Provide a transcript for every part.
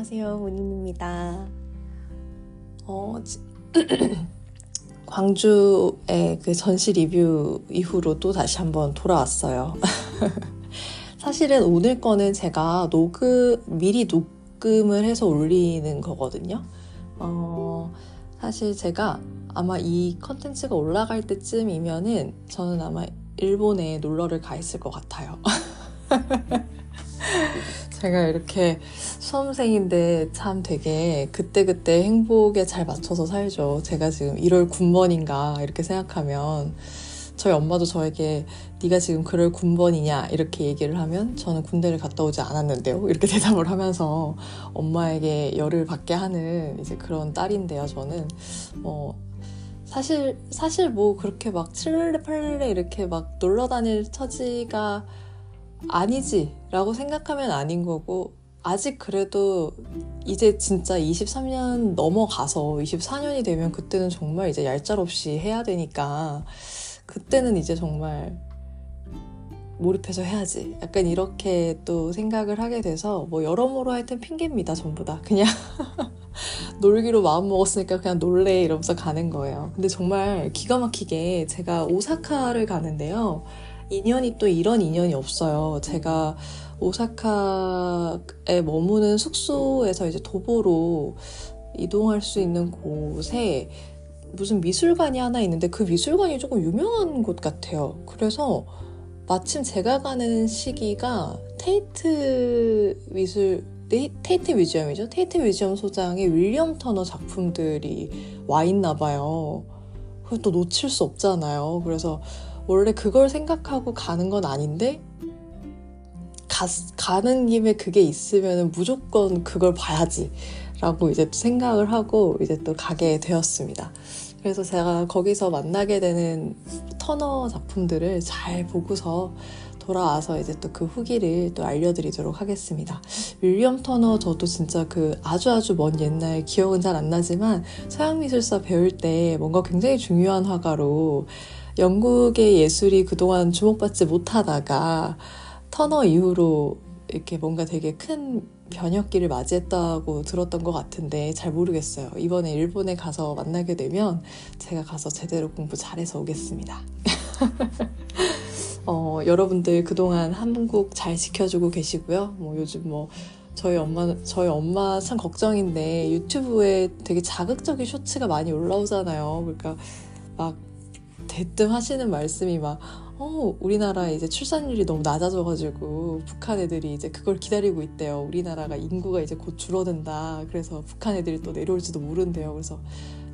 안녕하세요. 문인입니다. 어, 광주의 그 전시 리뷰 이후로 또 다시 한번 돌아왔어요. 사실은 오늘 거는 제가 녹음, 미리 녹음을 해서 올리는 거거든요. 어, 사실 제가 아마 이 컨텐츠가 올라갈 때쯤이면은 저는 아마 일본에 놀러를 가 있을 것 같아요. 제가 이렇게 수험생인데 참 되게 그때그때 행복에 잘 맞춰서 살죠. 제가 지금 1월 군번인가 이렇게 생각하면 저희 엄마도 저에게 네가 지금 그럴 군번이냐 이렇게 얘기를 하면 저는 군대를 갔다 오지 않았는데요. 이렇게 대답을 하면서 엄마에게 열을 받게 하는 이제 그런 딸인데요. 저는 어 사실 사실 뭐 그렇게 막 칠레 팔레 이렇게 막 놀러 다닐 처지가 아니지 라고 생각하면 아닌 거고 아직 그래도 이제 진짜 23년 넘어가서 24년이 되면 그때는 정말 이제 얄짤없이 해야 되니까 그때는 이제 정말 몰입해서 해야지. 약간 이렇게 또 생각을 하게 돼서 뭐 여러모로 하여튼 핑계입니다, 전부 다. 그냥 놀기로 마음 먹었으니까 그냥 놀래 이러면서 가는 거예요. 근데 정말 기가 막히게 제가 오사카를 가는데요. 인연이 또 이런 인연이 없어요. 제가 오사카에 머무는 숙소에서 이제 도보로 이동할 수 있는 곳에 무슨 미술관이 하나 있는데 그 미술관이 조금 유명한 곳 같아요. 그래서 마침 제가 가는 시기가 테이트 미술 테이트 뮤지엄이죠. 테이트 뮤지엄 소장에 윌리엄 터너 작품들이 와 있나 봐요. 그걸 또 놓칠 수 없잖아요. 그래서 원래 그걸 생각하고 가는 건 아닌데 가, 가는 김에 그게 있으면 무조건 그걸 봐야지 라고 이제 생각을 하고 이제 또 가게 되었습니다. 그래서 제가 거기서 만나게 되는 터너 작품들을 잘 보고서 돌아와서 이제 또 그 후기를 또 알려드리도록 하겠습니다. 윌리엄 터너 저도 진짜 그 아주 아주 먼 옛날 기억은 잘 안 나지만 서양 미술사 배울 때 뭔가 굉장히 중요한 화가로 영국의 예술이 그동안 주목받지 못하다가 터너 이후로 이렇게 뭔가 되게 큰 변혁기를 맞이했다고 들었던 것 같은데 잘 모르겠어요. 이번에 일본에 가서 만나게 되면 제가 가서 제대로 공부 잘해서 오겠습니다. 어, 여러분들 그동안 한국 잘 지켜주고 계시고요. 뭐 요즘 뭐 저희 엄마 저희 엄마 참 걱정인데 유튜브에 되게 자극적인 쇼츠가 많이 올라오잖아요. 그러니까 막 대뜸 하시는 말씀이 막, 어, 우리나라 이제 출산율이 너무 낮아져가지고 북한 애들이 이제 그걸 기다리고 있대요. 우리나라가 인구가 이제 곧 줄어든다. 그래서 북한 애들이 또 내려올지도 모른대요. 그래서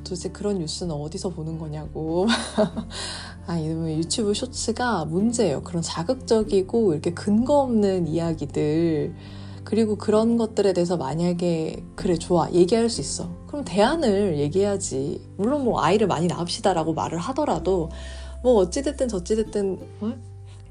도대체 그런 뉴스는 어디서 보는 거냐고. 아, 이러면 유튜브 쇼츠가 문제예요. 그런 자극적이고 이렇게 근거 없는 이야기들. 그리고 그런 것들에 대해서 만약에 그래 좋아 얘기할 수 있어 그럼 대안을 얘기해야지 물론 뭐 아이를 많이 낳읍시다라고 말을 하더라도 뭐 어찌됐든 저찌됐든 어?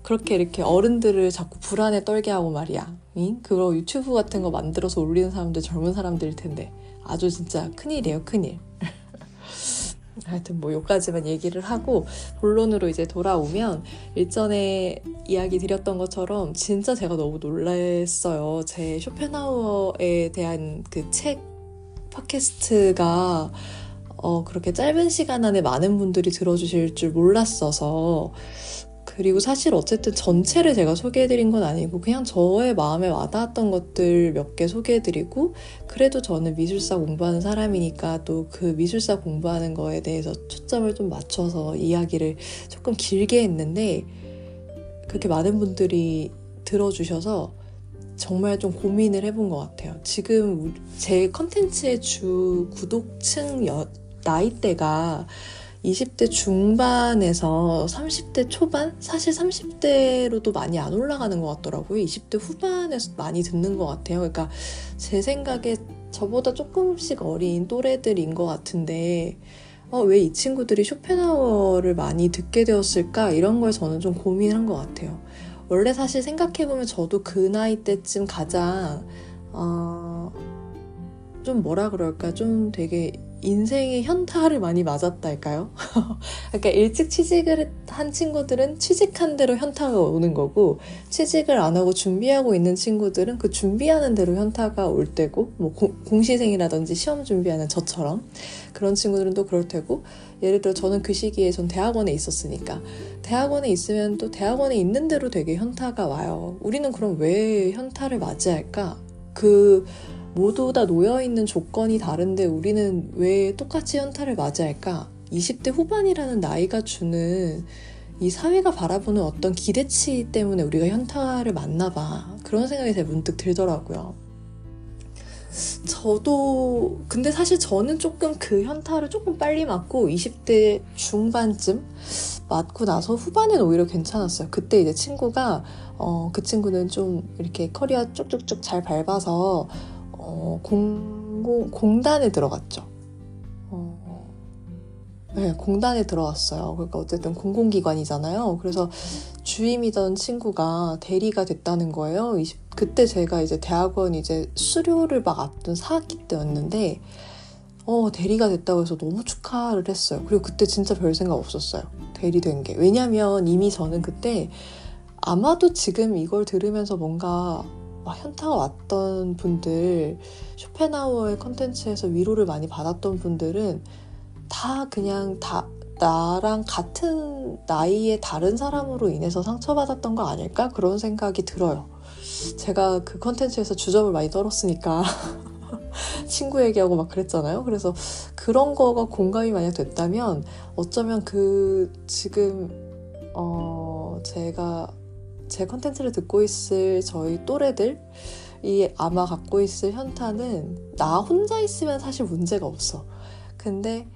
그렇게 이렇게 어른들을 자꾸 불안에 떨게 하고 말이야 응? 그거 유튜브 같은 거 만들어서 올리는 사람들 젊은 사람들일 텐데 아주 진짜 큰일이에요 큰일 하여튼 뭐 여기까지만 얘기를 하고 본론으로 이제 돌아오면 일전에 이야기 드렸던 것처럼 진짜 제가 너무 놀랐어요. 제 쇼펜하우어에 대한 그 책 팟캐스트가 어, 그렇게 짧은 시간 안에 많은 분들이 들어주실 줄 몰랐어서 그리고 사실 어쨌든 전체를 제가 소개해드린 건 아니고 그냥 저의 마음에 와닿았던 것들 몇 개 소개해드리고 그래도 저는 미술사 공부하는 사람이니까 또 그 미술사 공부하는 거에 대해서 초점을 좀 맞춰서 이야기를 조금 길게 했는데 그렇게 많은 분들이 들어주셔서 정말 좀 고민을 해본 것 같아요. 지금 제 컨텐츠의 주 구독층 여, 나이대가 20대 중반에서 30대 초반? 사실 30대로도 많이 안 올라가는 것 같더라고요. 20대 후반에서 많이 듣는 것 같아요. 그러니까 제 생각에 저보다 조금씩 어린 또래들인 것 같은데, 어, 왜 이 친구들이 쇼펜하워를 많이 듣게 되었을까? 이런 걸 저는 좀 고민한 것 같아요. 원래 사실 생각해보면 저도 그 나이 때쯤 가장, 어, 좀 뭐라 그럴까, 좀 되게 인생의 현타를 많이 맞았달까요? 그러니까 일찍 취직을 한 친구들은 취직한 대로 현타가 오는 거고 취직을 안 하고 준비하고 있는 친구들은 그 준비하는 대로 현타가 올 때고 뭐 고, 공시생이라든지 시험 준비하는 저처럼 그런 친구들은 또 그럴 테고 예를 들어 저는 그 시기에 전 대학원에 있었으니까 대학원에 있으면 또 대학원에 있는 대로 되게 현타가 와요. 우리는 그럼 왜 현타를 맞이할까? 그 모두 다 놓여있는 조건이 다른데 우리는 왜 똑같이 현타를 맞이할까? 20대 후반이라는 나이가 주는 이 사회가 바라보는 어떤 기대치 때문에 우리가 현타를 맞나 봐. 그런 생각이 제 문득 들더라고요. 저도, 근데 사실 저는 조금 그 현타를 조금 빨리 맞고 20대 중반쯤 맞고 나서 후반엔 오히려 괜찮았어요. 그때 이제 친구가, 어, 그 친구는 좀 이렇게 커리어 쭉쭉쭉 잘 밟아서 어, 공공, 공단에 들어갔죠. 어, 네, 공단에 들어갔어요. 그러니까 어쨌든 공공기관이잖아요. 그래서 주임이던 친구가 대리가 됐다는 거예요. 20, 그때 제가 이제 대학원 이제 수료를 막 앞둔 4학기 때였는데, 어, 대리가 됐다고 해서 너무 축하를 했어요. 그리고 그때 진짜 별 생각 없었어요. 대리 된 게. 왜냐면 이미 저는 그때 아마도 지금 이걸 들으면서 뭔가 막 현타가 왔던 분들, 쇼펜하우어의 컨텐츠에서 위로를 많이 받았던 분들은 다 그냥 다 나랑 같은 나이의 다른 사람으로 인해서 상처받았던 거 아닐까? 그런 생각이 들어요. 제가 그 컨텐츠에서 주접을 많이 떨었으니까 친구 얘기하고 막 그랬잖아요. 그래서 그런 거가 공감이 만약 됐다면 어쩌면 그 지금 어 제가 제 컨텐츠를 듣고 있을 저희 또래들 이 아마 갖고 있을 현타는 나 혼자 있으면 사실 문제가 없어. 근데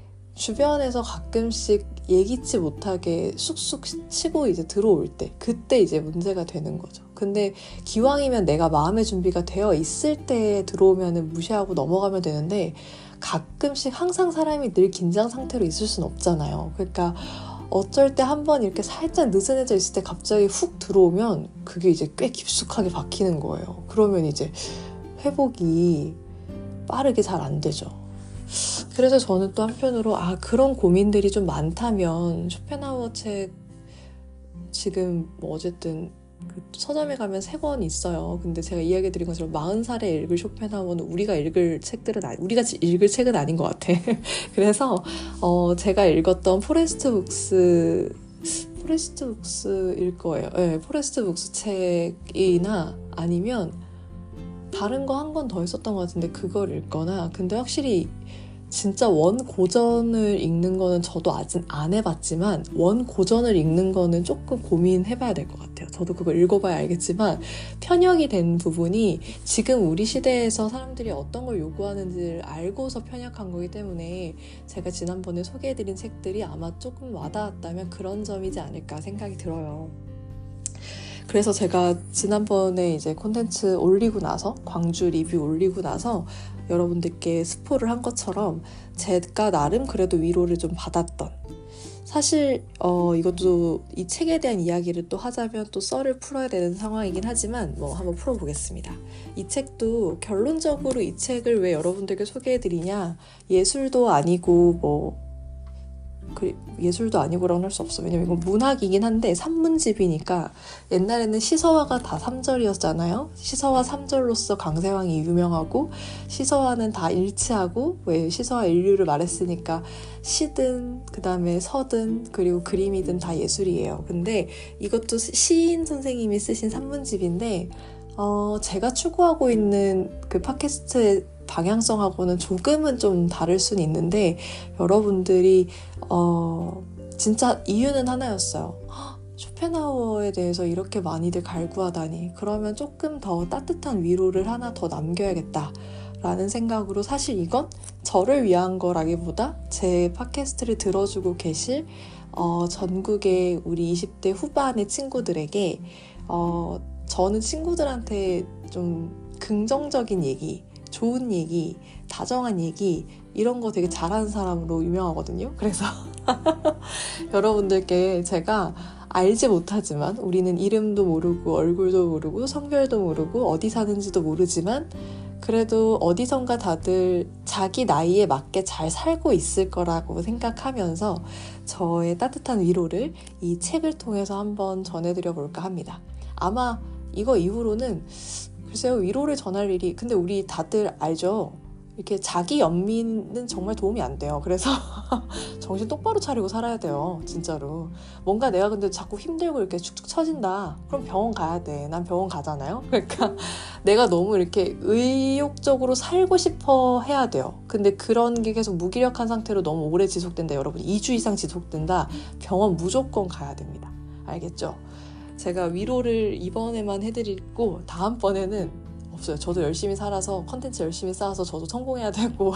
주변에서 가끔씩 예기치 못하게 쑥쑥 치고 이제 들어올 때, 그때 이제 문제가 되는 거죠. 근데 기왕이면 내가 마음의 준비가 되어 있을 때 들어오면 무시하고 넘어가면 되는데, 가끔씩 항상 사람이 늘 긴장 상태로 있을 순 없잖아요. 그러니까 어쩔 때 한 번 이렇게 살짝 느슨해져 있을 때 갑자기 훅 들어오면 그게 이제 꽤 깊숙하게 박히는 거예요. 그러면 이제 회복이 빠르게 잘 안 되죠. 그래서 저는 또 한편으로 아 그런 고민들이 좀 많다면 쇼펜하우어 책 지금 뭐 어쨌든 그 서점에 가면 세 권 있어요. 근데 제가 이야기 드린 것처럼 40살에 읽을 쇼펜하우어는 우리가 읽을 책들은 아니, 우리가 읽을 책은 아닌 것 같아. 그래서 어, 제가 읽었던 포레스트 북스 포레스트 북스일 거예요. 네, 포레스트 북스 책이나 아니면 다른 거 한 권 더 있었던 것 같은데 그걸 읽거나 근데 확실히 진짜 원 고전을 읽는 거는 저도 아직 안 해봤지만 원 고전을 읽는 거는 조금 고민해봐야 될 것 같아요. 저도 그걸 읽어봐야 알겠지만 편역이 된 부분이 지금 우리 시대에서 사람들이 어떤 걸 요구하는지를 알고서 편역한 거기 때문에 제가 지난번에 소개해드린 책들이 아마 조금 와닿았다면 그런 점이지 않을까 생각이 들어요. 그래서 제가 지난번에 이제 콘텐츠 올리고 나서 광주 리뷰 올리고 나서 여러분들께 스포를 한 것처럼 제가 나름 그래도 위로를 좀 받았던 사실 어 이것도 이 책에 대한 이야기를 또 하자면 또 썰을 풀어야 되는 상황이긴 하지만 뭐 한번 풀어보겠습니다. 이 책도 결론적으로 이 책을 왜 여러분들께 소개해드리냐 예술도 아니고 뭐 그 예술도 아니고라고는 할 수 없어. 왜냐면 이건 문학이긴 한데 산문집이니까 옛날에는 시서화가 다 3절이었잖아요. 시서화 3절로서 강세왕이 유명하고 시서화는 다 일치하고 왜 시서화 인류를 말했으니까 시든 그다음에 서든 그리고 그림이든 다 예술이에요. 근데 이것도 시인 선생님이 쓰신 산문집인데 어, 제가 추구하고 있는 그 팟캐스트의 방향성하고는 조금은 좀 다를 수는 있는데 여러분들이 어 진짜 이유는 하나였어요. 쇼펜하우어에 대해서 이렇게 많이들 갈구하다니 그러면 조금 더 따뜻한 위로를 하나 더 남겨야겠다. 라는 생각으로 사실 이건 저를 위한 거라기보다 제 팟캐스트를 들어주고 계실 어, 전국의 우리 20대 후반의 친구들에게 어, 저는 친구들한테 좀 긍정적인 얘기, 좋은 얘기, 다정한 얘기 이런 거 되게 잘하는 사람으로 유명하거든요. 그래서 여러분들께 제가 알지 못하지만 우리는 이름도 모르고 얼굴도 모르고 성별도 모르고 어디 사는지도 모르지만 그래도 어디선가 다들 자기 나이에 맞게 잘 살고 있을 거라고 생각하면서 저의 따뜻한 위로를 이 책을 통해서 한번 전해드려 볼까 합니다. 아마 이거 이후로는 글쎄요, 위로를 전할 일이, 근데 우리 다들 알죠? 이렇게 자기 연민은 정말 도움이 안 돼요. 그래서 정신 똑바로 차리고 살아야 돼요. 진짜로. 뭔가 내가 근데 자꾸 힘들고 이렇게 축축 처진다. 그럼 병원 가야 돼. 난 병원 가잖아요. 그러니까 내가 너무 이렇게 의욕적으로 살고 싶어 해야 돼요. 근데 그런 게 계속 무기력한 상태로 너무 오래 지속된다. 여러분 2주 이상 지속된다. 병원 무조건 가야 됩니다. 알겠죠? 제가 위로를 이번에만 해드리고 다음번에는 없어요. 저도 열심히 살아서 컨텐츠 열심히 쌓아서 저도 성공해야 되고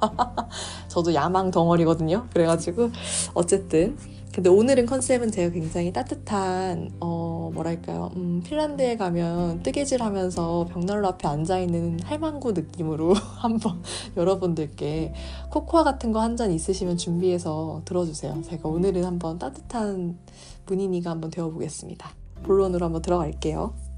저도 야망 덩어리거든요. 그래가지고 어쨌든 근데 오늘은 컨셉은 제가 굉장히 따뜻한 어 뭐랄까요 음, 핀란드에 가면 뜨개질하면서 벽난로 앞에 앉아 있는 할망구 느낌으로 한번 여러분들께 코코아 같은 거 한 잔 있으시면 준비해서 들어주세요. 제가 오늘은 한번 따뜻한 문인이가 한번 되어보겠습니다. 본론으로 한번 들어갈게요.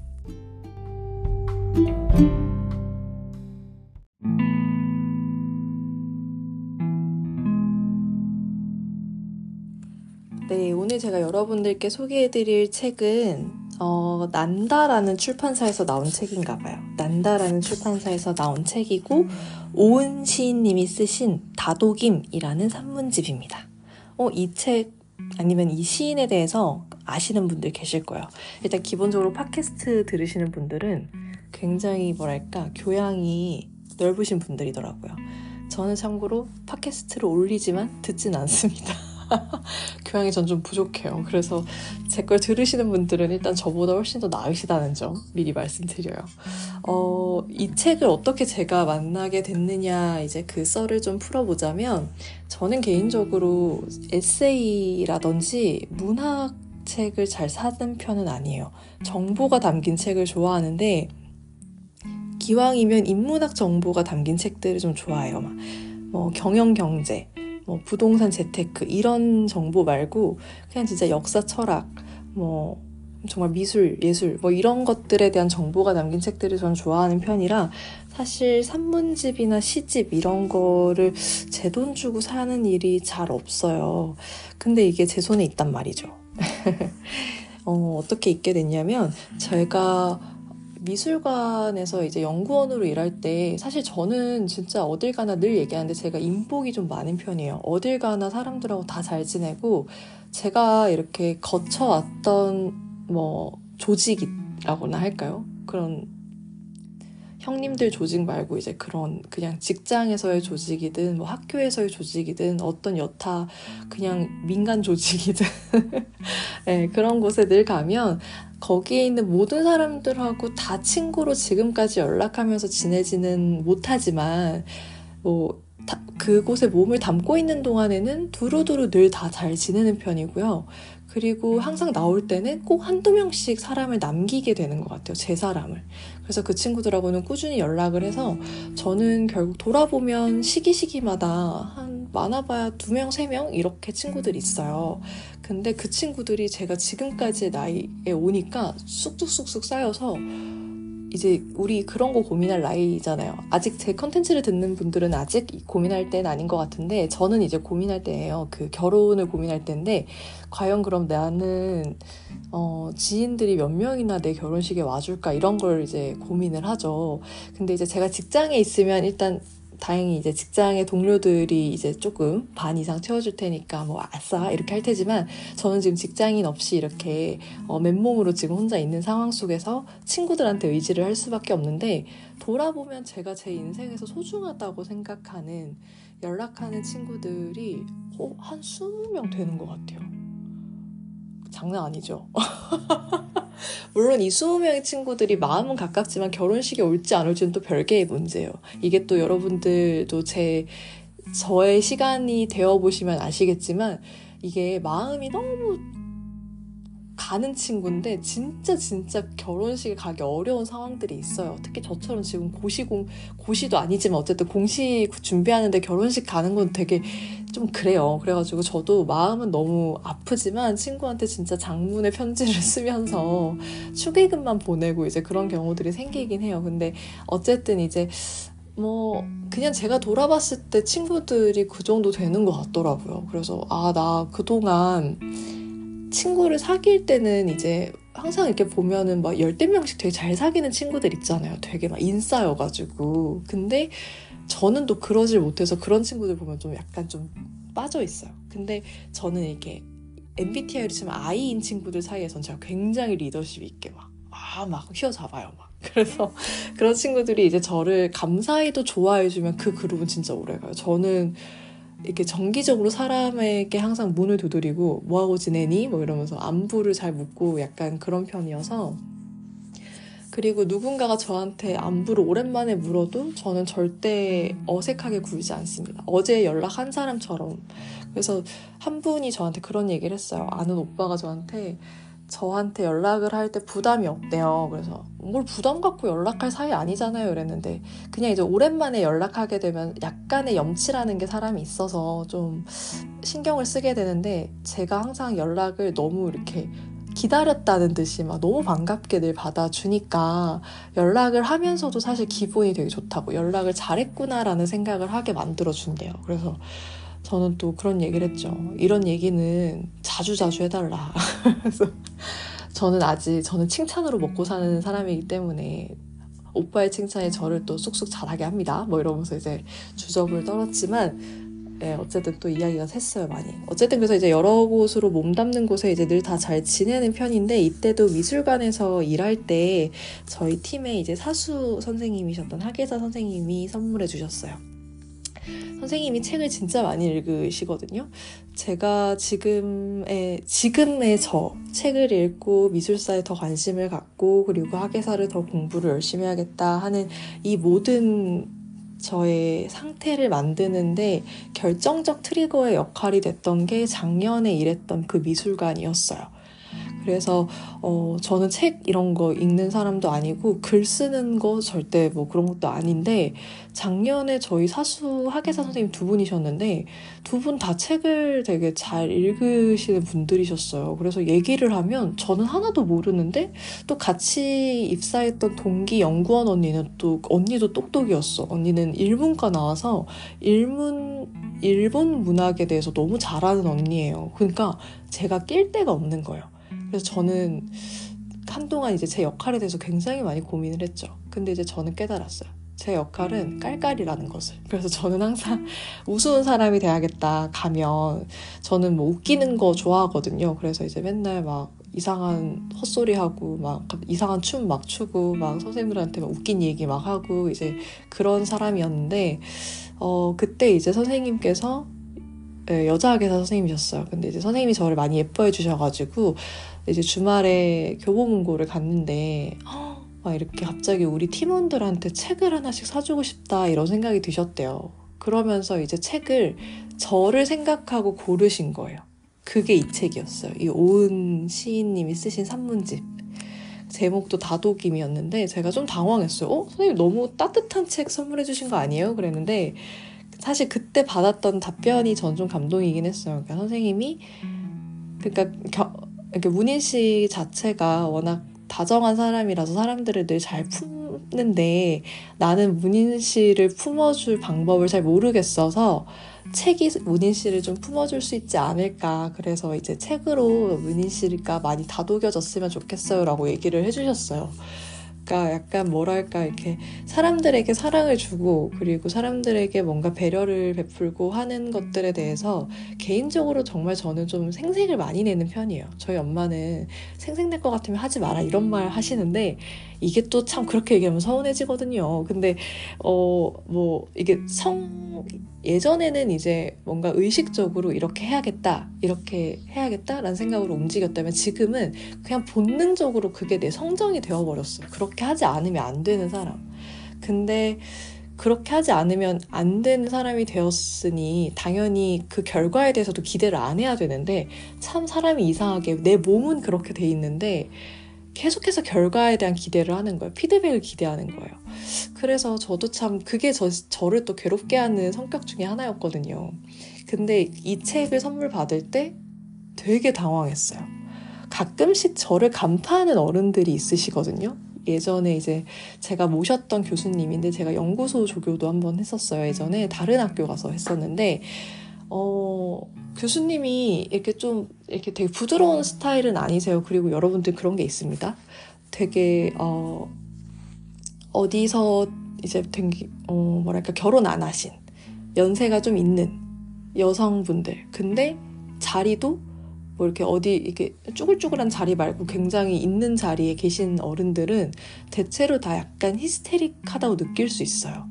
네, 오늘 제가 여러분들께 소개해드릴 책은 어, 난다라는 출판사에서 나온 책인가 봐요. 난다라는 출판사에서 나온 책이고 오은 시인님이 쓰신 다독임이라는 산문집입니다. 어, 이 책 아니면 이 시인에 대해서 아시는 분들 계실 거예요. 일단 기본적으로 팟캐스트 들으시는 분들은 굉장히 뭐랄까 교양이 넓으신 분들이더라고요. 저는 참고로 팟캐스트를 올리지만 듣진 않습니다. 교양이 전 좀 부족해요. 그래서 제 걸 들으시는 분들은 일단 저보다 훨씬 더 나으시다는 점 미리 말씀드려요. 어, 이 책을 어떻게 제가 만나게 됐느냐, 이제 그 썰을 좀 풀어보자면, 저는 개인적으로 에세이라든지 문학 책을 잘 사는 편은 아니에요. 정보가 담긴 책을 좋아하는데, 기왕이면 인문학 정보가 담긴 책들을 좀 좋아해요. 막, 뭐, 경영 경제, 뭐, 부동산 재테크, 이런 정보 말고, 그냥 진짜 역사 철학, 뭐, 정말 미술, 예술, 뭐 이런 것들에 대한 정보가 담긴 책들을 저는 좋아하는 편이라 사실 산문집이나 시집 이런 거를 제 돈 주고 사는 일이 잘 없어요. 근데 이게 제 손에 있단 말이죠. 어, 어떻게 있게 됐냐면 제가 미술관에서 이제 연구원으로 일할 때 사실 저는 진짜 어딜 가나 늘 얘기하는데 제가 인복이 좀 많은 편이에요. 어딜 가나 사람들하고 다 잘 지내고 제가 이렇게 거쳐왔던 뭐 조직이라고나 할까요? 그런 형님들 조직 말고 이제 그런 그냥 직장에서의 조직이든 뭐 학교에서의 조직이든 어떤 여타 그냥 민간 조직이든 네, 그런 곳에 늘 가면 거기에 있는 모든 사람들하고 다 친구로 지금까지 연락하면서 지내지는 못하지만 뭐 다, 그곳에 몸을 담고 있는 동안에는 두루두루 늘 다 잘 지내는 편이고요. 그리고 항상 나올 때는 꼭 한두 명씩 사람을 남기게 되는 것 같아요. 제 사람을. 그래서 그 친구들하고는 꾸준히 연락을 해서 저는 결국 돌아보면 시기 시기마다 한 많아봐야 두 명, 세 명 이렇게 친구들이 있어요. 근데 그 친구들이 제가 지금까지의 나이에 오니까 쑥쑥쑥쑥 쌓여서 이제 우리 그런 거 고민할 나이잖아요. 아직 제 컨텐츠를 듣는 분들은 아직 고민할 때는 아닌 것 같은데 저는 이제 고민할 때예요. 그 결혼을 고민할 때인데 과연 그럼 나는 어, 지인들이 몇 명이나 내 결혼식에 와줄까 이런 걸 이제 고민을 하죠. 근데 이제 제가 직장에 있으면 일단 다행히 이제 직장의 동료들이 이제 조금 반 이상 채워줄 테니까 뭐 아싸 이렇게 할 테지만 저는 지금 직장인 없이 이렇게 어, 맨몸으로 지금 혼자 있는 상황 속에서 친구들한테 의지를 할 수밖에 없는데 돌아보면 제가 제 인생에서 소중하다고 생각하는 연락하는 친구들이 어, 한 20명 되는 것 같아요. 장난 아니죠? 물론 이 20명의 친구들이 마음은 가깝지만 결혼식에 올지 안 올지는 또 별개의 문제예요. 이게 또 여러분들도 제, 저의 시간이 되어 보시면 아시겠지만 이게 마음이 너무 가는 친구인데 진짜 진짜 결혼식에 가기 어려운 상황들이 있어요. 특히 저처럼 지금 고시공 고시도 아니지만 어쨌든 공시 준비하는데 결혼식 가는 건 되게 좀 그래요. 그래가지고 저도 마음은 너무 아프지만 친구한테 진짜 장문의 편지를 쓰면서 축의금만 보내고 이제 그런 경우들이 생기긴 해요. 근데 어쨌든 이제 뭐 그냥 제가 돌아봤을 때 친구들이 그 정도 되는 것 같더라고요. 그래서 아 나 그동안 친구를 사귈 때는 이제 항상 이렇게 보면은 막 열댓 명씩 되게 잘 사귀는 친구들 있잖아요. 되게 막 인싸여가지고. 근데 저는 또 그러질 못해서 그런 친구들 보면 좀 약간 좀 빠져 있어요. 근데 저는 이게 MBTI로 치면 I인 친구들 사이에선 제가 굉장히 리더십 있게 막, 아, 막 휘어잡아요. 막. 그래서 그런 친구들이 이제 저를 감사히도 좋아해주면 그 그룹은 진짜 오래 가요. 저는 이렇게 정기적으로 사람에게 항상 문을 두드리고 뭐하고 지내니? 뭐 이러면서 안부를 잘 묻고 약간 그런 편이어서 그리고 누군가가 저한테 안부를 오랜만에 물어도 저는 절대 어색하게 굴지 않습니다. 어제 연락한 사람처럼. 그래서 한 분이 저한테 그런 얘기를 했어요. 아는 오빠가 저한테 저한테 연락을 할 때 부담이 없대요. 그래서 뭘 부담 갖고 연락할 사이 아니잖아요. 이랬는데 그냥 이제 오랜만에 연락하게 되면 약간의 염치라는 게 사람이 있어서 좀 신경을 쓰게 되는데 제가 항상 연락을 너무 이렇게 기다렸다는 듯이 막 너무 반갑게 늘 받아주니까 연락을 하면서도 사실 기분이 되게 좋다고 연락을 잘했구나라는 생각을 하게 만들어준대요. 그래서 저는 또 그런 얘기를 했죠. 이런 얘기는 자주 자주 해달라. 그래서 저는 아직 저는 칭찬으로 먹고 사는 사람이기 때문에 오빠의 칭찬이 저를 또 쑥쑥 잘하게 합니다. 뭐 이러면서 이제 주접을 떨었지만 네, 어쨌든 또 이야기가 샜어요 많이. 어쨌든 그래서 이제 여러 곳으로 몸담는 곳에 이제 늘 다 잘 지내는 편인데 이때도 미술관에서 일할 때 저희 팀에 이제 사수 선생님이셨던 하계자 선생님이 선물해 주셨어요. 선생님이 책을 진짜 많이 읽으시거든요. 제가 지금의, 지금의 저, 책을 읽고 미술사에 더 관심을 갖고, 그리고 학예사를 더 공부를 열심히 해야겠다 하는 이 모든 저의 상태를 만드는데 결정적 트리거의 역할이 됐던 게 작년에 일했던 그 미술관이었어요. 그래서 어, 저는 책 이런 거 읽는 사람도 아니고 글 쓰는 거 절대 뭐 그런 것도 아닌데 작년에 저희 사수 학예사 선생님 두 분이셨는데 두 분 다 책을 되게 잘 읽으시는 분들이셨어요. 그래서 얘기를 하면 저는 하나도 모르는데 또 같이 입사했던 동기 연구원 언니는 또 언니도 똑똑이었어. 언니는 일본과 나와서 일문 일본 문학에 대해서 너무 잘하는 언니예요. 그러니까 제가 낄 데가 없는 거예요. 그래서 저는 한동안 이제 제 역할에 대해서 굉장히 많이 고민을 했죠. 근데 이제 저는 깨달았어요. 제 역할은 깔깔이라는 것을. 그래서 저는 항상 우스운 사람이 돼야겠다 가면 저는 뭐 웃기는 거 좋아하거든요. 그래서 이제 맨날 막 이상한 헛소리 하고 막 이상한 춤 막 추고 막 선생님들한테 막 웃긴 얘기 막 하고 이제 그런 사람이었는데 어 그때 이제 선생님께서 네, 여자 학예사 선생님이셨어요. 근데 이제 선생님이 저를 많이 예뻐해 주셔가지고 이제 주말에 교보문고를 갔는데 막 이렇게 갑자기 우리 팀원들한테 책을 하나씩 사주고 싶다 이런 생각이 드셨대요. 그러면서 이제 책을 저를 생각하고 고르신 거예요. 그게 이 책이었어요. 이 오은 시인님이 쓰신 산문집. 제목도 다독임이었는데 제가 좀 당황했어요. 어? 선생님 너무 따뜻한 책 선물해 주신 거 아니에요? 그랬는데 사실 그때 받았던 답변이 전 좀 감동이긴 했어요. 그러니까 선생님이 그러니까 겨, 이렇게 문인 씨 자체가 워낙 다정한 사람이라서 사람들을 늘 잘 품는데 나는 문인 씨를 품어줄 방법을 잘 모르겠어서 책이 문인 씨를 좀 품어줄 수 있지 않을까. 그래서 이제 책으로 문인 씨가 많이 다독여졌으면 좋겠어요 라고 얘기를 해주셨어요. 그러니까 약간 뭐랄까 이렇게 사람들에게 사랑을 주고 그리고 사람들에게 뭔가 배려를 베풀고 하는 것들에 대해서 개인적으로 정말 저는 좀 생색을 많이 내는 편이에요. 저희 엄마는 생색낼 것 같으면 하지 마라 이런 말 하시는데 이게 또 참 그렇게 얘기하면 서운해지거든요. 근데 어 뭐 이게 성 예전에는 이제 뭔가 의식적으로 이렇게 해야겠다 이렇게 해야겠다라는 생각으로 움직였다면 지금은 그냥 본능적으로 그게 내 성정이 되어버렸어요. 그렇게 하지 않으면 안 되는 사람. 근데 그렇게 하지 않으면 안 되는 사람이 되었으니 당연히 그 결과에 대해서도 기대를 안 해야 되는데 참 사람이 이상하게 내 몸은 그렇게 돼 있는데 계속해서 결과에 대한 기대를 하는 거예요. 피드백을 기대하는 거예요. 그래서 저도 참 그게 저, 저를 또 괴롭게 하는 성격 중에 하나였거든요. 근데 이 책을 선물 받을 때 되게 당황했어요. 가끔씩 저를 간파하는 어른들이 있으시거든요. 예전에 이제 제가 모셨던 교수님인데 제가 연구소 조교도 한번 했었어요. 예전에 다른 학교 가서 했었는데 어, 교수님이 이렇게 좀 이렇게 되게 부드러운 스타일은 아니세요. 그리고 여러분들 그런 게 있습니다. 되게 어, 어디서 이제 되게 어, 뭐랄까 결혼 안 하신 연세가 좀 있는 여성분들. 근데 자리도 뭐 이렇게 어디 이렇게 쭈글쭈글한 자리 말고 굉장히 있는 자리에 계신 어른들은 대체로 다 약간 히스테릭하다고 느낄 수 있어요.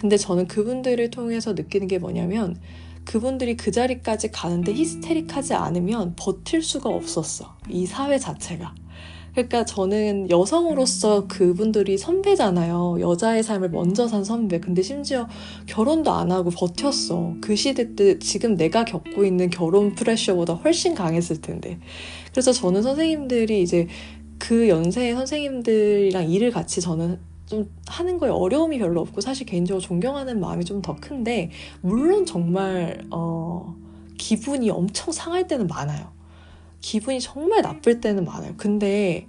근데 저는 그분들을 통해서 느끼는 게 뭐냐면 그분들이 그 자리까지 가는데 히스테릭하지 않으면 버틸 수가 없었어. 이 사회 자체가. 그러니까 저는 여성으로서 그분들이 선배잖아요. 여자의 삶을 먼저 산 선배. 근데 심지어 결혼도 안 하고 버텼어. 그 시대 때 지금 내가 겪고 있는 결혼 프레셔보다 훨씬 강했을 텐데. 그래서 저는 선생님들이 이제 그 연세의 선생님들이랑 일을 같이 저는 좀 하는 거에 어려움이 별로 없고 사실 개인적으로 존경하는 마음이 좀 더 큰데 물론 정말 어 기분이 엄청 상할 때는 많아요. 기분이 정말 나쁠 때는 많아요. 근데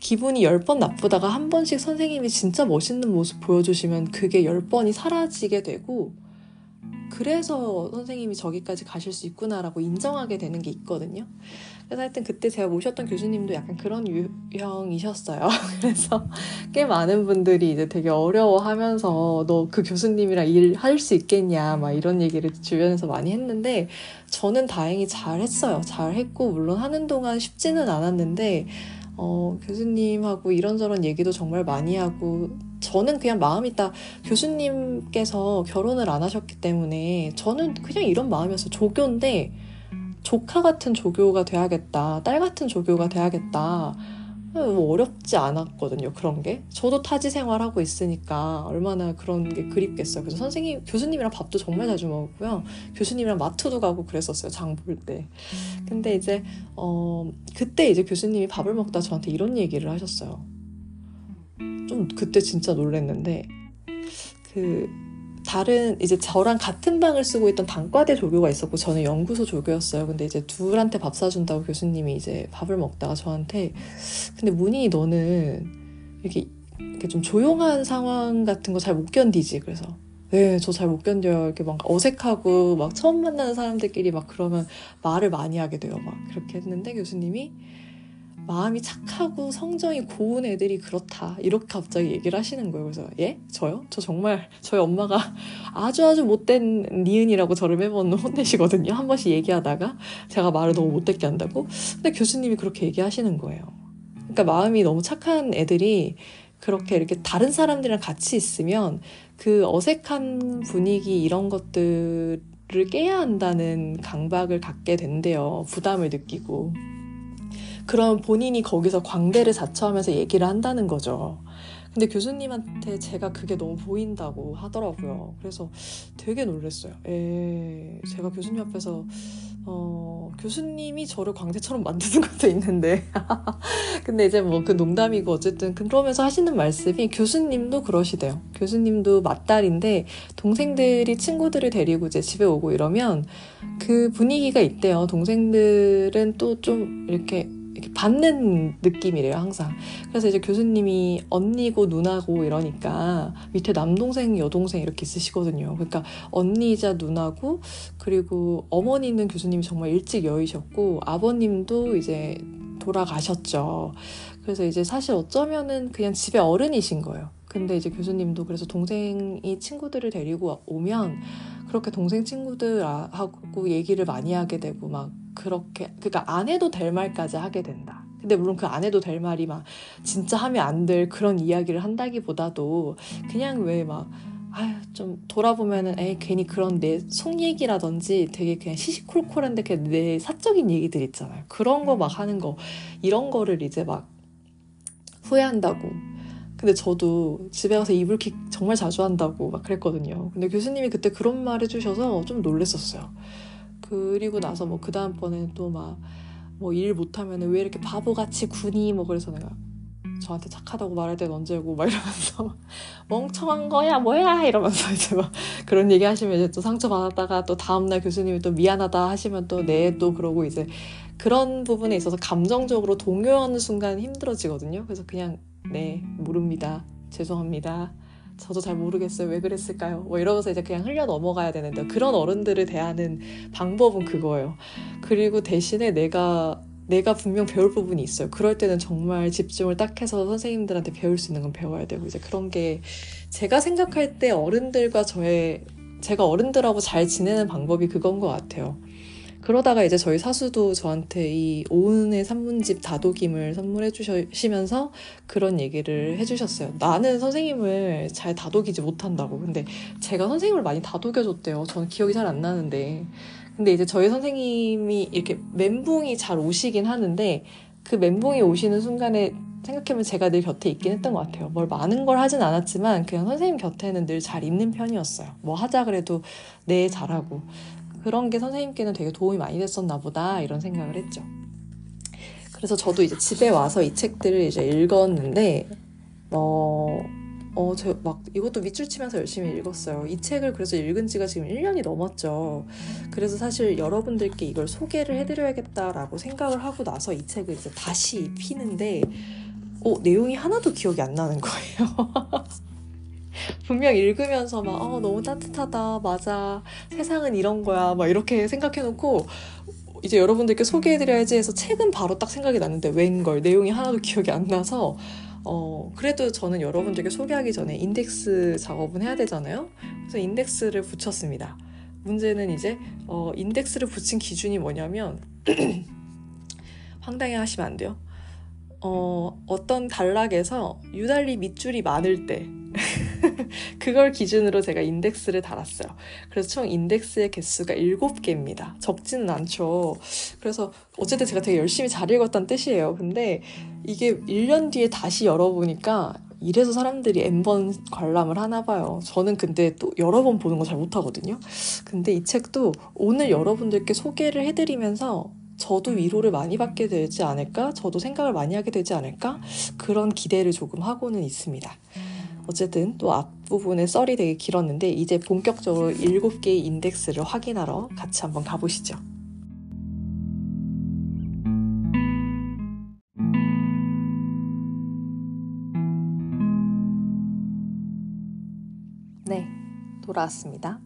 기분이 열 번 나쁘다가 한 번씩 선생님이 진짜 멋있는 모습 보여주시면 그게 열 번이 사라지게 되고 그래서 선생님이 저기까지 가실 수 있구나라고 인정하게 되는 게 있거든요. 그래서 하여튼 그때 제가 모셨던 교수님도 약간 그런 유형이셨어요. 그래서 꽤 많은 분들이 이제 되게 어려워하면서 너 그 교수님이랑 일할 수 있겠냐 막 이런 얘기를 주변에서 많이 했는데 저는 다행히 잘 했어요. 잘 했고 물론 하는 동안 쉽지는 않았는데 어, 교수님하고 이런저런 얘기도 정말 많이 하고 저는 그냥 마음이 딱 교수님께서 결혼을 안 하셨기 때문에 저는 그냥 이런 마음이었어요. 조교인데 조카 같은 조교가 돼야겠다. 딸 같은 조교가 돼야겠다. 뭐 어렵지 않았거든요. 그런 게. 저도 타지 생활하고 있으니까 얼마나 그런 게 그립겠어요. 그래서 선생님, 교수님이랑 밥도 정말 자주 먹었고요. 교수님이랑 마트도 가고 그랬었어요. 장 볼 때. 근데 이제, 어, 그때 이제 교수님이 밥을 먹다 저한테 이런 얘기를 하셨어요. 좀 그때 진짜 놀랬는데, 그, 다른 이제 저랑 같은 방을 쓰고 있던 단과대 조교가 있었고 저는 연구소 조교였어요. 근데 이제 둘한테 밥 사준다고 교수님이 이제 밥을 먹다가 저한테 근데 문희 너는 이렇게, 이렇게 좀 조용한 상황 같은 거 잘 못 견디지. 그래서 네, 저 잘 못 견뎌요. 이렇게 막 어색하고 막 처음 만나는 사람들끼리 막 그러면 말을 많이 하게 돼요. 막 그렇게 했는데 교수님이 마음이 착하고 성정이 고운 애들이 그렇다. 이렇게 갑자기 얘기를 하시는 거예요. 그래서 예? 저요? 저 정말 저희 엄마가 아주 아주 못된 니은이라고 저를 매번 혼내시거든요. 한 번씩 얘기하다가 제가 말을 너무 못됐게 한다고. 근데 교수님이 그렇게 얘기하시는 거예요. 그러니까 마음이 너무 착한 애들이 그렇게 이렇게 다른 사람들이랑 같이 있으면 그 어색한 분위기 이런 것들을 깨야 한다는 강박을 갖게 된대요. 부담을 느끼고. 그럼 본인이 거기서 광대를 자처하면서 얘기를 한다는 거죠. 근데 교수님한테 제가 그게 너무 보인다고 하더라고요. 그래서 되게 놀랐어요. 에, 제가 교수님 앞에서 어, 교수님이 저를 광대처럼 만드는 것도 있는데. 근데 이제 뭐 그 농담이고 어쨌든 그러면서 하시는 말씀이 교수님도 그러시대요. 교수님도 맏딸인데 동생들이 친구들을 데리고 이제 집에 오고 이러면 그 분위기가 있대요. 동생들은 또 좀 이렇게 이렇게 받는 느낌이래요, 항상. 그래서 이제 교수님이 언니고 누나고 이러니까 밑에 남동생, 여동생 이렇게 있으시거든요. 그러니까 언니이자 누나고 그리고 어머니는 교수님이 정말 일찍 여의셨고 아버님도 이제 돌아가셨죠. 그래서 이제 사실 어쩌면은 그냥 집에 어른이신 거예요. 근데 이제 교수님도 그래서 동생이 친구들을 데리고 오면 그렇게 동생 친구들하고 얘기를 많이 하게 되고 막 그렇게 그러니까 안 해도 될 말까지 하게 된다. 근데 물론 그 안 해도 될 말이 막 진짜 하면 안 될 그런 이야기를 한다기보다도 그냥 왜 막 아유 좀 돌아보면은 에이 괜히 그런 내 속 얘기라든지 되게 그냥 시시콜콜한데 그냥 내 사적인 얘기들 있잖아요. 그런 거 막 하는 거 이런 거를 이제 막 후회한다고 근데 저도 집에 가서 이불킥 정말 자주 한다고 막 그랬거든요. 근데 교수님이 그때 그런 말 해주셔서 좀 놀랬었어요. 그리고 나서 뭐 그 다음번에는 또 막 뭐 일 못하면 왜 이렇게 바보같이 군이 뭐 그래서 내가 저한테 착하다고 말할 땐 언제고 막 이러면서 멍청한 거야 뭐야 이러면서 이제 막 그런 얘기 하시면 이제 또 상처 받았다가 또 다음날 교수님이 또 미안하다 하시면 또네또 그러고 이제 그런 부분에 있어서 감정적으로 동요하는 순간 힘들어지거든요. 그래서 그냥 네 모릅니다 죄송합니다. 저도 잘 모르겠어요. 왜 그랬을까요? 뭐 이러면서 이제 그냥 흘려 넘어가야 되는데 그런 어른들을 대하는 방법은 그거예요. 그리고 대신에 내가 내가 분명 배울 부분이 있어요. 그럴 때는 정말 집중을 딱 해서 선생님들한테 배울 수 있는 건 배워야 되고 이제 그런 게 제가 생각할 때 어른들과 저의 제가 어른들하고 잘 지내는 방법이 그건 것 같아요. 그러다가 이제 저희 사수도 저한테 이 오은의 산문집 다독임을 선물해 주시면서 그런 얘기를 해 주셨어요. 나는 선생님을 잘 다독이지 못한다고. 근데 제가 선생님을 많이 다독여 줬대요. 저는 기억이 잘 안 나는데. 근데 이제 저희 선생님이 이렇게 멘붕이 잘 오시긴 하는데 그 멘붕이 오시는 순간에 생각해보면 제가 늘 곁에 있긴 했던 것 같아요. 뭘 많은 걸 하진 않았지만 그냥 선생님 곁에는 늘 잘 있는 편이었어요. 뭐 하자 그래도 네 잘하고 그런 게 선생님께는 되게 도움이 많이 됐었나 보다 이런 생각을 했죠. 그래서 저도 이제 집에 와서 이 책들을 이제 읽었는데 어, 어, 저 막 이것도 밑줄 치면서 열심히 읽었어요. 이 책을 그래서 읽은 지가 지금 1년이 넘었죠. 그래서 사실 여러분들께 이걸 소개를 해드려야겠다라고 생각을 하고 나서 이 책을 이제 다시 피는데, 어, 내용이 하나도 기억이 안 나는 거예요. 분명 읽으면서 막, 어, 너무 따뜻하다. 맞아. 세상은 이런 거야. 막 이렇게 생각해놓고, 이제 여러분들께 소개해드려야지 해서 책은 바로 딱 생각이 났는데, 웬걸. 내용이 하나도 기억이 안 나서, 어, 그래도 저는 여러분들께 소개하기 전에 인덱스 작업은 해야 되잖아요. 그래서 인덱스를 붙였습니다. 문제는 이제, 어, 인덱스를 붙인 기준이 뭐냐면, 황당해 하시면 안 돼요. 어, 어떤 단락에서 유달리 밑줄이 많을 때, 그걸 기준으로 제가 인덱스를 달았어요. 그래서 총 인덱스의 개수가 7개입니다. 적지는 않죠. 그래서 어쨌든 제가 되게 열심히 잘 읽었다는 뜻이에요. 근데 이게 1년 뒤에 다시 열어보니까 이래서 사람들이 N번 관람을 하나 봐요. 저는 근데 또 여러 번 보는 거 잘 못하거든요. 근데 이 책도 오늘 여러분들께 소개를 해드리면서 저도 위로를 많이 받게 되지 않을까? 저도 생각을 많이 하게 되지 않을까? 그런 기대를 조금 하고는 있습니다. 어쨌든 또 앞부분에 썰이 되게 길었는데 이제 본격적으로 7개의 인덱스를 확인하러 같이 한번 가보시죠. 네, 돌아왔습니다.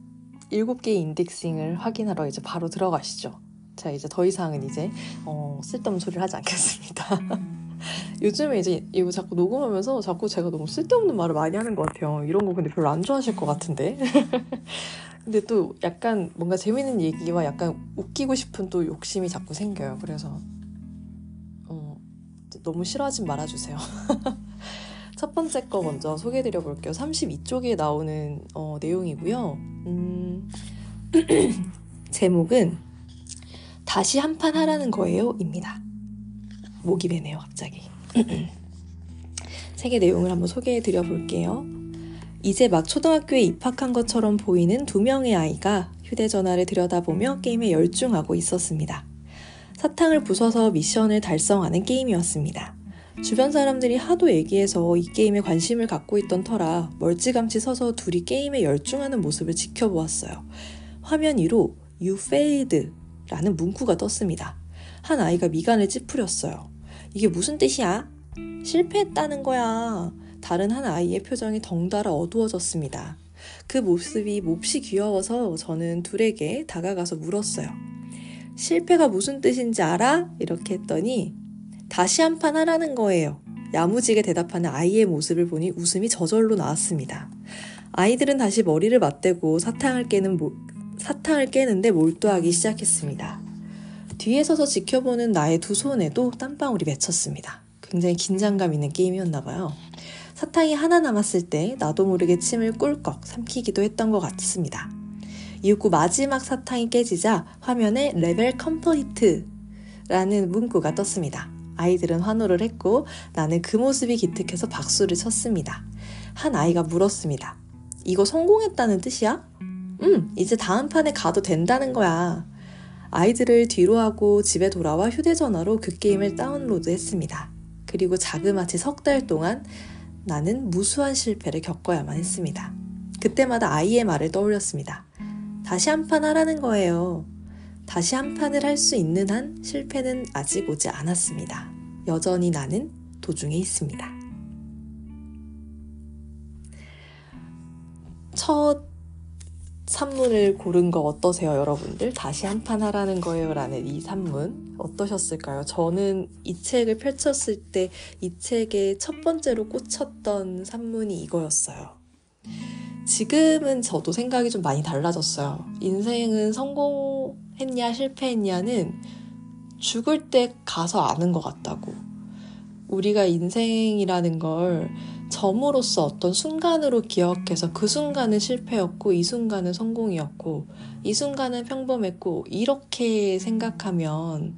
7개의 인덱싱을 확인하러 이제 바로 들어가시죠. 자, 이제 더 이상은 이제 어, 쓸데없는 소리를 하지 않겠습니다. 요즘에 이제 이거 자꾸 녹음하면서 자꾸 제가 너무 쓸데없는 말을 많이 하는 것 같아요. 이런 거 근데 별로 안 좋아하실 것 같은데. 근데 또 약간 뭔가 재밌는 얘기와 약간 웃기고 싶은 또 욕심이 자꾸 생겨요. 그래서 어, 너무 싫어하지 말아주세요. 첫 번째 거 먼저 소개해드려 볼게요. 32쪽에 나오는 어, 내용이고요. 음, 제목은 다시 한 판 하라는 거예요. 입니다. 목이 베네요, 갑자기. 책의 내용을 한번 소개해 드려 볼게요. 이제 막 초등학교에 입학한 것처럼 보이는 두 명의 아이가 휴대전화를 들여다보며 게임에 열중하고 있었습니다. 사탕을 부숴서 미션을 달성하는 게임이었습니다. 주변 사람들이 하도 얘기해서 이 게임에 관심을 갖고 있던 터라 멀찌감치 서서 둘이 게임에 열중하는 모습을 지켜보았어요. 화면 위로 You failed 라는 문구가 떴습니다. 한 아이가 미간을 찌푸렸어요. 이게 무슨 뜻이야? 실패했다는 거야. 다른 한 아이의 표정이 덩달아 어두워졌습니다. 그 모습이 몹시 귀여워서 저는 둘에게 다가가서 물었어요. 실패가 무슨 뜻인지 알아? 이렇게 했더니 다시 한 판 하라는 거예요. 야무지게 대답하는 아이의 모습을 보니 웃음이 저절로 나왔습니다. 아이들은 다시 머리를 맞대고 사탕을 깨는 모, 사탕을 깨는데 몰두하기 시작했습니다. 뒤에 서서 지켜보는 나의 두 손에도 땀방울이 맺혔습니다. 굉장히 긴장감 있는 게임이었나 봐요. 사탕이 하나 남았을 때 나도 모르게 침을 꿀꺽 삼키기도 했던 것 같습니다. 이윽고 마지막 사탕이 깨지자 화면에 level complete 라는 문구가 떴습니다. 아이들은 환호를 했고 나는 그 모습이 기특해서 박수를 쳤습니다. 한 아이가 물었습니다. 이거 성공했다는 뜻이야? 응, 이제 다음 판에 가도 된다는 거야. 아이들을 뒤로 하고 집에 돌아와 휴대전화로 그 게임을 다운로드 했습니다. 그리고 자그마치 석 달 동안 나는 무수한 실패를 겪어야만 했습니다. 그때마다 아이의 말을 떠올렸습니다. 다시 한 판 하라는 거예요. 다시 한 판을 할 수 있는 한 실패는 아직 오지 않았습니다. 여전히 나는 도중에 있습니다. 첫 산문을 고른 거 어떠세요, 여러분들? 다시 한 판 하라는 거예요. 라는 이 산문. 어떠셨을까요? 저는 이 책을 펼쳤을 때 이 책의 첫 번째로 꽂혔던 산문이 이거였어요. 지금은 저도 생각이 좀 많이 달라졌어요. 인생은 성공했냐, 실패했냐는 죽을 때 가서 아는 것 같다고. 우리가 인생이라는 걸 점으로서 어떤 순간으로 기억해서 그 순간은 실패였고 이 순간은 성공이었고 이 순간은 평범했고 이렇게 생각하면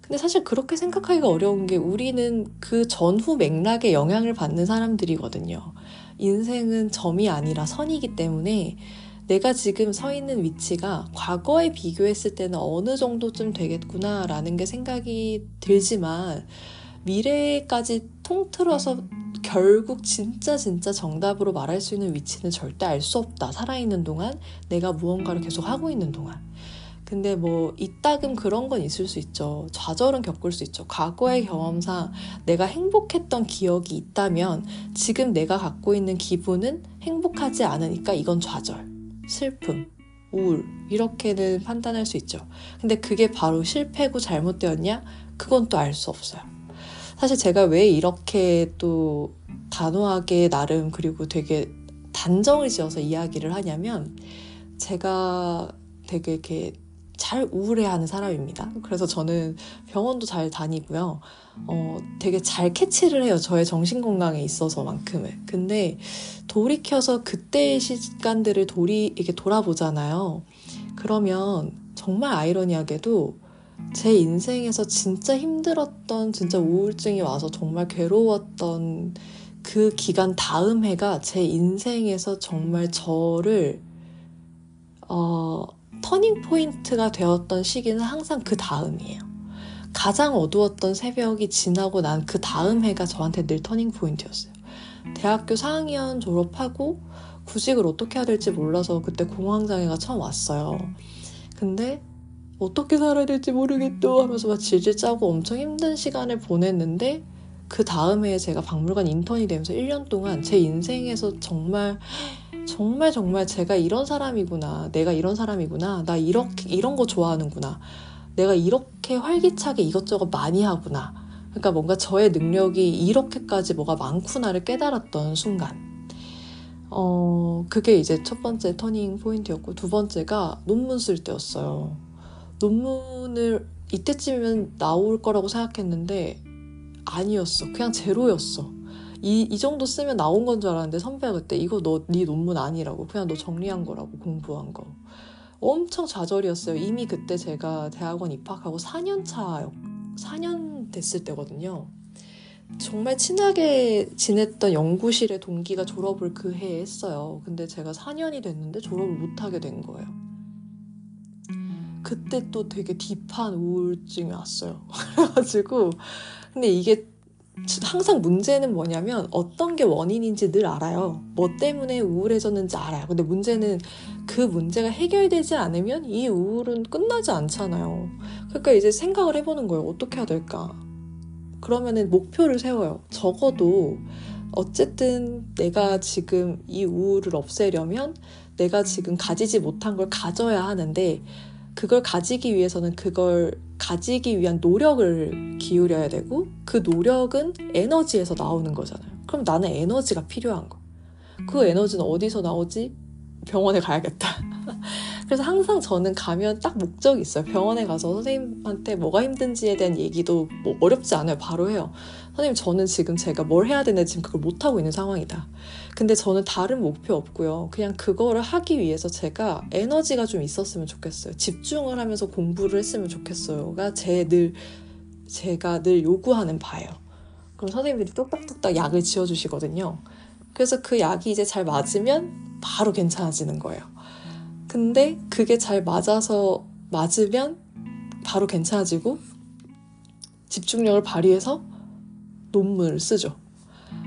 근데 사실 그렇게 생각하기가 어려운 게 우리는 그 전후 맥락에 영향을 받는 사람들이거든요. 인생은 점이 아니라 선이기 때문에 내가 지금 서 있는 위치가 과거에 비교했을 때는 어느 정도쯤 되겠구나라는 게 생각이 들지만 미래까지 통틀어서 결국 진짜 진짜 정답으로 말할 수 있는 위치는 절대 알 수 없다. 살아있는 동안 내가 무언가를 계속 하고 있는 동안. 근데 뭐 이따금 그런 건 있을 수 있죠. 좌절은 겪을 수 있죠. 과거의 경험상 내가 행복했던 기억이 있다면 지금 내가 갖고 있는 기분은 행복하지 않으니까 이건 좌절, 슬픔, 우울 이렇게는 판단할 수 있죠. 근데 그게 바로 실패고 잘못되었냐? 그건 또 알 수 없어요. 사실 제가 왜 이렇게 또 단호하게 나름 그리고 되게 단정을 지어서 이야기를 하냐면 제가 되게 이렇게 잘 우울해하는 사람입니다. 그래서 저는 병원도 잘 다니고요. 어, 되게 잘 캐치를 해요. 저의 정신 건강에 있어서만큼은. 근데 돌이켜서 그때의 시간들을 돌이 이렇게 돌아보잖아요. 그러면 정말 아이러니하게도 제 인생에서 진짜 힘들었던 진짜 우울증이 와서 정말 괴로웠던 그 기간 다음 해가 제 인생에서 정말 저를 어, turning point가 되었던 시기는 항상 그 다음이에요. 가장 어두웠던 새벽이 지나고 난 그 다음 해가 저한테 늘 터닝 포인트였어요. 대학교 4학년 졸업하고 구직을 어떻게 해야 될지 몰라서 그때 공황장애가 처음 왔어요. 근데 어떻게 살아야 될지 모르겠도 하면서 막 질질 짜고 엄청 힘든 시간을 보냈는데 그 다음에 제가 박물관 인턴이 되면서 1년 동안 제 인생에서 정말 정말 정말 제가 이런 사람이구나. 내가 이런 사람이구나. 나 이렇게 이런 거 좋아하는구나. 내가 이렇게 활기차게 이것저것 많이 하구나. 그러니까 뭔가 저의 능력이 이렇게까지 뭐가 많구나를 깨달았던 순간. 어, 그게 이제 첫 번째 터닝 포인트였고, 두 번째가 논문 쓸 때였어요. 논문을 이때쯤이면 나올 거라고 생각했는데 아니었어. 그냥 제로였어. 이, 이 정도 쓰면 나온 건 줄 알았는데 선배가 그때 이거 너 네 논문 아니라고 그냥 너 정리한 거라고 공부한 거 엄청 좌절이었어요. 이미 그때 제가 대학원 입학하고 4년 차 4년 됐을 때거든요. 정말 친하게 지냈던 연구실의 동기가 졸업을 그 해에 했어요. 근데 제가 4년이 됐는데 졸업을 못하게 된 거예요. 그때 또 되게 딥한 우울증이 왔어요. 그래가지고 근데 이게 항상 문제는 뭐냐면 어떤 게 원인인지 늘 알아요. 뭐 때문에 우울해졌는지 알아요. 근데 문제는 그 문제가 해결되지 않으면 이 우울은 끝나지 않잖아요. 그러니까 이제 생각을 해보는 거예요. 어떻게 해야 될까? 그러면은 목표를 세워요. 적어도 어쨌든 내가 지금 이 우울을 없애려면 내가 지금 가지지 못한 걸 가져야 하는데 그걸 가지기 위해서는 그걸 가지기 위한 노력을 기울여야 되고 그 노력은 에너지에서 나오는 거잖아요. 그럼 나는 에너지가 필요한 거. 그 에너지는 어디서 나오지? 병원에 가야겠다. 그래서 항상 저는 가면 딱 목적이 있어요. 병원에 가서 선생님한테 뭐가 힘든지에 대한 얘기도 뭐 어렵지 않아요. 바로 해요. 선생님, 저는 지금 제가 뭘 해야 되는데 지금 그걸 못하고 있는 상황이다. 근데 저는 다른 목표 없고요. 그냥 그거를 하기 위해서 제가 에너지가 좀 있었으면 좋겠어요. 집중을 하면서 공부를 했으면 좋겠어요가 제 늘 제가 늘 요구하는 바예요. 그럼 선생님들이 뚝딱뚝딱 약을 지어 주시거든요. 그래서 그 약이 이제 잘 맞으면 바로 괜찮아지는 거예요. 근데 그게 잘 맞아서 맞으면 바로 괜찮아지고 집중력을 발휘해서 논문을 쓰죠.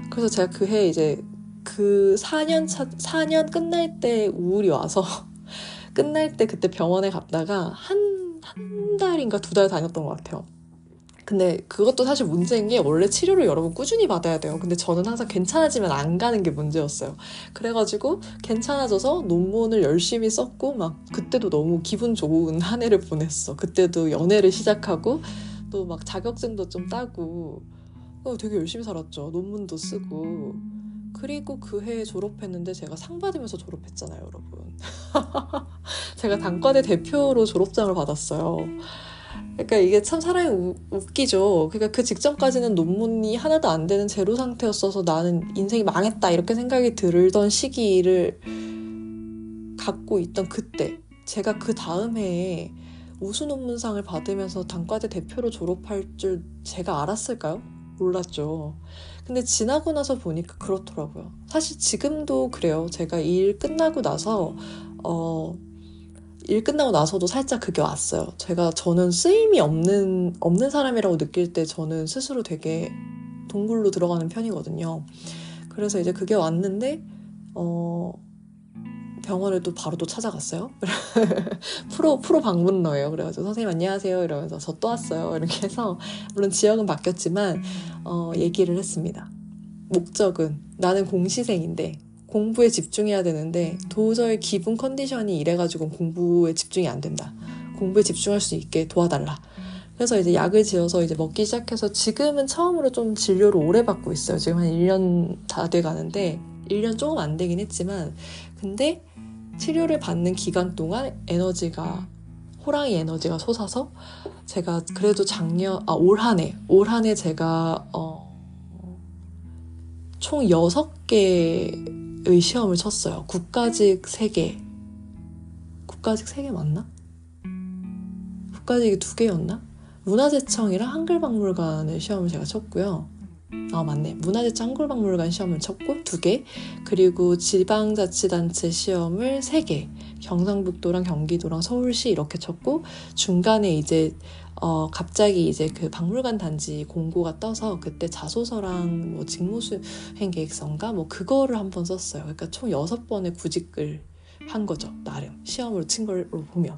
그래서 제가 그 해 이제 그 4년 차, 4년 끝날 때 우울이 와서 끝날 때 그때 병원에 갔다가 한, 한 달인가 두 달 다녔던 것 같아요. 근데 그것도 사실 문제인 게 원래 치료를 여러분 꾸준히 받아야 돼요. 근데 저는 항상 괜찮아지면 안 가는 게 문제였어요. 그래가지고 괜찮아져서 논문을 열심히 썼고 막 그때도 너무 기분 좋은 한 해를 보냈어. 그때도 연애를 시작하고 또 막 자격증도 좀 따고 어, 되게 열심히 살았죠. 논문도 쓰고. 그리고 그 해에 졸업했는데 제가 상 받으면서 졸업했잖아요, 여러분. 제가 단과대 대표로 졸업장을 받았어요. 그러니까 이게 참 사람이 우, 웃기죠. 그러니까 그 직전까지는 논문이 하나도 안 되는 제로 상태였어서 나는 인생이 망했다 이렇게 생각이 들던 시기를 갖고 있던 그때 제가 그 다음 해에 우수 논문상을 받으면서 단과대 대표로 졸업할 줄 제가 알았을까요? 몰랐죠. 근데 지나고 나서 보니까 그렇더라고요. 사실 지금도 그래요. 제가 일 끝나고 나서 어, 일 끝나고 나서도 살짝 그게 왔어요. 제가 저는 쓰임이 없는 없는 사람이라고 느낄 때 저는 스스로 되게 동굴로 들어가는 편이거든요. 그래서 이제 그게 왔는데 어 병원을 또 바로 또 찾아갔어요. 프로 프로 방문러예요. 그래가지고 선생님 안녕하세요 이러면서 저 또 왔어요 이렇게 해서 물론 지역은 바뀌었지만 어, 얘기를 했습니다. 목적은 나는 공시생인데 공부에 집중해야 되는데 도저히 기분 컨디션이 이래가지고 공부에 집중이 안 된다. 공부에 집중할 수 있게 도와달라. 그래서 이제 약을 지어서 이제 먹기 시작해서 지금은 처음으로 좀 진료를 오래 받고 있어요. 지금 한 1년 다 돼 가는데 1년 조금 안 되긴 했지만 근데 치료를 받는 기간 동안 에너지가 호랑이 에너지가 솟아서 제가 그래도 작년 아 올 한해 올 한 해 제가 어, 총 6개의 시험을 쳤어요. 국가직 3개. 국가직 3개 맞나? 국가직이 2개였나? 문화재청이랑 한글박물관의 시험을 제가 쳤고요. 아 맞네 문화재청 한글박물관 시험을 쳤고 두 개 그리고 지방자치단체 시험을 세 개 경상북도랑 경기도랑 서울시 이렇게 쳤고 중간에 이제 어 갑자기 이제 그 박물관 단지 공고가 떠서 그때 자소서랑 뭐 직무수행 계획서인가 뭐 그거를 한 번 썼어요. 그러니까 총 여섯 번의 구직을 한 거죠 나름 시험으로 친 걸로 보면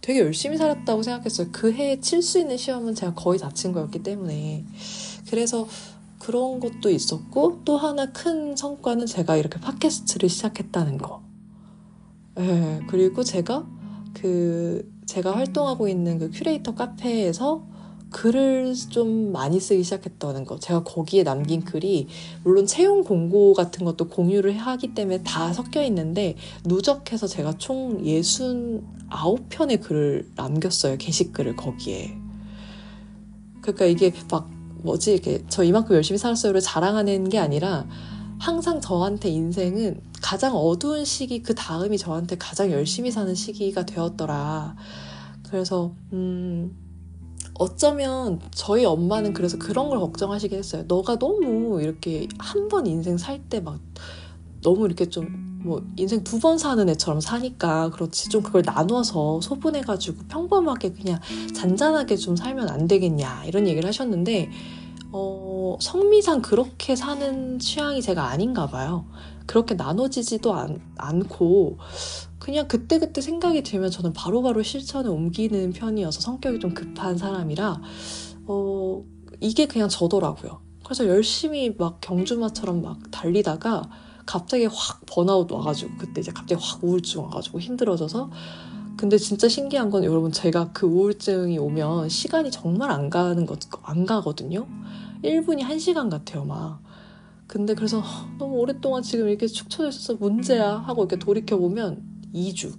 되게 열심히 살았다고 생각했어요. 그 해에 칠 수 있는 시험은 제가 거의 다 친 거였기 때문에 그래서 그런 것도 있었고 또 하나 큰 성과는 제가 이렇게 팟캐스트를 시작했다는 거. 네, 그리고 제가 그 제가 활동하고 있는 그 큐레이터 카페에서 글을 좀 많이 쓰기 시작했다는 거. 제가 거기에 남긴 글이 물론 채용 공고 같은 것도 공유를 하기 때문에 다 섞여 있는데 누적해서 제가 총 69편의 글을 남겼어요. 게시글을 거기에. 그러니까 이게 막 뭐지 이렇게 저 이만큼 열심히 살았어요를 자랑하는 게 아니라 항상 저한테 인생은 가장 어두운 시기 그 다음이 저한테 가장 열심히 사는 시기가 되었더라. 그래서 음 어쩌면 저희 엄마는 그래서 그런 걸 걱정하시긴 했어요. 너가 너무 이렇게 한 번 인생 살 때 막 너무 이렇게 좀 뭐 인생 두 번 사는 애처럼 사니까 그렇지 좀 그걸 나눠서 소분해가지고 평범하게 그냥 잔잔하게 좀 살면 안 되겠냐 이런 얘기를 하셨는데 어, 성미상 그렇게 사는 취향이 제가 아닌가 봐요. 그렇게 나눠지지도 않, 않고 그냥 그때그때 생각이 들면 저는 바로바로 바로 실천에 옮기는 편이어서 성격이 좀 급한 사람이라 어, 이게 그냥 저더라고요. 그래서 열심히 막 경주마처럼 막 달리다가 갑자기 확 번아웃 와가지고 그때 이제 갑자기 확 우울증 와가지고 힘들어져서 근데 진짜 신기한 건 여러분 제가 그 우울증이 오면 시간이 정말 안 가는 것 안 가거든요. 1분이 1시간 같아요, 막. 근데 그래서 너무 오랫동안 지금 이렇게 축 처져 있어서 문제야 하고 이렇게 돌이켜 보면 2주.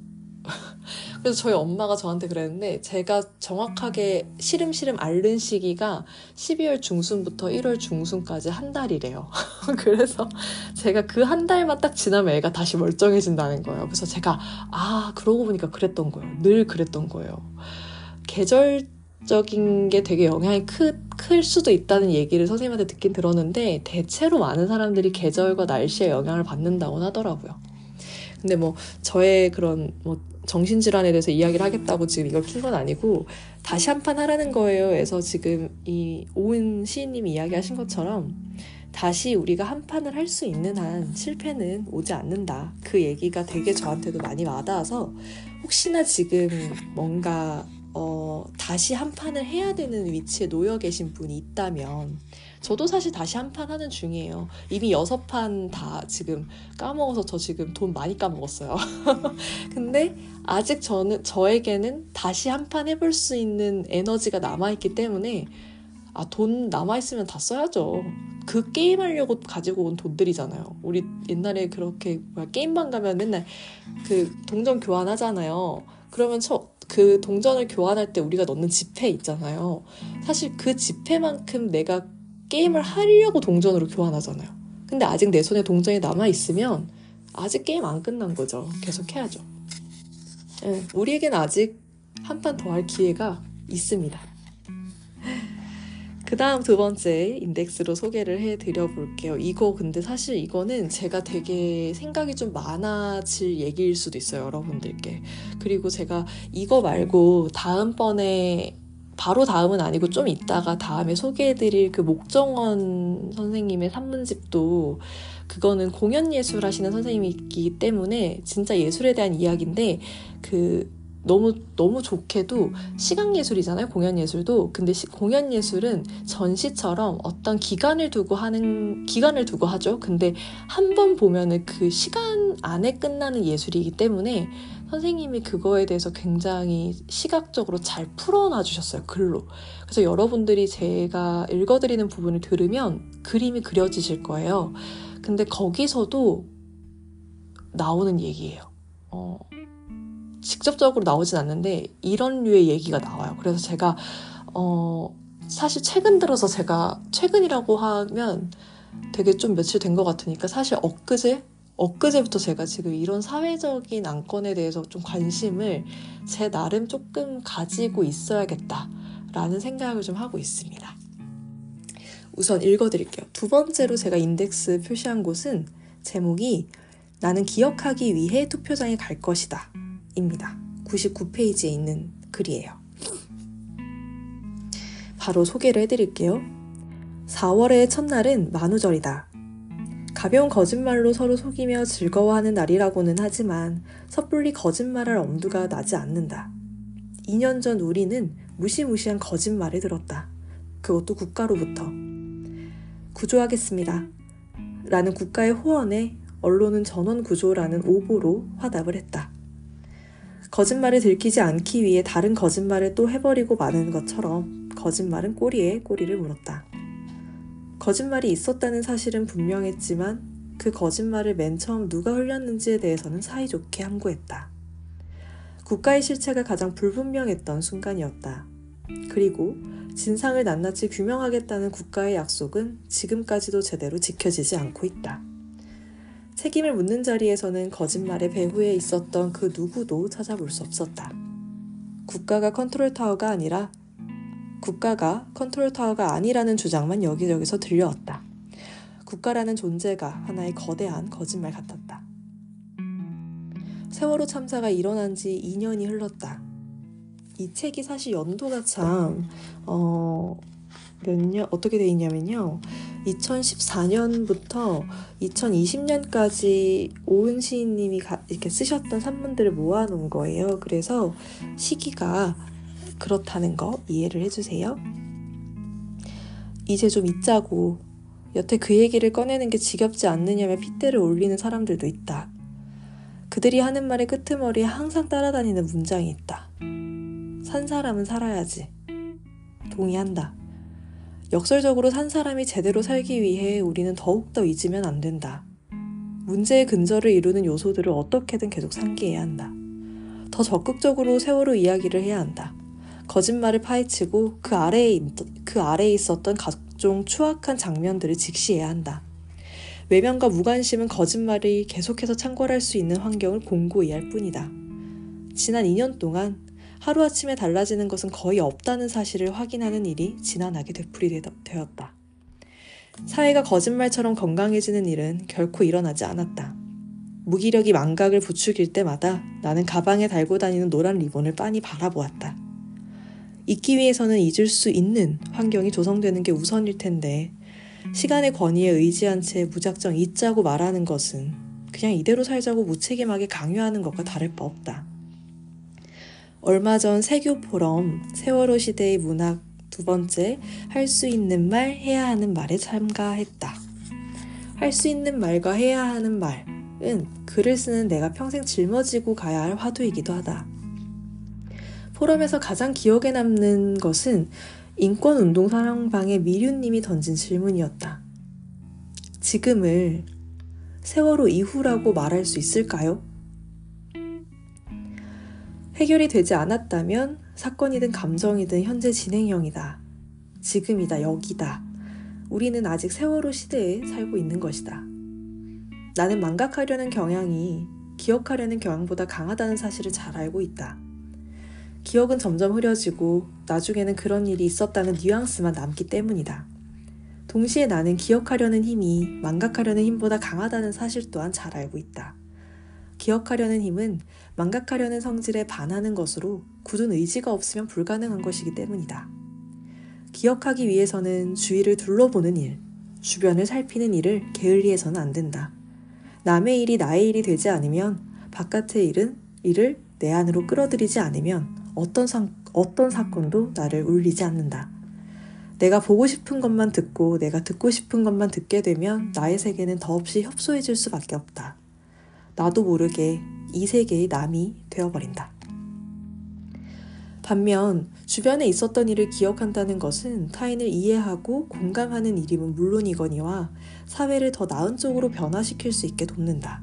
그래서 저희 엄마가 저한테 그랬는데 제가 정확하게 시름시름 앓는 시기가 12월 중순부터 1월 중순까지 한 달이래요. 그래서 제가 그 한 달만 딱 지나면 애가 다시 멀쩡해진다는 거예요. 그래서 제가 아 그러고 보니까 그랬던 거예요. 늘 그랬던 거예요. 계절 적인 게 되게 영향이 크, 클 수도 있다는 얘기를 선생님한테 듣긴 들었는데 대체로 많은 사람들이 계절과 날씨에 영향을 받는다고 하더라고요. 근데 뭐 저의 그런 뭐 정신질환에 대해서 이야기를 하겠다고 지금 이걸 킨 건 아니고 다시 한 판 하라는 거예요. 해서 지금 이 오은 시인님이 이야기하신 것처럼 다시 우리가 한 판을 할 수 있는 한 실패는 오지 않는다. 그 얘기가 되게 저한테도 많이 와닿아서 혹시나 지금 뭔가 어, 다시 한 판을 해야 되는 위치에 놓여 계신 분이 있다면 저도 사실 다시 한 판 하는 중이에요. 이미 여섯 판 다 지금 까먹어서 저 지금 돈 많이 까먹었어요. 근데 아직 저는 저에게는 다시 한 판 해볼 수 있는 에너지가 남아있기 때문에 아, 돈 남아있으면 다 써야죠. 그 게임 하려고 가지고 온 돈들이잖아요. 우리 옛날에 그렇게 뭐야, 게임방 가면 맨날 그 동전 교환하잖아요. 그러면 저, 그 동전을 교환할 때 우리가 넣는 지폐 있잖아요. 사실 그 지폐만큼 내가 게임을 하려고 동전으로 교환하잖아요. 근데 아직 내 손에 동전이 남아있으면 아직 게임 안 끝난 거죠. 계속 해야죠. 네, 우리에겐 아직 한 판 더 할 기회가 있습니다. 그 다음 두 번째 인덱스로 소개를 해드려 볼게요. 이거 근데 사실 이거는 제가 되게 생각이 좀 많아질 얘기일 수도 있어요, 여러분들께. 그리고 제가 이거 말고 다음번에 바로 다음은 아니고 좀 있다가 다음에 소개해드릴 그 목정원 선생님의 산문집도 그거는 공연 예술 하시는 선생님이기 때문에 진짜 예술에 대한 이야기인데 그 너무 너무 좋게도 시각 예술이잖아요 공연 예술도. 근데 시, 공연 예술은 전시처럼 어떤 기간을 두고 하는 기간을 두고 하죠. 근데 한 번 보면은 그 시간 안에 끝나는 예술이기 때문에 선생님이 그거에 대해서 굉장히 시각적으로 잘 풀어놔 주셨어요 글로. 그래서 여러분들이 제가 읽어드리는 부분을 들으면 그림이 그려지실 거예요. 근데 거기서도 나오는 얘기예요. 어. 직접적으로 나오진 않는데 이런 류의 얘기가 나와요. 그래서 제가 어 사실 최근 들어서 제가 최근이라고 하면 되게 좀 며칠 된 것 같으니까 사실 엊그제 엊그제부터 제가 지금 이런 사회적인 안건에 대해서 좀 관심을 제 나름 조금 가지고 있어야겠다라는 생각을 좀 하고 있습니다. 우선 읽어드릴게요. 두 번째로 제가 인덱스 표시한 곳은 제목이 나는 기억하기 위해 투표장에 갈 것이다. 입니다. 99페이지에 있는 글이에요. 바로 소개를 해드릴게요. 4월의 첫날은 만우절이다. 가벼운 거짓말로 서로 속이며 즐거워하는 날이라고는 하지만 섣불리 거짓말할 엄두가 나지 않는다. 2년 전 우리는 무시무시한 거짓말을 들었다. 그것도 국가로부터. 구조하겠습니다. 라는 국가의 호언에 언론은 전원 구조라는 오보로 화답을 했다. 거짓말을 들키지 않기 위해 다른 거짓말을 또 해버리고 마는 것처럼 거짓말은 꼬리에 꼬리를 물었다. 거짓말이 있었다는 사실은 분명했지만 그 거짓말을 맨 처음 누가 흘렸는지에 대해서는 사이좋게 함구했다. 국가의 실체가 가장 불분명했던 순간이었다. 그리고 진상을 낱낱이 규명하겠다는 국가의 약속은 지금까지도 제대로 지켜지지 않고 있다. 책임을 묻는 자리에서는 거짓말의 배후에 있었던 그 누구도 찾아볼 수 없었다. 국가가 컨트롤 타워가 아니라 국가가 컨트롤 타워가 아니라는 주장만 여기저기서 들려왔다. 국가라는 존재가 하나의 거대한 거짓말 같았다. 세월호 참사가 일어난 지 2년이 흘렀다. 이 책이 사실 연도가 참, 어, 몇 년, 어떻게 돼 있냐면요. 2014년부터 2020년까지 오은 시인님이 이렇게 쓰셨던 산문들을 모아놓은 거예요. 그래서 시기가 그렇다는 거 이해를 해주세요. 이제 좀 잊자고 여태 그 얘기를 꺼내는 게 지겹지 않느냐며 핏대를 올리는 사람들도 있다. 그들이 하는 말의 끄트머리에 항상 따라다니는 문장이 있다. 산 사람은 살아야지. 동의한다. 역설적으로 산 사람이 제대로 살기 위해 우리는 더욱더 잊으면 안 된다. 문제의 근절을 이루는 요소들을 어떻게든 계속 상기해야 한다. 더 적극적으로 세월호 이야기를 해야 한다. 거짓말을 파헤치고 그 아래에, 그 아래에 있었던 각종 추악한 장면들을 직시해야 한다. 외면과 무관심은 거짓말이 계속해서 창궐할 수 있는 환경을 공고히 할 뿐이다. 지난 2년 동안 하루아침에 달라지는 것은 거의 없다는 사실을 확인하는 일이 지난하게 되풀이 되었다. 사회가 거짓말처럼 건강해지는 일은 결코 일어나지 않았다. 무기력이 망각을 부추길 때마다 나는 가방에 달고 다니는 노란 리본을 빤히 바라보았다. 잊기 위해서는 잊을 수 있는 환경이 조성되는 게 우선일 텐데 시간의 권위에 의지한 채 무작정 잊자고 말하는 것은 그냥 이대로 살자고 무책임하게 강요하는 것과 다를 바 없다. 얼마 전 세교 포럼 세월호 시대의 문학 두 번째 할 수 있는 말 해야 하는 말에 참가했다. 할 수 있는 말과 해야 하는 말은 글을 쓰는 내가 평생 짊어지고 가야 할 화두이기도 하다. 포럼에서 가장 기억에 남는 것은 인권운동 사랑방의 미륜님이 던진 질문이었다. 지금을 세월호 이후라고 말할 수 있을까요? 해결이 되지 않았다면 사건이든 감정이든 현재 진행형이다. 지금이다, 여기다. 우리는 아직 세월호 시대에 살고 있는 것이다. 나는 망각하려는 경향이 기억하려는 경향보다 강하다는 사실을 잘 알고 있다. 기억은 점점 흐려지고 나중에는 그런 일이 있었다는 뉘앙스만 남기 때문이다. 동시에 나는 기억하려는 힘이 망각하려는 힘보다 강하다는 사실 또한 잘 알고 있다. 기억하려는 힘은 망각하려는 성질에 반하는 것으로 굳은 의지가 없으면 불가능한 것이기 때문이다. 기억하기 위해서는 주위를 둘러보는 일, 주변을 살피는 일을 게을리해서는 안 된다. 남의 일이 나의 일이 되지 않으면 바깥의 일은 일을 내 안으로 끌어들이지 않으면 어떤, 사, 어떤 사건도 나를 울리지 않는다. 내가 보고 싶은 것만 듣고 내가 듣고 싶은 것만 듣게 되면 나의 세계는 더없이 협소해질 수밖에 없다. 나도 모르게 이 세계의 남이 되어버린다. 반면 주변에 있었던 일을 기억한다는 것은 타인을 이해하고 공감하는 일임은 물론이거니와 사회를 더 나은 쪽으로 변화시킬 수 있게 돕는다.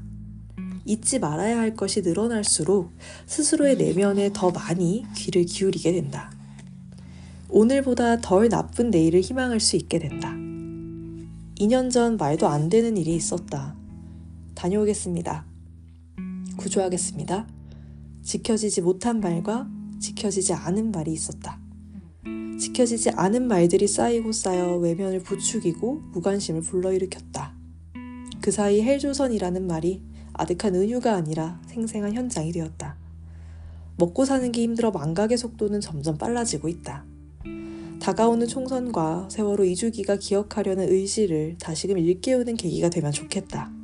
잊지 말아야 할 것이 늘어날수록 스스로의 내면에 더 많이 귀를 기울이게 된다. 오늘보다 덜 나쁜 내일을 희망할 수 있게 된다. 2년 전 말도 안 되는 일이 있었다. 다녀오겠습니다. 구조하겠습니다. 지켜지지 못한 말과 지켜지지 않은 말이 있었다. 지켜지지 않은 말들이 쌓이고 쌓여 외면을 부추기고 무관심을 불러일으켰다. 그 사이 헬조선이라는 말이 아득한 은유가 아니라 생생한 현장이 되었다. 먹고 사는 게 힘들어 망각의 속도는 점점 빨라지고 있다. 다가오는 총선과 세월호 이주기가 기억하려는 의지를 다시금 일깨우는 계기가 되면 좋겠다.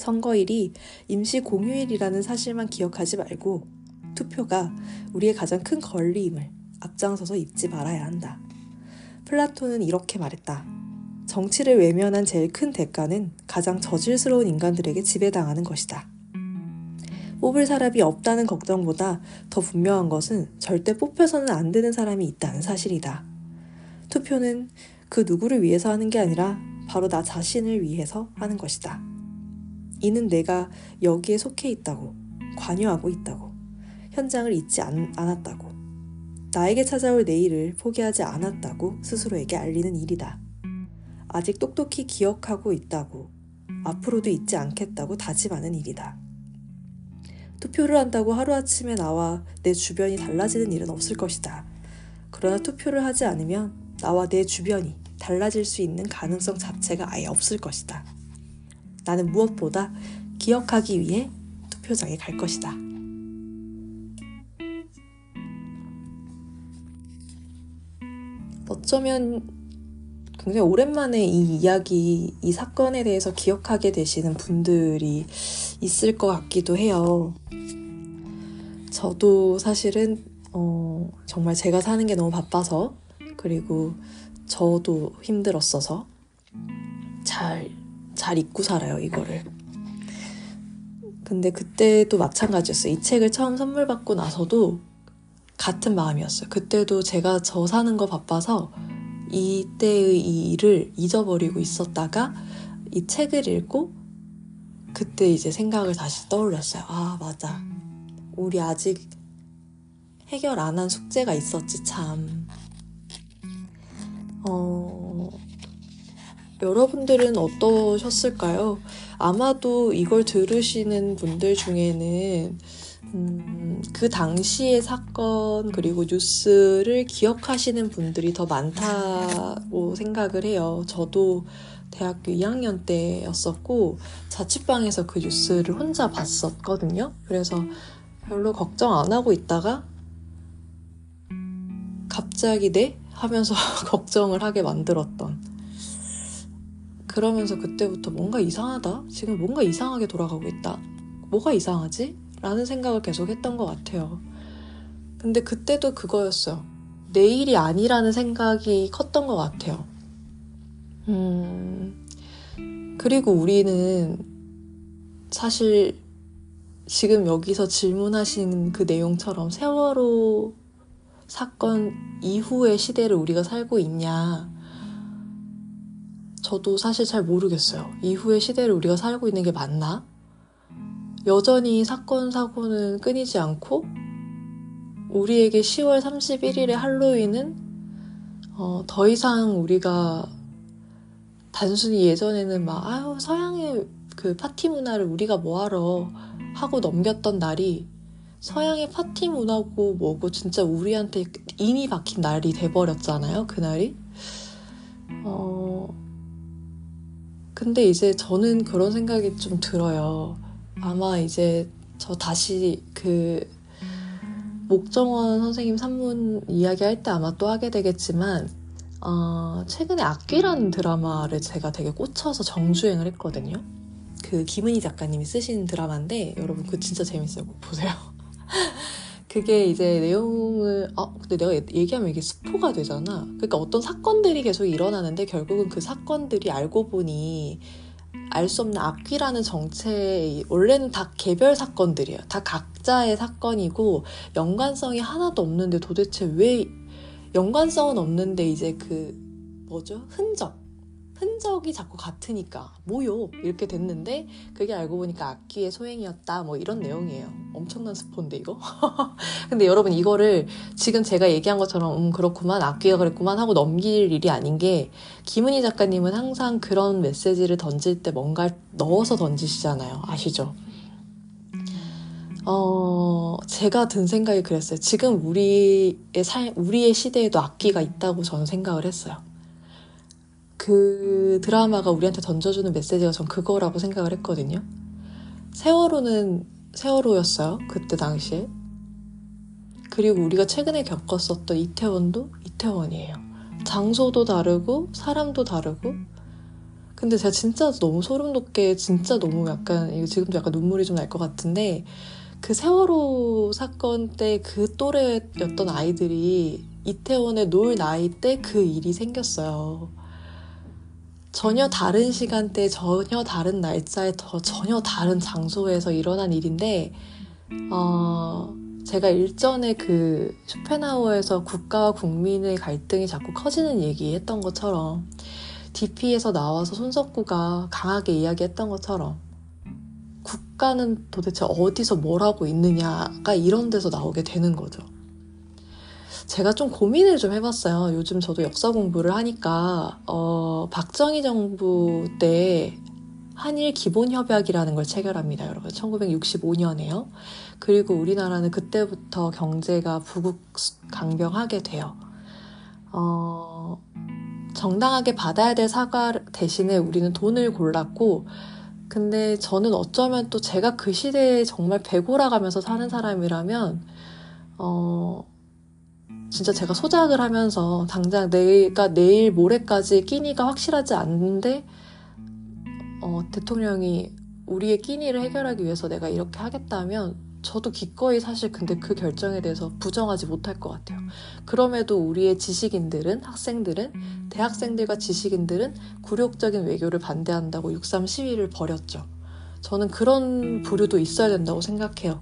선거일이 임시 공휴일이라는 사실만 기억하지 말고 투표가 우리의 가장 큰 권리임을 앞장서서 잊지 말아야 한다. 플라톤은 이렇게 말했다. 정치를 외면한 제일 큰 대가는 가장 저질스러운 인간들에게 지배당하는 것이다. 뽑을 사람이 없다는 걱정보다 더 분명한 것은 절대 뽑혀서는 안 되는 사람이 있다는 사실이다. 투표는 그 누구를 위해서 하는 게 아니라 바로 나 자신을 위해서 하는 것이다. 이는 내가 여기에 속해 있다고, 관여하고 있다고, 현장을 잊지 않, 않았다고, 나에게 찾아올 내일을 포기하지 않았다고 스스로에게 알리는 일이다. 아직 똑똑히 기억하고 있다고, 앞으로도 잊지 않겠다고 다짐하는 일이다. 투표를 한다고 하루아침에 나와 내 주변이 달라지는 일은 없을 것이다. 그러나 투표를 하지 않으면 나와 내 주변이 달라질 수 있는 가능성 자체가 아예 없을 것이다. 나는 무엇보다 기억하기 위해 투표장에 갈 것이다. 어쩌면 굉장히 오랜만에 이 이야기, 이 사건에 대해서 기억하게 되시는 분들이 있을 것 같기도 해요. 저도 사실은, 어, 정말 제가 사는 게 너무 바빠서, 그리고 저도 힘들었어서, 잘, 잘 잊고 살아요, 이거를. 근데 그때도 마찬가지였어요. 이 책을 처음 선물 받고 나서도 같은 마음이었어요. 그때도 제가 저 사는 거 바빠서 이때의 이 일을 잊어버리고 있었다가 이 책을 읽고 그때 이제 생각을 다시 떠올렸어요. 아, 맞아. 우리 아직 해결 안 한 숙제가 있었지, 참. 어, 여러분들은 어떠셨을까요? 아마도 이걸 들으시는 분들 중에는, 음, 음, 그 당시의 사건 그리고 뉴스를 기억하시는 분들이 더 많다고 생각을 해요. 저도 대학교 2학년 때였었고 자취방에서 그 뉴스를 혼자 봤었거든요. 그래서 별로 걱정 안 하고 있다가 갑자기 네? 하면서 걱정을 하게 만들었던 그러면서 그때부터 뭔가 이상하다? 지금 뭔가 이상하게 돌아가고 있다. 뭐가 이상하지? 라는 생각을 계속 했던 것 같아요. 근데 그때도 그거였어요. 내일이 아니라는 생각이 컸던 것 같아요. 음, 그리고 우리는 사실 지금 여기서 질문하신 그 내용처럼 세월호 사건 이후의 시대를 우리가 살고 있냐. 저도 사실 잘 모르겠어요. 이후의 시대를 우리가 살고 있는 게 맞나? 여전히 사건, 사고는 끊이지 않고, 우리에게 10월 31일의 할로윈은 어, 더 이상 우리가 단순히 예전에는 막, 아유, 서양의 그 파티 문화를 우리가 뭐하러 하고 넘겼던 날이 서양의 파티 문화고 뭐고 진짜 우리한테 인이 박힌 날이 돼버렸잖아요, 그날이. 어, 근데 이제 저는 그런 생각이 좀 들어요. 아마 이제 저 다시 그 목정원 선생님 산문 이야기할 때 아마 또 하게 되겠지만 어, 최근에 악귀라는 드라마를 제가 되게 꽂혀서 정주행을 했거든요. 그 김은희 작가님이 쓰신 드라마인데 여러분 그거 진짜 재밌어요. 꼭 보세요. 그게 이제 내용을 아 근데 내가 얘기하면 이게 스포가 되잖아. 그러니까 어떤 사건들이 계속 일어나는데 결국은 그 사건들이 알고 보니 알 수 없는 악귀라는 정체 원래는 다 개별 사건들이에요. 다 각자의 사건이고 연관성이 하나도 없는데 도대체 왜 연관성은 없는데 이제 그 뭐죠 흔적 흔적이 자꾸 같으니까 뭐요? 이렇게 됐는데 그게 알고 보니까 악기의 소행이었다 뭐 이런 내용이에요. 엄청난 스포인데 이거? 근데 여러분 이거를 지금 제가 얘기한 것처럼 음 그렇구만 악기가 그랬구만 하고 넘길 일이 아닌 게 김은희 작가님은 항상 그런 메시지를 던질 때 뭔가 넣어서 던지시잖아요. 아시죠? 어, 제가 든 생각이 그랬어요. 지금 우리의 삶, 우리의 시대에도 악기가 있다고 저는 생각을 했어요. 그 드라마가 우리한테 던져주는 메시지가 전 그거라고 생각을 했거든요. 세월호는 세월호였어요. 그때 당시에. 그리고 우리가 최근에 겪었었던 이태원도 이태원이에요. 장소도 다르고 사람도 다르고 근데 제가 진짜 너무 소름 돋게 진짜 너무 약간 이거 지금도 약간 눈물이 좀 날 것 같은데 그 세월호 사건 때 그 또래였던 아이들이 이태원에 놀 나이 때 그 일이 생겼어요. 전혀 다른 시간대, 전혀 다른 날짜에 더 전혀 다른 장소에서 일어난 일인데, 어, 제가 일전에 그 쇼펜하우어에서 국가와 국민의 갈등이 자꾸 커지는 얘기 했던 것처럼, DP에서 나와서 손석구가 강하게 이야기했던 것처럼, 국가는 도대체 어디서 뭘 하고 있느냐가 이런 데서 나오게 되는 거죠. 제가 좀 고민을 좀 해봤어요. 요즘 저도 역사 공부를 하니까 어, 박정희 정부 때 한일 기본협약이라는 걸 체결합니다, 여러분. 1965년에요. 그리고 우리나라는 그때부터 경제가 부국 강병하게 돼요. 어, 정당하게 받아야 될 사과 대신에 우리는 돈을 골랐고, 근데 저는 어쩌면 또 제가 그 시대에 정말 배고라가면서 사는 사람이라면, 어, 진짜 제가 소작을 하면서 당장 내가 내일 모레까지 끼니가 확실하지 않는데 어, 대통령이 우리의 끼니를 해결하기 위해서 내가 이렇게 하겠다면 저도 기꺼이 사실 근데 그 결정에 대해서 부정하지 못할 것 같아요. 그럼에도 우리의 지식인들은 학생들은 대학생들과 지식인들은 굴욕적인 외교를 반대한다고 6.3 시위를 벌였죠. 저는 그런 부류도 있어야 된다고 생각해요.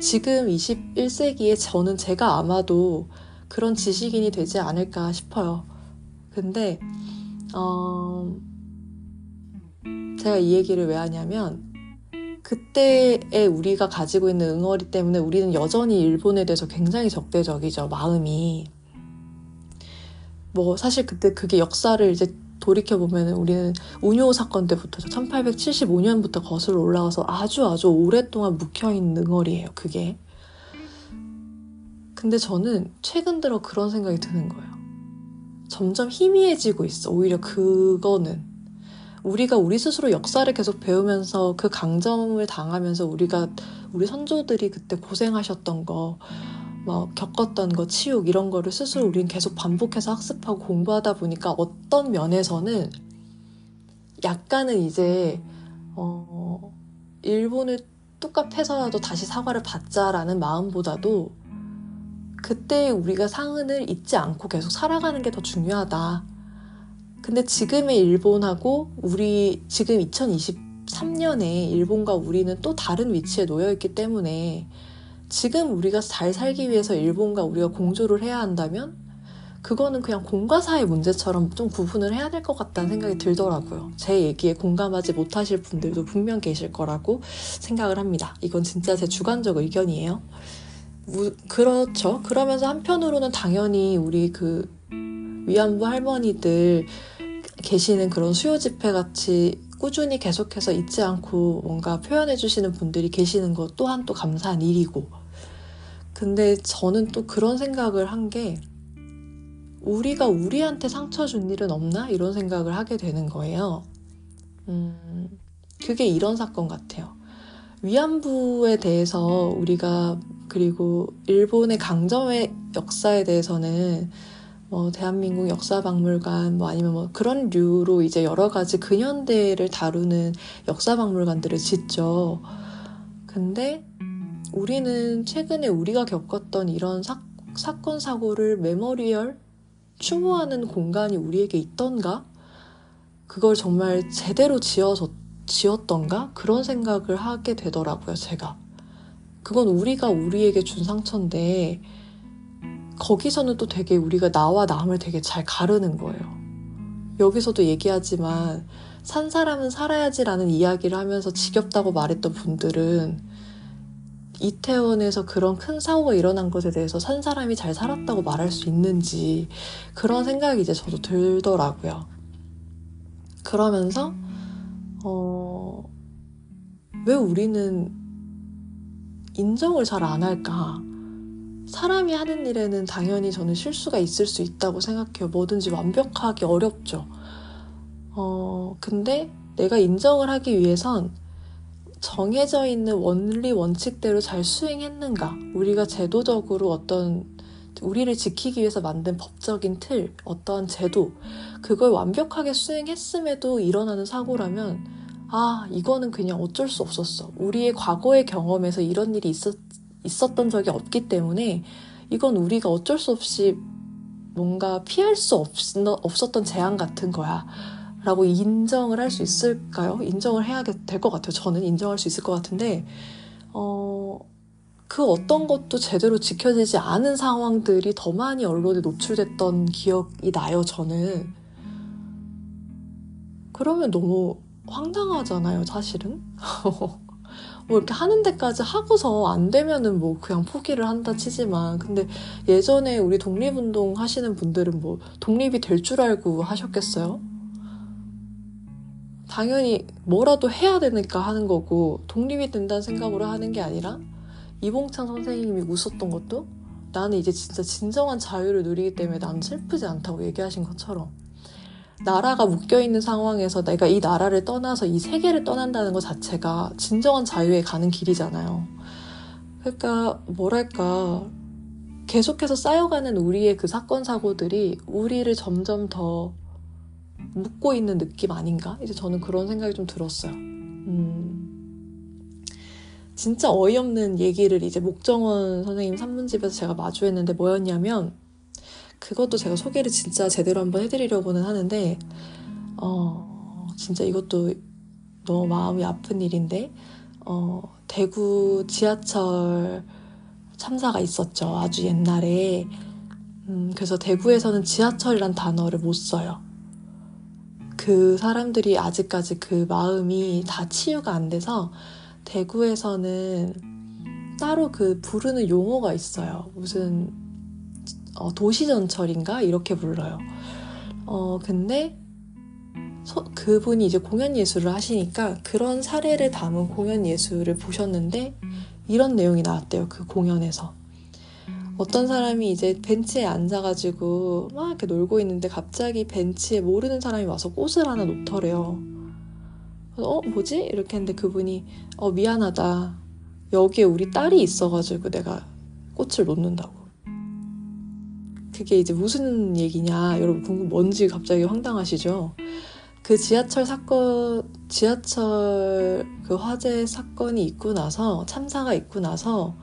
지금 21세기에 저는 제가 아마도 그런 지식인이 되지 않을까 싶어요. 근데 어, 제가 이 얘기를 왜 하냐면 그때에 우리가 가지고 있는 응어리 때문에 우리는 여전히 일본에 대해서 굉장히 적대적이죠 마음이. 뭐 사실 그때 그게 역사를 이제 돌이켜 보면 우리는 운요 사건 때부터 1875년부터 거슬러 올라가서 아주 아주 오랫동안 묵혀 있는 응어리예요 그게 근데 저는 최근 들어 그런 생각이 드는 거예요. 점점 희미해지고 있어. 오히려 그거는. 우리가 우리 스스로 역사를 계속 배우면서 그 강점을 당하면서 우리가 우리 선조들이 그때 고생하셨던 거, 뭐 겪었던 거, 치욕 이런 거를 스스로 우리는 계속 반복해서 학습하고 공부하다 보니까 어떤 면에서는 약간은 이제 어 일본을 똑같아서라도 다시 사과를 받자라는 마음보다도 그때 우리가 상흔을 잊지 않고 계속 살아가는 게 더 중요하다. 근데 지금의 일본하고 우리 지금 2023년에 일본과 우리는 또 다른 위치에 놓여 있기 때문에 지금 우리가 잘 살기 위해서 일본과 우리가 공조를 해야 한다면 그거는 그냥 공과 사의 문제처럼 좀 구분을 해야 될 것 같다는 생각이 들더라고요. 제 얘기에 공감하지 못하실 분들도 분명 계실 거라고 생각을 합니다. 이건 진짜 제 주관적 의견이에요. 무, 그렇죠. 그러면서 한편으로는 당연히 우리 그 위안부 할머니들 계시는 그런 수요 집회 같이 꾸준히 계속해서 잊지 않고 뭔가 표현해 주시는 분들이 계시는 것 또한 또 감사한 일이고. 근데 저는 또 그런 생각을 한 게 우리가 우리한테 상처 준 일은 없나? 이런 생각을 하게 되는 거예요. 음, 그게 이런 사건 같아요. 위안부에 대해서 우리가 그리고 일본의 강점의 역사에 대해서는 뭐 대한민국 역사박물관 뭐 아니면 뭐 그런 류로 이제 여러 가지 근현대를 다루는 역사박물관들을 짓죠. 근데 우리는 최근에 우리가 겪었던 이런 사, 사건 사고를 memorial 추모하는 공간이 우리에게 있던가? 그걸 정말 제대로 지어서 지었던가? 그런 생각을 하게 되더라고요, 제가. 그건 우리가 우리에게 준 상처인데, 거기서는 또 되게 우리가 나와 남을 되게 잘 가르는 거예요. 여기서도 얘기하지만, 산 사람은 살아야지라는 이야기를 하면서 지겹다고 말했던 분들은 이태원에서 그런 큰 사고가 일어난 것에 대해서 산 사람이 잘 살았다고 말할 수 있는지 그런 생각이 이제 저도 들더라고요. 그러면서 어, 왜 우리는 인정을 잘 안 할까? 사람이 하는 일에는 당연히 저는 실수가 있을 수 있다고 생각해요. 뭐든지 완벽하기 어렵죠. 어, 근데 내가 인정을 하기 위해선 정해져 있는 원리 원칙대로 잘 수행했는가? 우리가 제도적으로 어떤 우리를 지키기 위해서 만든 법적인 틀, 어떠한 제도, 그걸 완벽하게 수행했음에도 일어나는 사고라면, 아, 이거는 그냥 어쩔 수 없었어. 우리의 과거의 경험에서 이런 일이 있었, 있었던 적이 없기 때문에, 이건 우리가 어쩔 수 없이 뭔가 피할 수 없, 없었던 재앙 같은 거야. 라고 인정을 할 수 있을까요? 인정을 해야 될 것 같아요. 저는 인정할 수 있을 것 같은데, 어, 그 어떤 것도 제대로 지켜지지 않은 상황들이 더 많이 언론에 노출됐던 기억이 나요, 저는. 그러면 너무 황당하잖아요, 사실은. 뭐 이렇게 하는 데까지 하고서 안 되면은 뭐 그냥 포기를 한다 치지만 근데 예전에 우리 독립운동 하시는 분들은 뭐 독립이 될 줄 알고 하셨겠어요? 당연히 뭐라도 해야 되니까 하는 거고 독립이 된다는 생각으로 하는 게 아니라 이봉창 선생님이 웃었던 것도 나는 이제 진짜 진정한 자유를 누리기 때문에 난 슬프지 않다고 얘기하신 것처럼 나라가 묶여있는 상황에서 내가 이 나라를 떠나서 이 세계를 떠난다는 것 자체가 진정한 자유에 가는 길이잖아요. 그러니까 뭐랄까 계속해서 쌓여가는 우리의 그 사건 사고들이 우리를 점점 더 묻고 있는 느낌 아닌가? 이제 저는 그런 생각이 좀 들었어요. 음, 진짜 어이없는 얘기를 이제 목정원 선생님 산문집에서 제가 마주했는데 뭐였냐면 그것도 제가 소개를 진짜 제대로 한번 해드리려고는 하는데 어, 진짜 이것도 너무 마음이 아픈 일인데 어, 대구 지하철 참사가 있었죠. 아주 옛날에. 음, 그래서 대구에서는 지하철이란 단어를 못 써요. 그 사람들이 아직까지 그 마음이 다 치유가 안 돼서 대구에서는 따로 그 부르는 용어가 있어요. 무슨 어, 도시전철인가 이렇게 불러요. 어 근데 서, 그분이 이제 공연 예술을 하시니까 그런 사례를 담은 공연 예술을 보셨는데 이런 내용이 나왔대요. 그 공연에서 어떤 사람이 이제 벤치에 앉아가지고 막 이렇게 놀고 있는데 갑자기 벤치에 모르는 사람이 와서 꽃을 하나 놓더래요. 어, 뭐지? 이렇게 했는데 그분이, 어, 미안하다. 여기에 우리 딸이 있어가지고 내가 꽃을 놓는다고. 그게 이제 무슨 얘기냐. 여러분 궁금, 뭔지 갑자기 황당하시죠? 그 지하철 사건, 지하철 그 화재 사건이 있고 나서, 참사가 있고 나서,